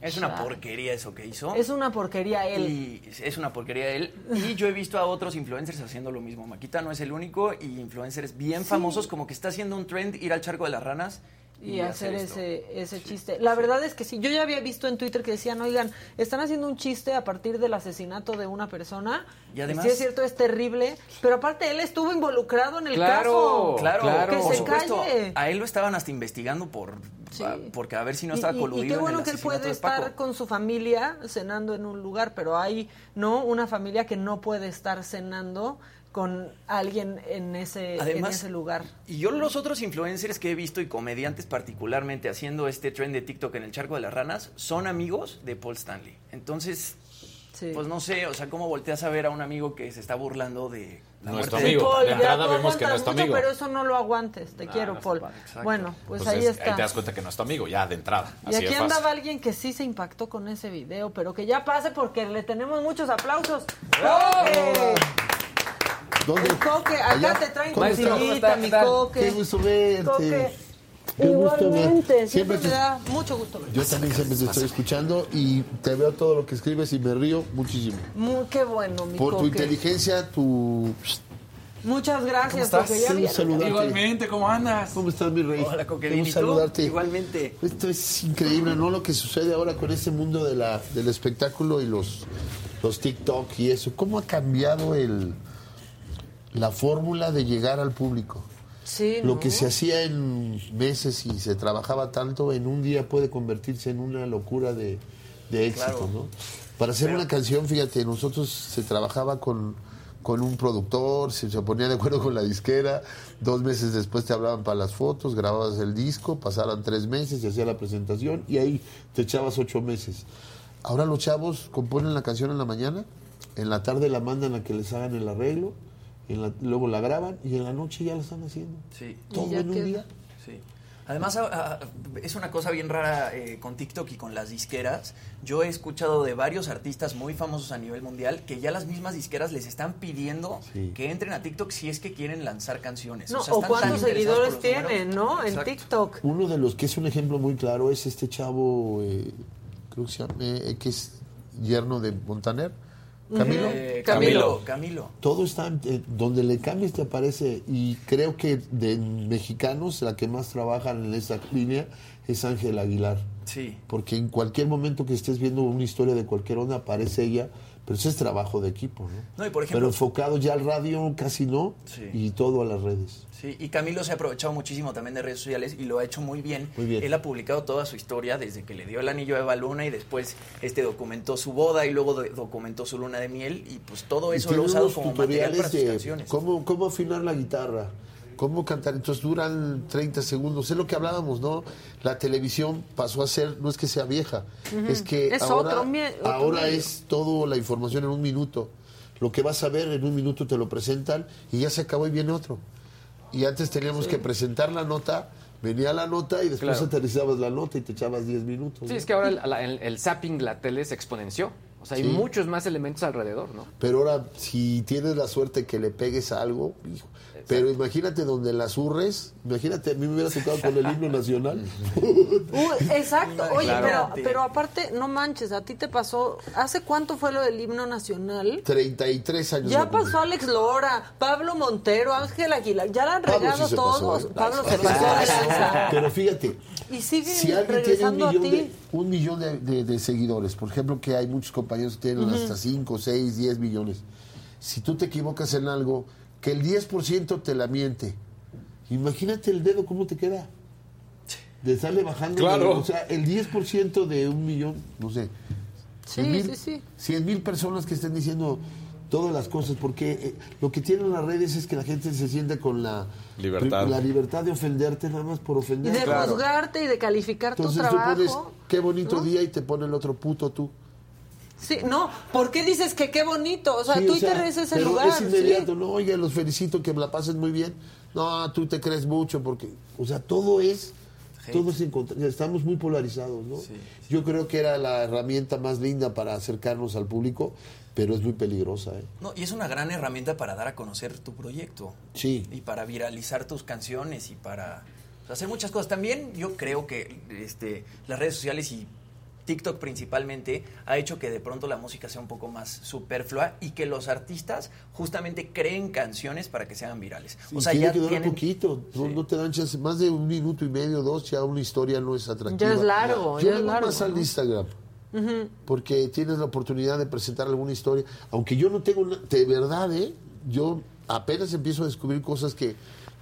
Es una porquería eso que hizo. Es una porquería él. Y es una porquería él. Y yo he visto a otros influencers haciendo lo mismo. Maquita no es el único y influencers bien Sí. famosos como que está haciendo un trend ir al charco de las ranas y, hacer, ese, ese chiste. La verdad es que sí, yo ya había visto en Twitter que decían, oigan, están haciendo un chiste a partir del asesinato de una persona. Y además- sí es cierto, es terrible, pero aparte él estuvo involucrado en el Claro, caso. claro, que por se supuesto. calle. A él lo estaban hasta investigando por a- porque a ver si no estaba y, y- coludido y qué en bueno el que él puede estar con su familia cenando en un lugar, pero hay no una familia que no puede estar cenando con alguien en ese, en Además, ese lugar. Y yo los otros influencers que he visto y comediantes particularmente haciendo este trend de TikTok en el charco de las ranas son amigos de Paul Stanley. Entonces, pues no sé, o sea, cómo volteas a ver a un amigo que se está burlando de la de- amigo. Paul, de entrada vemos que no es tu amigo. pero eso no lo aguantes. Te Ah, quiero, no, Paul. exacto. Bueno, pues, Pues ahí es- está. te das cuenta que no es tu amigo, ya de entrada. Y Así aquí andaba alguien que sí se impactó con ese video, pero que ya pase porque le tenemos muchos aplausos. ¿Dónde? El Coque, acá Allá. te traen ¿Cómo tu sillita, mi Coque. Qué gusto verte. Coque, Qué gusto ver- igualmente, siempre, siempre me te- da mucho gusto verte. Yo también siempre te estoy escuchando y te veo todo lo que escribes y me río muchísimo. Muy, qué bueno, mi Por tu inteligencia, tu... Muchas gracias, ¿Cómo estás? Ya saludarte. Igualmente, ¿cómo andas? ¿Cómo estás, mi rey? Hola, Coque, Qué bien, gusto ¿y tú? saludarte. Igualmente. Esto es increíble, ¿no? Lo que sucede ahora con este mundo de la, del espectáculo y los, los TikTok y eso. ¿Cómo ha cambiado el, la fórmula de llegar al público? Sí, Lo ¿no? que se hacía en meses y se trabajaba tanto, en un día puede convertirse en una locura de, de éxito, Claro. ¿no? Para hacer una canción, fíjate, nosotros se trabajaba con, con un productor, se, se ponía de acuerdo con la disquera, dos meses después te hablaban para las fotos, grababas el disco, pasaran tres meses, se hacía la presentación y ahí te echabas ocho meses. Ahora los chavos componen la canción en la mañana, en la tarde la mandan a que les hagan el arreglo, en la- luego la graban y en la noche ya la están haciendo. Sí. Todo en un día. Sí. Además, a- a- es una cosa bien rara eh, con TikTok y con las disqueras. Yo he escuchado de varios artistas muy famosos a nivel mundial que ya las mismas disqueras les están pidiendo Sí. que entren a TikTok si es que quieren lanzar canciones. No, sea, o cuántos seguidores tienen, ¿no? En Exacto. TikTok. Uno de los que es un ejemplo muy claro es este chavo, eh, creo que se llama, eh, que es yerno de Montaner. Camilo. Eh, Camilo. Camilo. Todo está, eh, donde le cambies te aparece y creo que de mexicanos la que más trabaja en esa línea es Ángel Aguilar. Sí. Porque en cualquier momento que estés viendo una historia de cualquier onda aparece ella, pero eso es trabajo de equipo, ¿no? No, y por ejemplo- pero enfocado ya al radio casi no Sí. y todo a las redes. Sí, y Camilo se ha aprovechado muchísimo también de redes sociales y lo ha hecho muy bien. Muy bien. Él ha publicado toda su historia desde que le dio el anillo a Eva Luna y después este documentó su boda y luego do- documentó su luna de miel y pues todo eso lo ha usado como material para sus de canciones. cómo, cómo afinar la guitarra, cómo cantar. Entonces duran 30 segundos. Es lo que hablábamos, ¿no? La televisión pasó a ser, no es que sea vieja, es que Es ahora, otro mie- otro ahora medio. es toda la información en un minuto. Lo que vas a ver en un minuto te lo presentan y ya se acabó y viene otro. Y antes teníamos que presentar la nota, venía la nota y después Claro. aterrizabas la nota y te echabas 10 minutos. Sí, ¿no? es que ahora el, el- el zapping, la tele se exponenció. O sea, hay Sí. muchos más elementos alrededor, ¿no? Pero ahora, si tienes la suerte que le pegues a algo, hijo, pero imagínate donde las urres, imagínate, a mí me hubiera tocado con el himno nacional. Uy, exacto. Oye, Claro. pero, pero aparte, no manches, a ti te pasó. ¿Hace cuánto fue lo del himno nacional? 33 años. Ya pasó Alex Lora, Pablo Montero, Ángel Aguilar. Ya la han Pablo regado sí se pasó, todos. ¿eh? Pablo se pasó de lanza. Pero fíjate, Y sigue si alguien tiene un regresando a millón, ti. de, un millón de, de- de seguidores, por ejemplo, que hay muchos compañeros que tienen Ujú. hasta 5, 6, 10 millones, si tú te equivocas en algo, que el 10% te la miente, imagínate el dedo cómo te queda. De estarle bajando. Claro. O sea, el 10% de un millón, no sé. Sí, 100 mil- sí, sí. 100 mil personas que estén diciendo todas las cosas, porque eh, lo que tienen las redes es que la gente se siente con la Libertad. la libertad de ofenderte nada más por Y ofender. de juzgarte y de calificar Entonces tu tú trabajo. pones qué bonito ¿no? día y te pone el otro puto tú. Sí, no, ¿por qué dices que qué bonito? O sea, Sí, Twitter sea, es ese pero lugar. Es sí. inmediato, no, oiga, los felicito, que me la pasen muy bien. No, tú te crees mucho porque, o sea, todo es, todo es encontrar, estamos muy polarizados, ¿no? Yo creo que era la herramienta más linda para acercarnos al público, pero es muy peligrosa, ¿eh? No, y es una gran herramienta para dar a conocer tu proyecto. Sí. Y para viralizar tus canciones y para hacer muchas cosas. También yo creo que este, las redes sociales y TikTok principalmente ha hecho que de pronto la música sea un poco más superflua y que los artistas justamente creen canciones para que sean virales. O sea, tiene ya que durar tienen... poquito, no, no te dan chance, más de un minuto y medio, dos, ya una historia no es atractiva. Ya es largo, Yo ya es largo, más al. Instagram. Porque tienes la oportunidad de presentar alguna historia. Aunque yo no tengo, una- de verdad, ¿eh? yo apenas empiezo a descubrir cosas que,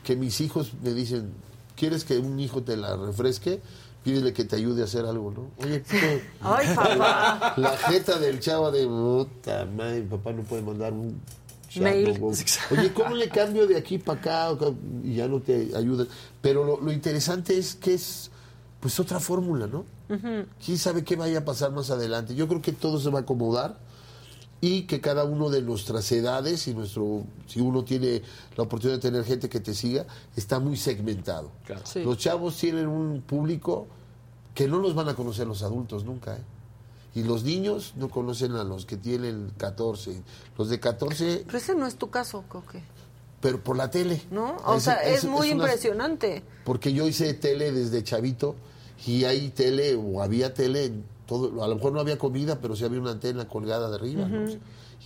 que mis hijos me dicen, ¿quieres que un hijo te la refresque? Pídele que te ayude a hacer algo, ¿no? Oye, ¿qué? Ay, papá. la jeta del chavo de puta madre, mi papá no puede mandar un Mail. Oye, ¿cómo le cambio de aquí para acá? Y ya no te ayuda. Pero lo, lo interesante es que es pues otra fórmula, ¿no? ¿Quién sabe qué vaya a pasar más adelante? Yo creo que todo se va a acomodar y que cada uno de nuestras edades y nuestro, si uno tiene la oportunidad de tener gente que te siga, está muy segmentado. Sí. Los chavos tienen un público que no los van a conocer los adultos nunca, ¿eh? Y los niños no conocen a los que tienen 14. Los de 14, Pero ese no es tu caso, Coque. pero por la tele. ¿No? O Es- sea, es, es- muy es una- impresionante. porque yo hice tele desde chavito y hay tele o había tele en todo, a lo mejor no había comida, pero sí había una antena colgada de arriba.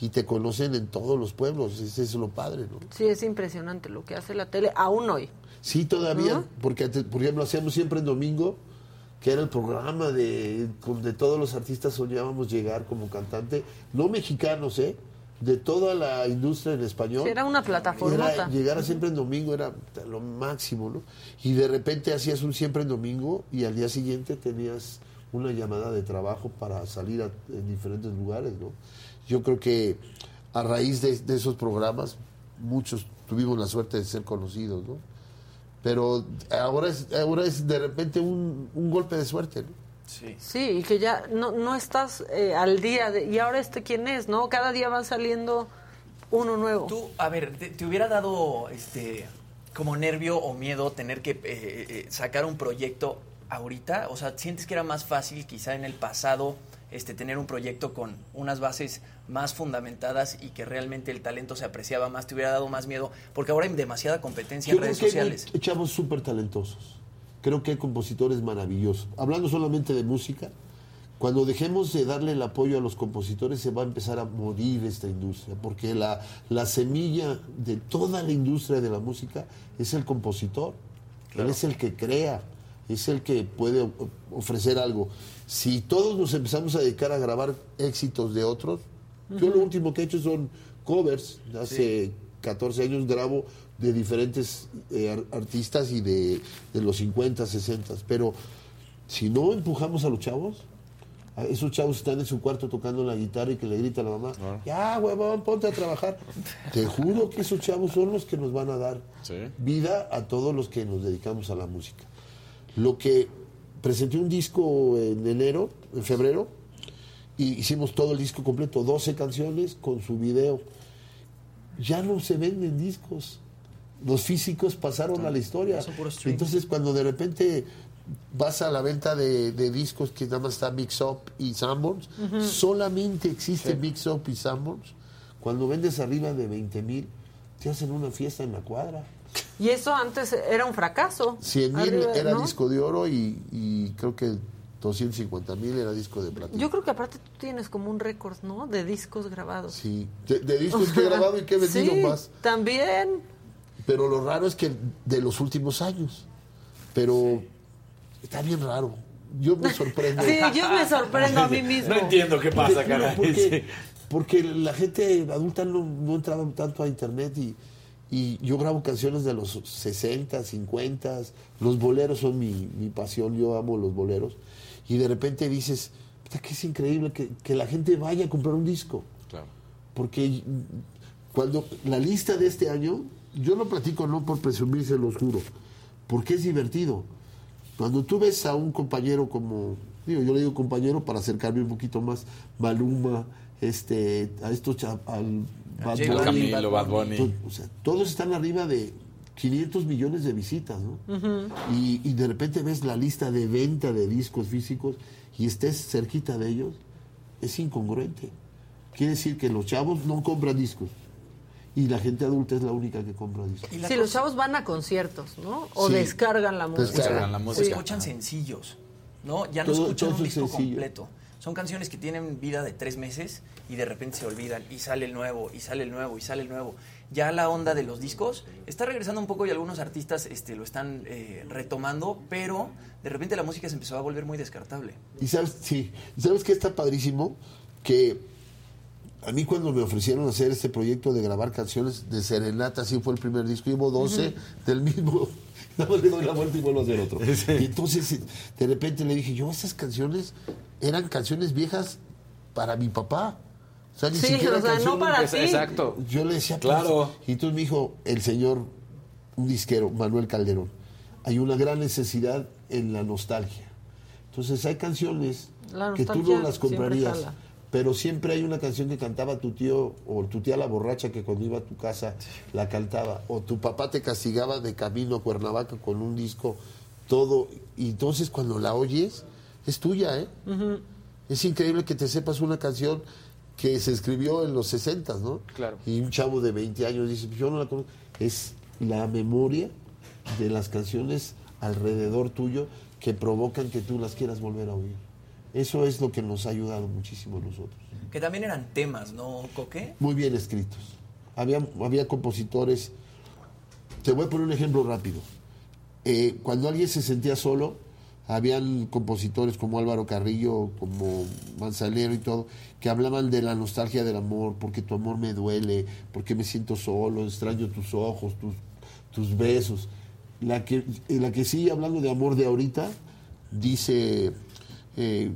Y te conocen en todos los pueblos, ese es lo padre, ¿no? Sí, es impresionante lo que hace la tele aún hoy. Sí, todavía, ¿No? porque por ejemplo, hacíamos siempre en domingo, que era el programa de donde todos los artistas soñábamos llegar como cantante, no mexicanos, ¿eh? De toda la industria en español. Era una plataforma. Era- llegar a siempre en domingo era lo máximo, ¿no? Y de repente hacías un siempre en domingo y al día siguiente tenías una llamada de trabajo para salir a- en diferentes lugares, ¿no? Yo creo que a raíz de, de esos programas, muchos tuvimos la suerte de ser conocidos, ¿no? Pero ahora es, ahora es de repente un, un golpe de suerte, ¿no? Sí. Sí, y que ya no, no estás eh, al día de, y ahora este quién es, ¿no? Cada día va saliendo uno nuevo. Tú, a ver, ¿te, te hubiera dado este como nervio o miedo tener que eh, eh, sacar un proyecto ahorita? O sea, ¿sientes que era más fácil quizá en el pasado este, tener un proyecto con unas bases más fundamentadas y que realmente el talento se apreciaba más? ¿Te hubiera dado más miedo? Porque ahora hay demasiada competencia Yo en creo redes que hay sociales. muy- chavos súper talentosos. Creo que hay compositores maravillosos. Hablando solamente de música, cuando dejemos de darle el apoyo a los compositores se va a empezar a morir esta industria, porque la, la semilla de toda la industria de la música es el compositor. Él es el que crea, es el que puede ofrecer algo. Si todos nos empezamos a dedicar a grabar éxitos de otros, yo lo último que he hecho son covers. Hace 14 años grabo de diferentes eh, ar- artistas y de, de los 50, 60. Pero si no empujamos a los chavos, a esos chavos están en su cuarto tocando la guitarra y que le grita a la mamá, ya huevón, ponte a trabajar. Te juro que esos chavos son los que nos van a dar vida a todos los que nos dedicamos a la música. Lo que presenté un disco en enero, en febrero, y hicimos todo el disco completo, 12 canciones con su video. Ya no se venden discos. Los físicos pasaron a la historia. Entonces, cuando de repente vas a la venta de, de discos que nada más está Mix Up y Sanborns, solamente existe Mix Up y Sanborns. Cuando vendes arriba de 20 mil, te hacen una fiesta en la cuadra. Y eso antes era un fracaso. 100 mil era ¿no? disco de oro y, y creo que 250 mil era disco de platino. Yo creo que aparte tú tienes como un récord, ¿no? De discos grabados. Sí, de, de discos que he grabado y que he vendido Sí, más. También. Pero lo raro es que de los últimos años. Pero está bien raro. Yo me sorprendo. Sí, yo me sorprendo a mí mismo. No entiendo qué pasa, caray. Porque, porque la gente adulta no, no entraba tanto a internet y, y yo grabo canciones de los 60, 50. Los boleros son mi, mi pasión, yo amo los boleros. Y de repente dices, "Puta, que es increíble que, que la gente vaya a comprar un disco. Claro. Porque cuando la lista de este año, yo lo platico no por presumir, se los juro, porque es divertido. Cuando tú ves a un compañero como, digo, yo le digo compañero para acercarme un poquito más, Maluma, este, a estos al Bad Camilo, Bad Bunny. to- o sea, todos están arriba de 500 millones de visitas, ¿no? Y, y de repente ves la lista de venta de discos físicos y estés cerquita de ellos, es incongruente. Quiere decir que los chavos no compran discos y la gente adulta es la única que compra discos. Si los chavos van a conciertos, ¿no? O Sí. descargan la música. Descargan la música. Escuchan sencillos, ¿no? Ya no Todo- escuchan todo un disco sencillo. completo. Son canciones que tienen vida de tres meses y de repente se olvidan y sale el nuevo, y sale el nuevo, y sale el nuevo. Ya la onda de los discos está regresando un poco y algunos artistas este, lo están eh, retomando, pero de repente la música se empezó a volver muy descartable. Y sabes, sí, ¿Y sabes que está padrísimo que a mí cuando me ofrecieron hacer este proyecto de grabar canciones de serenata, así fue el primer disco, llevo 12 Ujú. del mismo, más le doy la vuelta y vuelvo a hacer otro. Y entonces de repente le dije, yo esas canciones eran canciones viejas para mi papá. O sea, ni Sí, siquiera o sea, no para ti. Exacto. Yo le decía, pues, Claro. y entonces me dijo el señor, un disquero, Manuel Calderón, hay una gran necesidad en la nostalgia. Entonces hay canciones que tú no las siempre comprarías, jala. pero siempre hay una canción que cantaba tu tío o tu tía la borracha que cuando iba a tu casa la cantaba, o tu papá te castigaba de camino a Cuernavaca con un disco, todo, y entonces cuando la oyes, es tuya, ¿eh? Es increíble que te sepas una canción que se escribió en los 60, ¿no? Claro. Y un chavo de 20 años dice, yo no la conozco. Es la memoria de las canciones alrededor tuyo que provocan que tú las quieras volver a oír. Eso es lo que nos ha ayudado muchísimo a nosotros. Que también eran temas, ¿no, Coque? Muy bien escritos. Había, había compositores. Te voy a poner un ejemplo rápido. Eh, cuando alguien se sentía solo, habían compositores como Álvaro Carrillo, como Manzanero y todo, que hablaban de la nostalgia del amor, porque tu amor me duele, porque me siento solo, extraño tus ojos, tus, tus besos. La que, la que sigue hablando de amor de ahorita, dice, eh,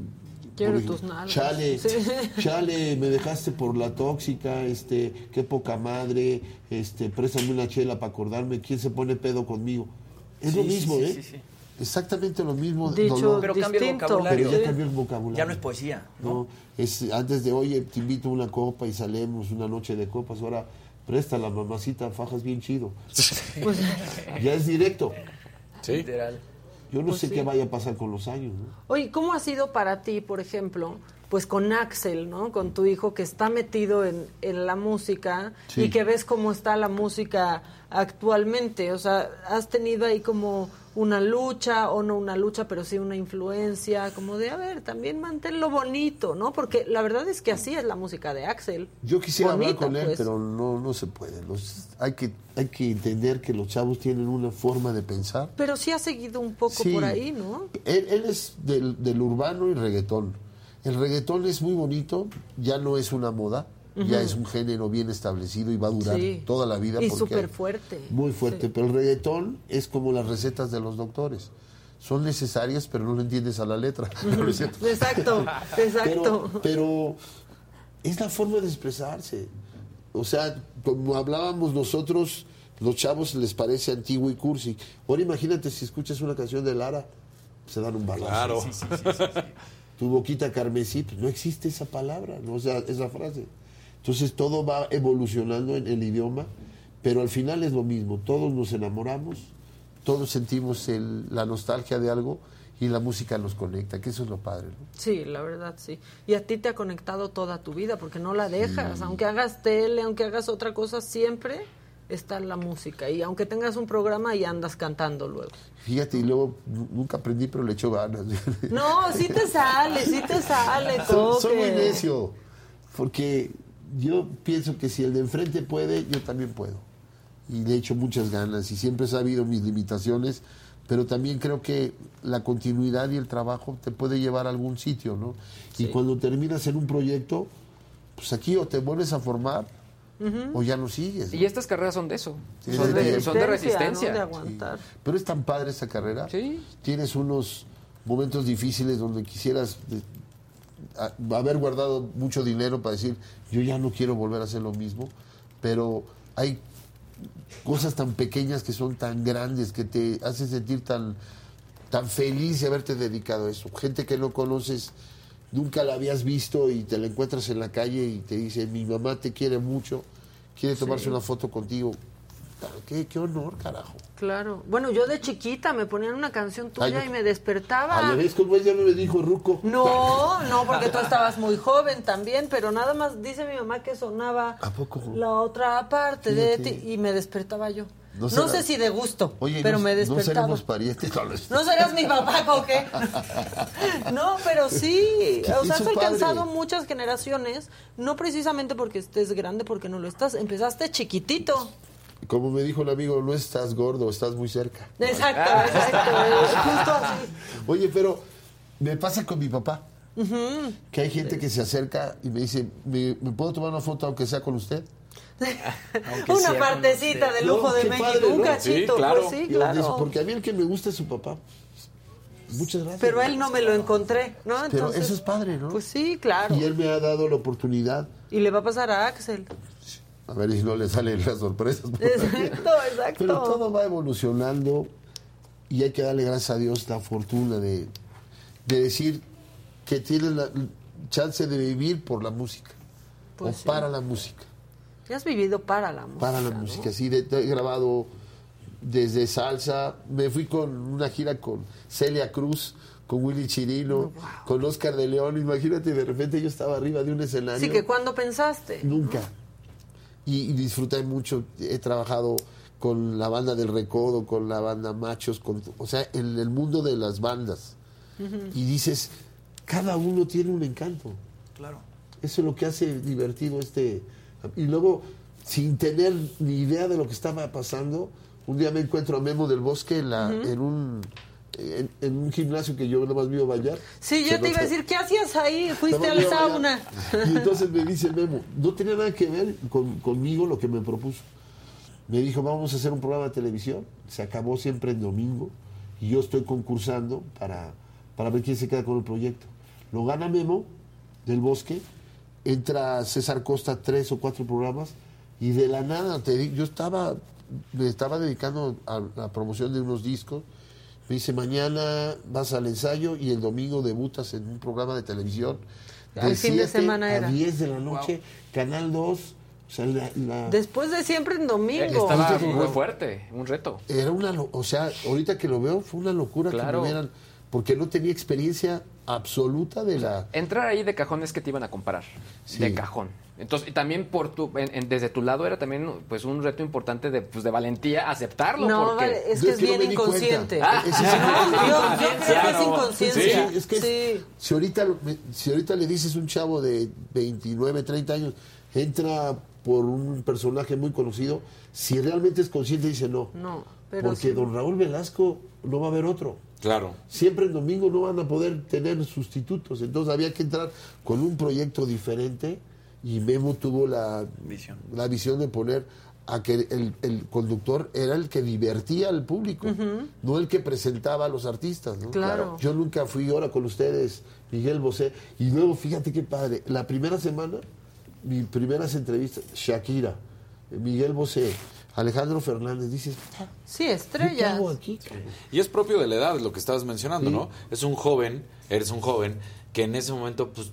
Quiero tus nalgas. Chale, Sí. chale, me dejaste por la tóxica, este, qué poca madre, este, préstame una chela para acordarme quién se pone pedo conmigo. Es Sí, lo sí, mismo, sí, ¿eh? Exactamente lo mismo. Dicho dolor. Pero cambia el vocabulario. Pero ya cambió el vocabulario. Ya no es poesía, ¿no? No, es antes de, oye, te invito a una copa y salemos una noche de copas, ahora presta la mamacita, fajas bien chido. Pues, ya es directo. Literal. Yo no Pues sé sí. qué vaya a pasar con los años, ¿no? Oye, ¿cómo ha sido para ti, por ejemplo, pues con Axel, ¿no? Con tu hijo que está metido en, en la música Sí. y que ves cómo está la música actualmente. O sea, has tenido ahí como una lucha, o no una lucha, pero sí una influencia, como de, a ver, también manténlo bonito, ¿no? Porque la verdad es que así es la música de Axel. Yo quisiera hablar con él, pues. pero no, no se puede. Los, hay, que, hay que entender que los chavos tienen una forma de pensar. Pero sí ha seguido un poco Sí. por ahí, ¿no? Él, él es del, del urbano y reggaetón. El reggaetón es muy bonito, ya no es una moda, ya es un género bien establecido y va a durar Sí. toda la vida. Y súper fuerte. Muy fuerte, pero el reggaetón es como las recetas de los doctores. Son necesarias, pero no le entiendes a la letra. ¿no es cierto? Exacto, exacto. Pero, pero es la forma de expresarse. O sea, como hablábamos nosotros, los chavos les parece antiguo y cursi. Ahora imagínate si escuchas una canción de Lara, se dan un balazo. Claro. Sí, sí, sí, sí, sí. Tu boquita carmesí, pues no existe esa palabra, ¿no? o sea, esa frase. Entonces todo va evolucionando en el idioma, pero al final es lo mismo. Todos nos enamoramos, todos sentimos el- la nostalgia de algo y la música nos conecta, que eso es lo padre. ¿no? Sí, la verdad, sí. Y a ti te ha conectado toda tu vida porque no la dejas. Aunque hagas tele, aunque hagas otra cosa, siempre está la música. Y aunque tengas un programa y andas cantando luego. Fíjate, y luego nu- nunca aprendí, pero le echo ganas. No, sí te sale, sí te sale, Soy, soy muy necio, porque yo pienso que si el de enfrente puede, yo también puedo. Y le echo muchas ganas y siempre he sabido mis limitaciones, pero también creo que la continuidad y el trabajo te puede llevar a algún sitio, ¿no? Y cuando terminas en un proyecto, pues aquí o te vuelves a formar o ya no sigues. ¿no? Y estas carreras son de eso. Sí, son, de de, son de Resistencia, resistencia. ¿no? De aguantar. Pero es tan padre esta carrera. Sí. Tienes unos momentos difíciles donde quisieras a- haber guardado mucho dinero para decir, yo ya no quiero volver a hacer lo mismo, pero hay cosas tan pequeñas que son tan grandes, que te hacen sentir tan, tan feliz de haberte dedicado a eso. Gente que no conoces, nunca la habías visto y te la encuentras en la calle y te dice, mi mamá te quiere mucho, quiere tomarse Sí. una foto contigo. Qué, qué honor, carajo. Claro. Bueno, yo de chiquita me ponían una canción tuya Ay, y me despertaba. ¿ya ves cómo ella no me dijo Ruco? No, no, porque tú estabas muy joven también, pero nada más dice mi mamá que sonaba ¿A poco? la otra parte de ti y me despertaba yo. No No, será- sé si de gusto, Oye, pero no, me no despertaba. seremos parientes. No, no ¿No serás mi papá o qué? No, pero sí. ¿Qué O sea, has alcanzado padre? muchas generaciones, no precisamente porque estés grande, porque no lo estás. Empezaste chiquitito. Como me dijo el amigo, no estás gordo, estás muy cerca. Exacto, exacto. Justo así. Oye, pero me pasa con mi papá, que hay gente que se acerca y me dice, ¿me, me puedo tomar una foto aunque sea con usted? Una partecita de lujo No, de México, padre, un ¿no? cachito. Pues sí, Y yo les- claro. Porque a mí el que me gusta es su papá. Muchas gracias. Pero él no me lo encontré, ¿no? Pero Entonces, eso es padre, ¿no? Pues sí, claro. Y él me ha dado la oportunidad. Y le va a pasar a Axel. A ver si no le salen las sorpresas. Exacto, exacto. Pero todo va evolucionando y hay que darle gracias a Dios la fortuna de, de decir que tiene la chance de vivir por la música Pues o sí. para la música. Ya has vivido para la música. Para la ¿no? música, sí, de- he grabado desde salsa, me fui con una gira con Celia Cruz, con Willy Chirino, con Oscar de León, imagínate, de repente yo estaba arriba de un escenario. Sí, que cuando pensaste. Nunca. Y, y disfruté mucho. He trabajado con la banda del Recodo, con la banda Machos, con, o sea, en el mundo de las bandas. Y dices, cada uno tiene un encanto. Claro. Eso es lo que hace divertido este. Y luego, sin tener ni idea de lo que estaba pasando, un día me encuentro a Memo del Bosque en, la- en un en, en un gimnasio que yo nada más vio bailar. Sí, yo te iba a decir, ¿qué hacías ahí? Fuiste al sauna. Y entonces me dice Memo, no tenía nada que ver con- conmigo lo que me propuso. Me dijo, vamos a hacer un programa de televisión. Se acabó siempre en domingo. Y yo estoy concursando para, para ver quién se queda con el proyecto. Lo gana Memo del Bosque, entra César Costa tres o cuatro programas y de la nada, te yo estaba, me estaba dedicando a la promoción de unos discos. Me dice, mañana vas al ensayo y el domingo debutas en un programa de televisión. Al fin de 7 semana a era. 10 de la noche, Canal 2. O sea, la- la- Después de siempre en domingo. Estaba muy fuerte, un reto. era una, lo- o sea, ahorita que lo veo fue una locura que Claro. me vieran, porque no tenía experiencia absoluta de la... Entrar ahí de cajón es que te iban a comparar. Sí. De cajón. Entonces, y también por tu, en- en- desde tu lado era también pues un reto importante de, pues, de valentía aceptarlo. No, porque... vale, es que es bien inconsciente. es el es que Sí. si, ahorita, si ahorita le dices un chavo de 29, 30 años, entra por un personaje muy conocido, si realmente es consciente dice no. No, pero porque sí. don Raúl Velasco no va a haber otro. Claro. Siempre en domingo no van a poder tener sustitutos, entonces había que entrar con un proyecto diferente y Memo tuvo la Visión. la visión de poner a que el, el conductor era el que divertía al público, no el que presentaba a los artistas. ¿no? Claro. Yo nunca fui ahora con ustedes, Miguel Bosé, y luego fíjate qué padre, la primera semana, mis primeras entrevistas, Shakira, Miguel Bosé, Alejandro Fernández, dices, Sí, ¿yo qué estrellas. hago aquí? Y es propio de la edad, lo que estabas mencionando, ¿no? Es un joven, eres un joven, que en ese momento, pues,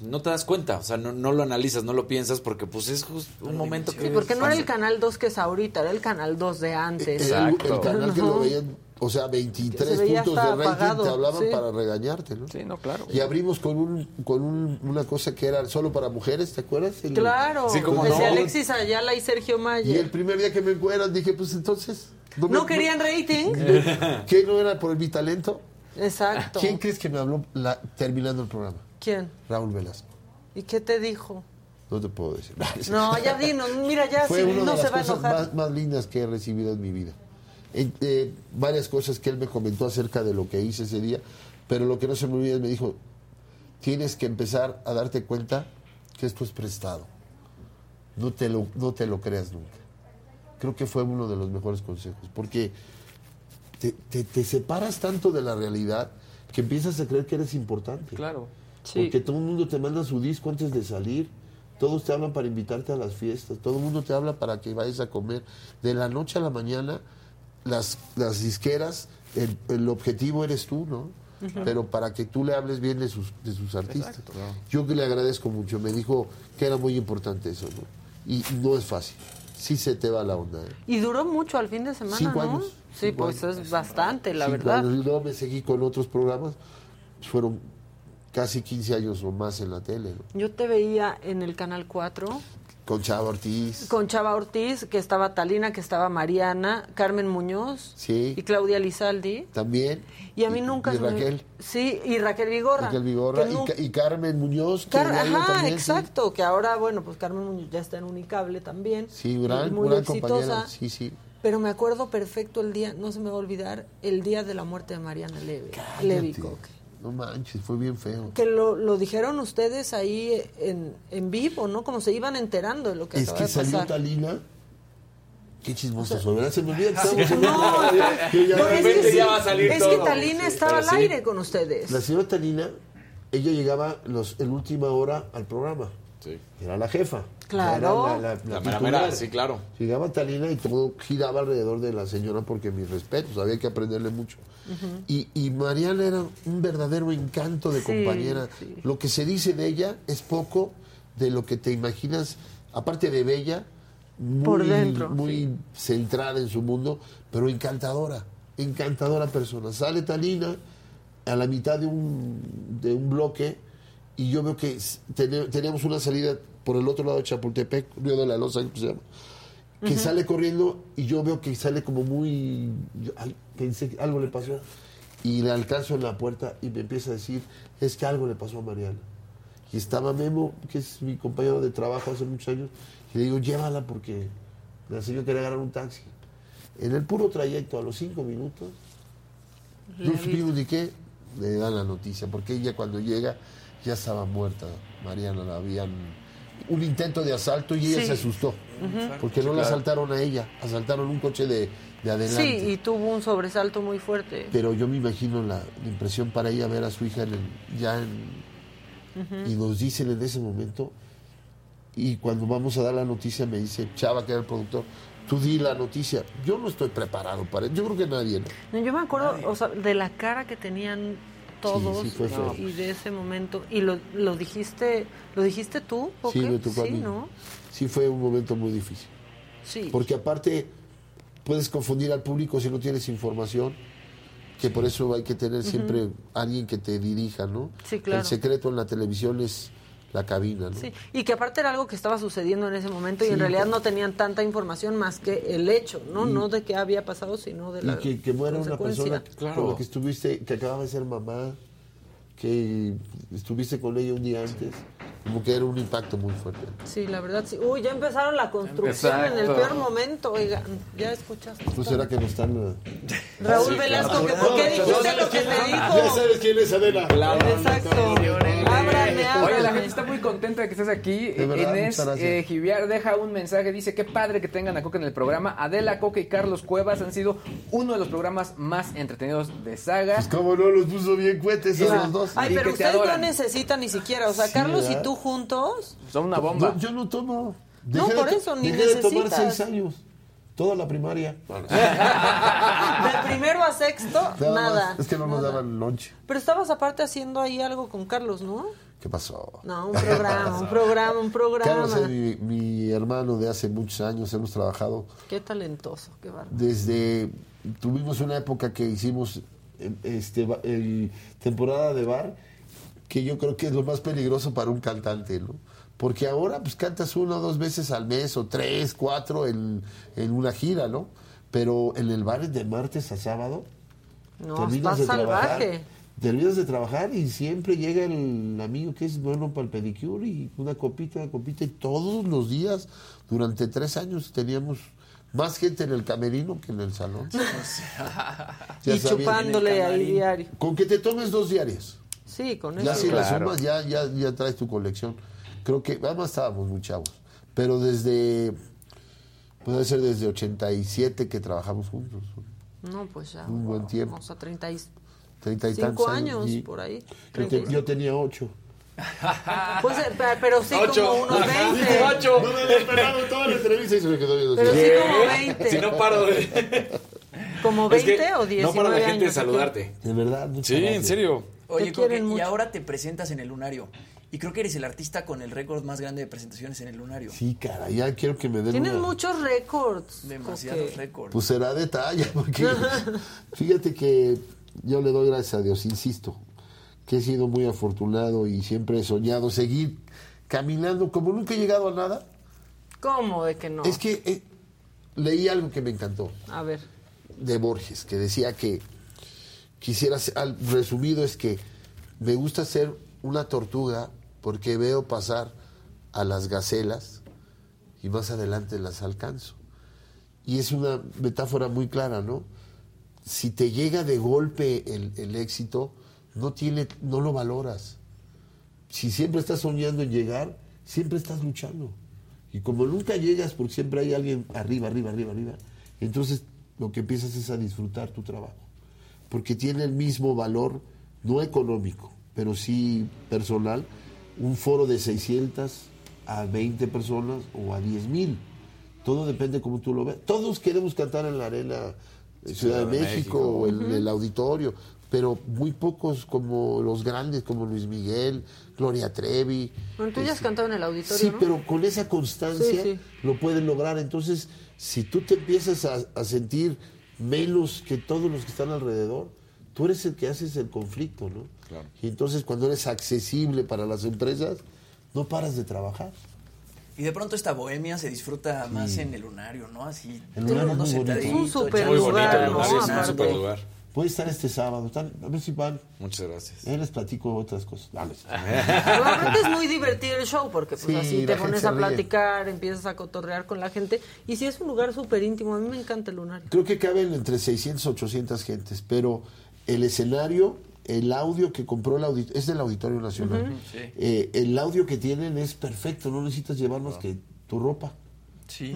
no te das cuenta, o sea, no, no lo analizas, no lo piensas, porque, pues, es justo un momento que... Sí, porque no era el canal 2 que es ahorita, era el canal 2 de antes. El, el canal que lo veían, o sea, 23 Se veía puntos de rating apagado, te hablaban sí. para regañarte, ¿no? Sí, no, claro. Y abrimos con un, con un- una cosa que era solo para mujeres, ¿te acuerdas? El- Claro, Sí, decía no. Alexis Ayala y Sergio Y Mayer. el primer día que me encuentran dije, pues entonces... ¿No me- querían rating? ¿Qué no era por mi talento? Exacto. ¿Quién crees que me habló la- terminando el programa? ¿Quién? Raúl Velasco. ¿Y qué te dijo? No te puedo decir. No, ya dinos, mira, ya Fue sí, una no de se las va a cosas enojar. más, más lindas que he recibido en mi vida. Eh, varias cosas que él me comentó acerca de lo que hice ese día, pero lo que no se me olvida es me dijo, tienes que empezar a darte cuenta que esto es prestado. No te lo, no te lo creas nunca. Creo que fue uno de los mejores consejos, porque te, te- te separas tanto de la realidad que empiezas a creer que eres importante. Claro. Porque todo el mundo te manda su disco antes de salir. Todos te hablan para invitarte a las fiestas. Todo el mundo te habla para que vayas a comer. De la noche a la mañana, las, las disqueras, el, el objetivo eres tú, ¿no? Pero para que tú le hables bien de sus, de sus artistas. Yo que le agradezco mucho. Me dijo que era muy importante eso, ¿no? Y no es fácil. Sí se te va la onda, ¿eh? Y duró mucho al fin de semana, Cinco ¿no? años, Sí, cinco pues años. es bastante, la verdad. claro, y luego me seguí con otros programas. Fueron casi 15 años o más en la tele, ¿no? Yo te veía en el Canal 4 Con Chava Ortiz. con Chava Ortiz, que estaba Talina, que estaba Mariana, Carmen Muñoz Sí. y Claudia Lizaldi. También. Y a mí nunca y Raquel. Sí, y Raquel Vigorra. Raquel Vigorra. Y, Carmen Muñoz. Car- Ajá, también, sí. exacto, que ahora, bueno, pues Carmen Muñoz ya está en Unicable también. Sí, gran, muy gran exitosa. Sí, sí. Pero me acuerdo perfecto el día, no se me va a olvidar, el día de la muerte de Mariana Levy. Levy Cállate. Coque. No manches, fue bien feo. Que lo, lo dijeron ustedes ahí en, en vivo, ¿no? Como se iban enterando de lo que Es que de salió pasar. Talina. Qué chismoso soy, ¿verdad? Se me olvida que Sí, estamos en no, una radio, que ya- es que, sí, es que Talina estaba al sí. aire con ustedes. La señora Talina, ella llegaba los, en última hora al programa. Era la jefa. Claro. Era la, la- la La mera titular. mera, sí, claro. Llegaba Talina y todo giraba alrededor de la señora porque mis respetos, había que aprenderle mucho. Y, y Mariana era un verdadero encanto de Sí, compañera. sí. Lo que se dice de ella es poco de lo que te imaginas, aparte de bella, muy, Por dentro, muy centrada en su mundo, pero encantadora, encantadora persona. Sale Talina a la mitad de un, de un bloque y yo veo que teníamos una salida por el otro lado de Chapultepec, Río de la Loza, ¿cómo se llama? Que sale corriendo y yo veo que sale como muy... ay, pensé que algo le pasó. Y le alcanzo en la puerta y me empieza a decir, es que algo le pasó a Mariana. Y estaba Memo, que es mi compañero de trabajo hace muchos años, y le digo, llévala porque la señora quería agarrar un taxi. En el puro trayecto, a los cinco minutos, no supimos ni qué, le dan la noticia, porque ella cuando llega ya estaba muerta. Mariana la habían... Un intento de asalto y ella Sí. se asustó, porque no la asaltaron a ella, asaltaron un coche de, de adelante. Sí, y tuvo un sobresalto muy fuerte. Pero yo me imagino la, la impresión para ella ver a su hija en el- ya en, y nos dicen en ese momento y cuando vamos a dar la noticia me dice Chava que era el productor tú di la noticia yo no estoy preparado para yo creo que nadie ¿no? No, yo me acuerdo, o sea, de la cara que tenían todos sí, y de ese momento. Y lo, lo dijiste, ¿lo dijiste tú? ¿o sí qué? me tocó a Sí, mí ¿no? sí fue un momento muy difícil Sí. porque aparte puedes confundir al público si no tienes información que por eso hay que tener siempre alguien que te dirija no Sí, claro. el secreto en la televisión es la cabina no Sí, y que aparte era algo que estaba sucediendo en ese momento y en realidad no tenían tanta información más que el hecho, ¿no? Y- no de qué había pasado, sino de la y que, que muera una persona con la que estuviste, que acababa de ser mamá, que estuviste con ella un día antes, como que era un impacto muy fuerte. Sí, la verdad, sí. Uy, ya empezaron la construcción en el peor momento, oigan, ya escuchaste. Pues será que no están... uh, Raúl Velasco, que ¿por qué dijiste lo que te dijo? Ya sabes quién es Adela. Exacto. Ábrame, Oye, la gente está muy contenta de que estés aquí. Verdad, Inés eh, Giviar deja un mensaje, dice, qué padre que tengan a Coca en el programa. Adela, Coca y Carlos Cuevas han sido uno de los programas más entretenidos de saga. Pues cómo no, los puso bien cuetes a los dos. Ay, Y pero ustedes no necesitan ni siquiera, o sea, Sí, Carlos ¿verdad? y tú juntos. Son una bomba. Yo, yo no tomo. No, por eso, ni dejé de tomar necesitas. seis años. Toda la primaria. De primero a sexto, Nada Es que no nos daban lunch. Pero estabas aparte haciendo ahí algo con Carlos, ¿no? ¿Qué pasó? No, un programa, un programa, un programa. Carlos es mi, mi hermano de hace muchos años. Hemos trabajado Qué talentoso, qué bárbaro. desde tuvimos una época que hicimos eh, este el temporada de bar que yo creo que es lo más peligroso para un cantante no porque ahora pues cantas una o dos veces al mes o tres cuatro en, en una gira no pero en el bar de martes a sábado No, terminas de trabajar salvaje. terminas de trabajar y siempre llega el amigo que es bueno para el pedicure y una copita, una copita y todos los días durante tres años teníamos más gente en el camerino que en el salón. Y sabía. chupándole ahí diario. Con que te tomes dos diarias. Sí, con eso. Ya si las Claro. sumas, ya, ya, ya traes tu colección. Creo que, además estábamos muy chavos, pero desde, puede ser desde 87 que trabajamos juntos. No, pues ya. Un buen tiempo. O sea, 30 y... Treinta y Cinco tantos años, y por ahí. Yo, te- yo tenía ocho. Pues, eh, pe- pero sí Ocho. como unos 20. Ocho. No me había esperado toda la entrevista y se me quedó viendo. Pero sí como 20. Si no paro de... ¿Como Es 20 que o 19 No para la gente de años? saludarte. De verdad, muchas Sí, en gracias. serio. Oye, Te Coque, y mucho. ahora te presentas en el Lunario. Y creo que eres el artista con el récord más grande de presentaciones en el Lunario. Sí, cara, ya quiero que me den Tienes una- muchos récords. Demasiados récords. Pues será de talla, porque fíjate que yo le doy gracias a Dios, insisto, que he sido muy afortunado y siempre he soñado seguir caminando, como nunca he llegado a nada. ¿Cómo de que no? Es que eh, leí algo que me encantó A ver. de Borges, que decía que quisiera, ser- al resumido es que me gusta ser una tortuga porque veo pasar a las gacelas y más adelante las alcanzo. Y es una metáfora muy clara, ¿no? Si te llega de golpe el, el éxito, no, tiene, no lo valoras. Si siempre estás soñando en llegar, siempre estás luchando. Y como nunca llegas, porque siempre hay alguien arriba, arriba, arriba, arriba, entonces lo que empiezas es a disfrutar tu trabajo. Porque tiene el mismo valor, no económico, pero sí personal, un foro de 600 a 20 personas o a 10 mil. Todo depende como tú lo ves. Todos queremos cantar en la arena de Ciudad, de México, o en el auditorio, pero muy pocos como los grandes, como Luis Miguel, Gloria Trevi. Bueno, tú ya has cantado en el auditorio, Sí, ¿no? pero con esa constancia Sí, sí. lo pueden lograr. Entonces, si tú te empiezas a, a sentir menos que todos los que están alrededor, tú eres el que haces el conflicto, ¿no? Claro. Y entonces cuando eres accesible para las empresas, no paras de trabajar. Y de pronto esta bohemia se disfruta más en el Lunario, ¿no? Así, El todo Lunario mundo es Un super lugar, es un super lugar. Puede estar este sábado, están- a ver si van. Muchas gracias. Ahí les platico otras cosas. Dale. Aparte es muy divertido el show porque pues Sí, así te pones a platicar, empiezas a cotorrear con la gente y si es un lugar súper íntimo, a mí me encanta el lunario. Creo que caben entre 600 800 gentes, pero el escenario, el audio que compró el auditorio, es del Auditorio Nacional. Sí. Eh, el audio que tienen es perfecto, no necesitas llevar más que tu ropa.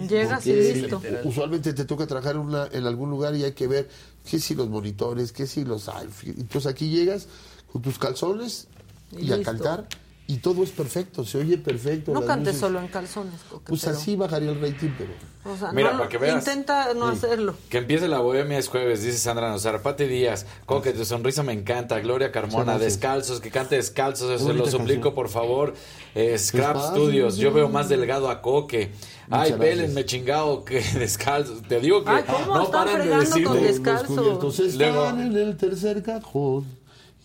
Llegas y listo. Usualmente te toca trabajar en, una- en algún lugar y hay que ver qué si los monitores, qué si los... Entonces aquí llegas con tus calzones Y y, a cantar y todo es perfecto, se oye perfecto. No cantes luces- solo en calzones, Coque, Pues así bajaría el rating, pero... O sea, Mira, no, para que veas. Intenta no Sí. hacerlo. Que empiece la bohemia es jueves, dice Sandra Nozar. Pati Díaz, Coque, tu sonrisa me encanta. Gloria Carmona, descalzos, que cante descalzos, se lo suplico, canción. por favor. Eh, Scrap Despacio, Studios, yo veo más delgado a Coque. Ay, Muchas pélenme chingado que descalzos. Te digo que Ay, ¿cómo no paran de descalzo? cubiertos están Luego- en el tercer cajón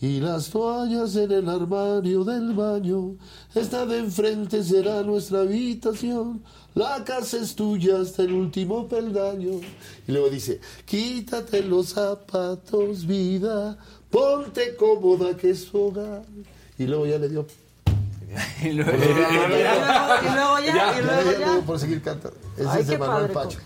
y las toallas en el armario del baño. Esta de enfrente será nuestra habitación. La casa es tuya hasta el último peldaño. Y luego dice, quítate los zapatos, vida, ponte cómoda que es hogar. Y luego ya le dio... Y luego- Y luego, y luego ya, y luego ya ya. por seguir cantando. Ese Ay, es de Manuel padre, Pacho.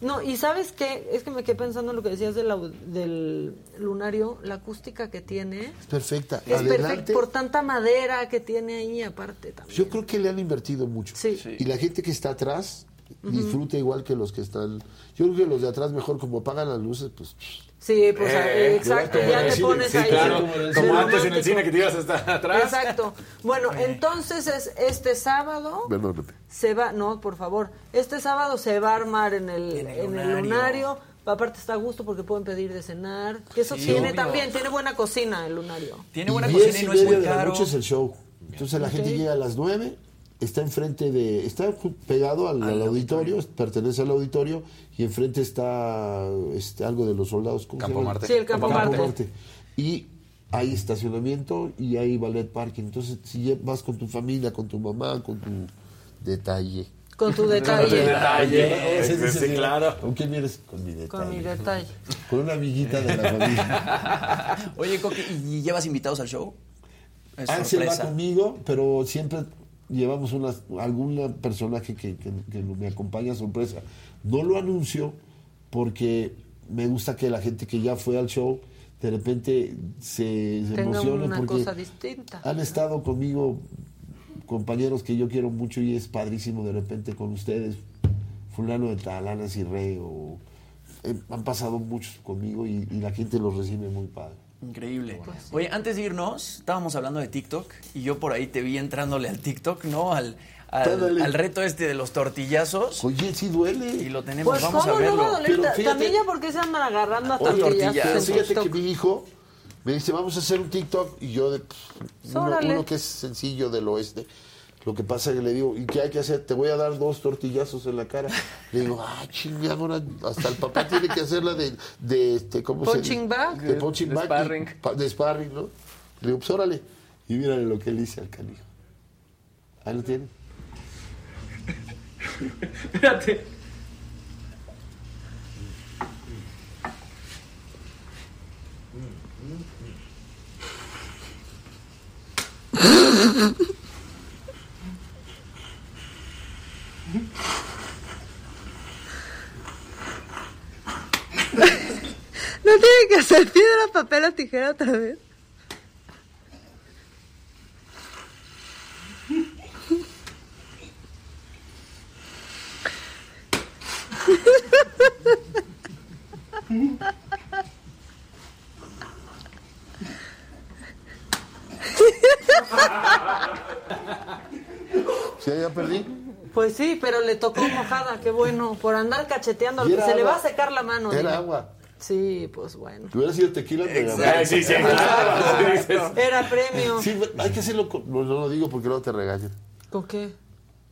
No, y ¿sabes qué? Es que me quedé pensando en lo que decías del, lunario, la acústica que tiene. Es perfecta. Es perfecto por tanta madera que tiene ahí aparte también. Yo creo que le han invertido mucho. Y la gente que está atrás disfruta igual que los que están. Yo creo que los de atrás, mejor como apagan las luces, pues. Sí, pues Eh, exacto, como ya en el te pones Sí, ahí. claro, Sí, como antes en el cine que te ibas hasta atrás. Exacto. Bueno, entonces es este sábado Perdóname. se va, no, por favor, este sábado se va a armar en el, en el, lunario. lunario. Aparte está a gusto porque pueden pedir de cenar. Que eso Sí, tiene obvio. también, tiene buena cocina el lunario. Tiene buena y cocina y no es muy de la caro. noche es el show. Entonces la gente llega a las 9, está enfrente de. Está pegado al, al auditorio, pertenece al auditorio, y enfrente está este, algo de los soldados. ¿cómo se Campo llama? Marte. Sí, el Campo Marte. Y hay estacionamiento y hay ballet parking. Entonces, si vas con tu familia, con tu mamá, con tu detalle. Con tu detalle. detalle. Ese Sí, dice, sí, claro. ¿Con quién vienes? Con mi detalle. Con mi detalle. Con una amiguita de la familia. Oye, Coque, ¿y llevas invitados al show? Es Ángel va conmigo, pero siempre llevamos una, alguna personaje que, que- que me acompaña sorpresa. No lo anuncio porque me gusta que la gente que ya fue al show de repente se, se emocione una porque cosa distinta. han estado conmigo compañeros que yo quiero mucho y es padrísimo de repente con ustedes. Fulano de Talana y Rey o eh, han pasado muchos conmigo y, y la gente los recibe muy padre. Increíble. Oye, antes de irnos, estábamos hablando de TikTok y yo por ahí te vi entrándole al TikTok, ¿no? Al, al, reto este de los tortillazos. Oye, sí duele. Y lo tenemos, Pues vamos cómo a no verlo. va a doler. Pero fíjate- También ya porque se andan agarrando a tortillazos fíjate que mi hijo me dice, vamos a hacer un TikTok. Y yo, de, pff, uno, Órale. uno que es sencillo del oeste. Lo que pasa es que le digo, ¿y qué hay que hacer? Te voy a dar dos tortillazos en la cara. Le digo, ah, chingada, ahora hasta el papá tiene que hacerla de, de este, ¿cómo se dice? Punching. De punching De bag. y sparring. pa- de sparring, ¿no? Le digo, pues órale. Y mírale lo que le hice al canijo. Ahí lo tiene. Espérate. No tiene que hacer piedra, papel o tijera otra vez. ¿Sí, ya perdí? Pues sí, pero le tocó mojada, qué bueno. Por andar cacheteando, se le va a secar la mano. Era agua. Sí, pues bueno. Si hubiera sido tequila, ganaba. Sí, sí, claro. Era premio. Sí, hay que hacerlo con... No, no lo digo porque luego te regañan. ¿Con qué?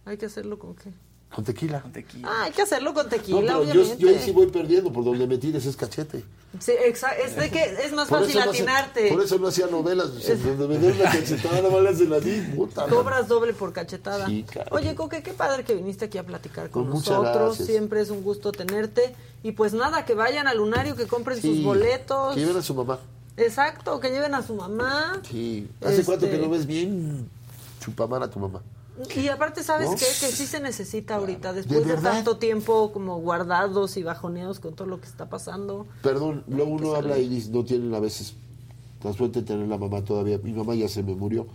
Hay que hacerlo con qué. Con tequila. Ah, hay que hacerlo con No, tequila, pero yo, obviamente. yo ahí sí voy perdiendo, por donde me tires es cachete. Sí, exa- es de que es más Por fácil no atinarte. por eso no hacía novelas. sea, donde me dieron la cachetada, nada más le hacen así, puta. madre. Cobras doble por cachetada. Sí. Oye, Coque, qué padre que viniste aquí a platicar con Pues nosotros. Siempre es un gusto tenerte. Y pues nada, que vayan al lunario, que compren Sí, sus boletos. Que lleven a su mamá. Exacto, que lleven a su mamá. Sí. ¿Hace Este- cuánto que no ves bien chupamar a tu mamá? Y aparte, ¿sabes ¿No? qué? Que sí se necesita ahorita, después de, tanto tiempo como guardados y bajoneados con todo lo que está pasando. Perdón, luego uno habla y dice, no tienen a veces la suerte de tener la mamá todavía. Mi mamá ya se me murió,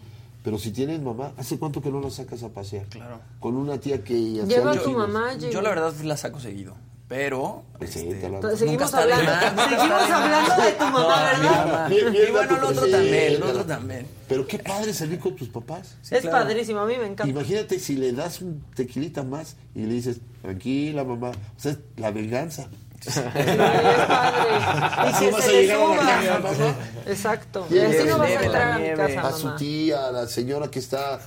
Pero si tienes mamá, ¿hace cuánto que no la sacas a pasear? Claro. Con una tía que... Lleva a tu mamá, Yo Jimmy. la verdad la saco seguido. Pero. este, nunca Seguimos hablando, seguimos hablando de tu mamá, No, ¿verdad? Y bueno, el otro sí, también, el otro también. Pero qué padre salir con tus papás. es padrísimo, a mí me encanta. Imagínate si le das un tequilita más y le dices, tranquila mamá, o sea, es la venganza. Y vas se a a la casa. Exacto. Y así no vas a entrar la a mi nieve. casa, a su tía, a la señora que está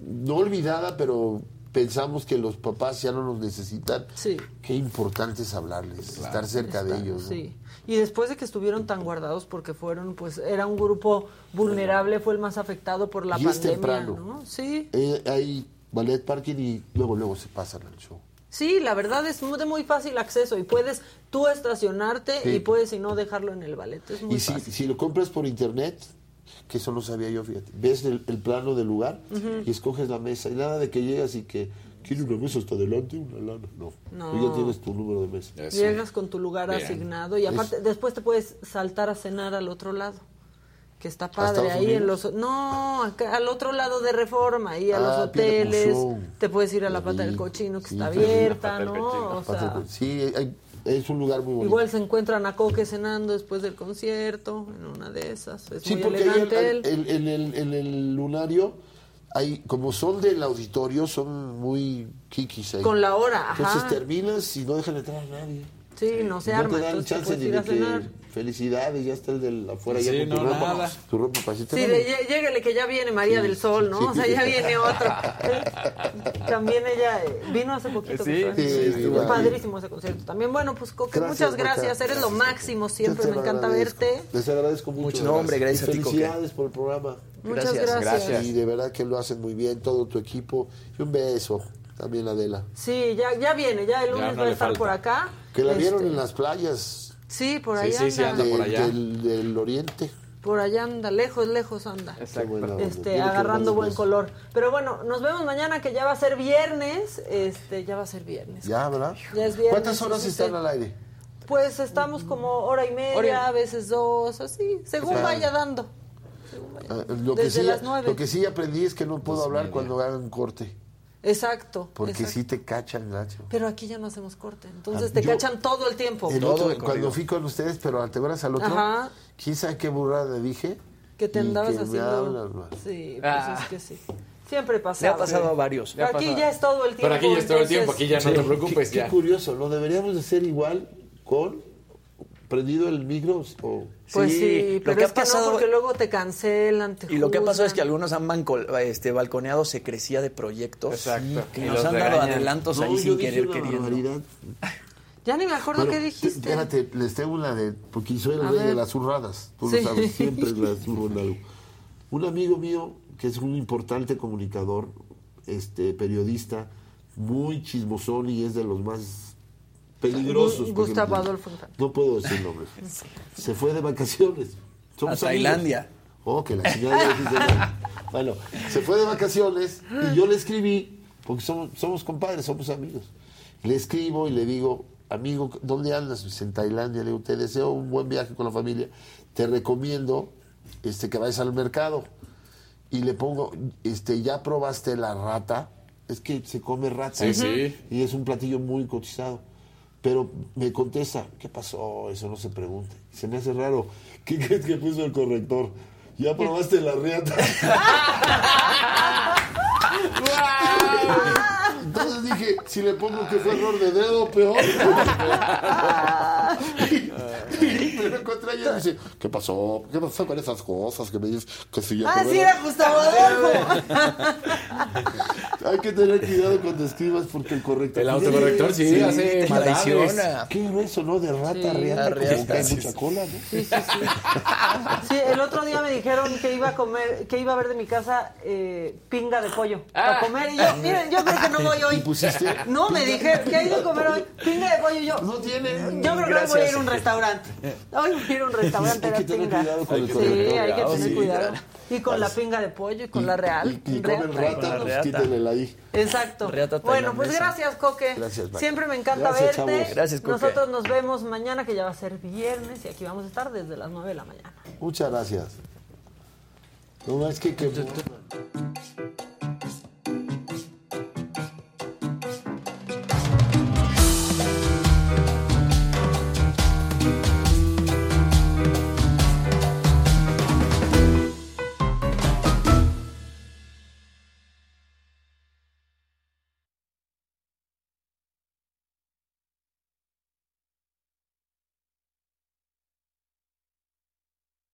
no olvidada, pero pensamos que los papás ya no nos necesitan. Sí. Qué importante es hablarles, estar cerca de ellos. ¿no? Sí. Y después de que estuvieron tan guardados porque fueron, pues, era un grupo vulnerable, fue el más afectado por la Y es pandemia, temprano. ¿no? Sí. Eh, hay ballet parking y luego luego se pasan al show. Sí, la verdad es de muy fácil acceso y puedes tú estacionarte Sí. y puedes, si no, dejarlo en el ballet. Es muy Y si, fácil. si lo compras por internet, que eso no sabía yo, fíjate, ves el, el plano del lugar y escoges la mesa. Y nada de que llegas y que quiere una mesa hasta adelante, una lana. No, No. tú ya tienes tu número de mesa. Llegas con tu lugar Bien. asignado y aparte después te puedes saltar a cenar al otro lado. Que está padre ahí en los no, acá al otro lado de Reforma, ahí a Ah, los hoteles, te puedes ir a la pata del cochino que Sí, está abierta, ¿no? O sea, sí, hay- es un lugar muy bonito. igual se encuentran a Coque cenando después del concierto, en una de esas. Es Sí, muy porque elegante en, él. en- en el, en el lunario, hay, como son del auditorio, son muy kikis ahí. Con la hora, ajá. Entonces terminas y no dejan entrar a nadie. Sí, no se no arma, te dan entonces chance puedes ni de que felicidades, ya está el de afuera Sí, ya con tu no, ropa, nada. tu ropa para Sí, llégale que ya viene María del Sol, ¿no? sí. O sea, ya viene otra. También ella eh, vino hace poquito. Sí, aquí. Padrísimo ese concierto. También, bueno, pues Coque, Gracias, muchas Coca. gracias. Eres lo máximo siempre. Me encanta agradezco. verte. Les agradezco mucho. No, hombre, gracias Y a ti, Coque. Felicidades por el programa. Muchas Gracias. gracias. Y de verdad que lo hacen muy bien, todo tu equipo. Y un beso también, Adela. Sí, ya, ya viene, ya el lunes no va a estar falta. por acá. Que la vieron Este, en las playas. Sí, por Sí, allá sí, sí, anda. anda por allá. Del, del oriente. Por allá anda, lejos, lejos anda. Onda. Este, agarrando buen color. Pero bueno, nos vemos mañana que ya va a ser viernes. Este, ya va a ser viernes. Ya, ¿verdad? Ya es viernes. ¿Cuántas horas sí, están sí. al aire? Pues estamos como hora y media, Hora y- a veces dos, así, según O sea, vaya dando. Ah, lo, que Desde sí, las nueve. lo que sí aprendí es que no puedo hablar cuando hagan corte. Exacto. Porque exacto. sí te cachan, Nacho. Pero aquí ya no hacemos corte. Entonces Ah, te yo- cachan todo el tiempo. El otro, cuando fui con ustedes, pero te verás al otro, Ajá. ¿quién sabe qué burrada dije? Que te andabas que haciendo. Sí, pues Ah. es que sí. Siempre pasa. Le ha pasado a varios. Pero aquí ya es todo el tiempo. Pero aquí ya es todo el tiempo, aquí ya no te preocupes, Qué, ya. qué curioso, ¿no? Deberíamos de ser igual con prendido el micro o... Pues Sí, sí, lo pero que es ha que pasado- no, porque luego te cancelan, te Y lo que ha pasado es que algunos han banco- este, balconeado secrecía de proyectos. Exacto. Que Y nos han dado regañan. adelantos No, ahí sin querer una queriendo. barbaridad. Ya ni me acuerdo Bueno, qué dijiste. Espérate, les tengo una de... Porque soy el rey de las zurradas. Tú Sí. lo sabes, siempre las zurro en algo. Un amigo mío, que es un importante comunicador, este periodista, muy chismosón y es de los más peligrosos. Gustavo no- Adolfo Infante. No puedo decir nombres. Se fue de vacaciones. Somos A amigos. Tailandia. Oh, que la no. Bueno, se fue de vacaciones y yo le escribí, porque somos, somos compadres, somos amigos. Le escribo y le digo, amigo, ¿dónde andas? Dice, en Tailandia. Le digo, te deseo un buen viaje con la familia. Te recomiendo este, que vayas al mercado. Y le pongo, este, ¿ya probaste la rata? Es que se come rata. Sí, sí. Y es un platillo muy cotizado. Pero me contesta, ¿qué pasó? Eso no se pregunta. Se me hace raro. ¿Qué crees que puso el corrector? ¿Ya probaste la riata? Entonces dije, si le pongo que fue error de dedo, peor. Lo encontré ayer y dice, ¿qué pasó? ¿Qué pasó con esas cosas que me dices que si ya Ah, sí, era Gustavo Adolfo. Hay que tener cuidado cuando escribas porque el corrector... El autocorrector sí, hace te maldades. traiciona. Qué grueso, ¿no? De rata, Sí. como que hay sí, mucha sí. cola, ¿no? Sí, sí, sí. Sí, el otro día me dijeron que iba a comer, que iba a ver de mi casa eh, pinga de pollo para comer. Y yo, miren, yo creo que no voy hoy. ¿Y pusiste? No, me dijeron que ha ido a comer hoy pinga de pollo. Y yo, No tiene. yo creo que voy a ir a un restaurante. Hoy voy a un restaurante Hay que ver tener pinga. cuidado con el Sí, corrector. hay que tener sí, cuidado. Y con la pinga de pollo y con la real. Y, y real. comen rata, Con la pues reata. quítenle la I. Exacto. Reata Bueno, pues tailandesa. gracias, Coque. Gracias, Maca. Siempre me encanta Gracias, verte. chavos. Gracias, Coque. Nosotros nos vemos mañana, que ya va a ser viernes, y aquí vamos a estar desde las 9 de la mañana. Muchas gracias. No, es que quemó.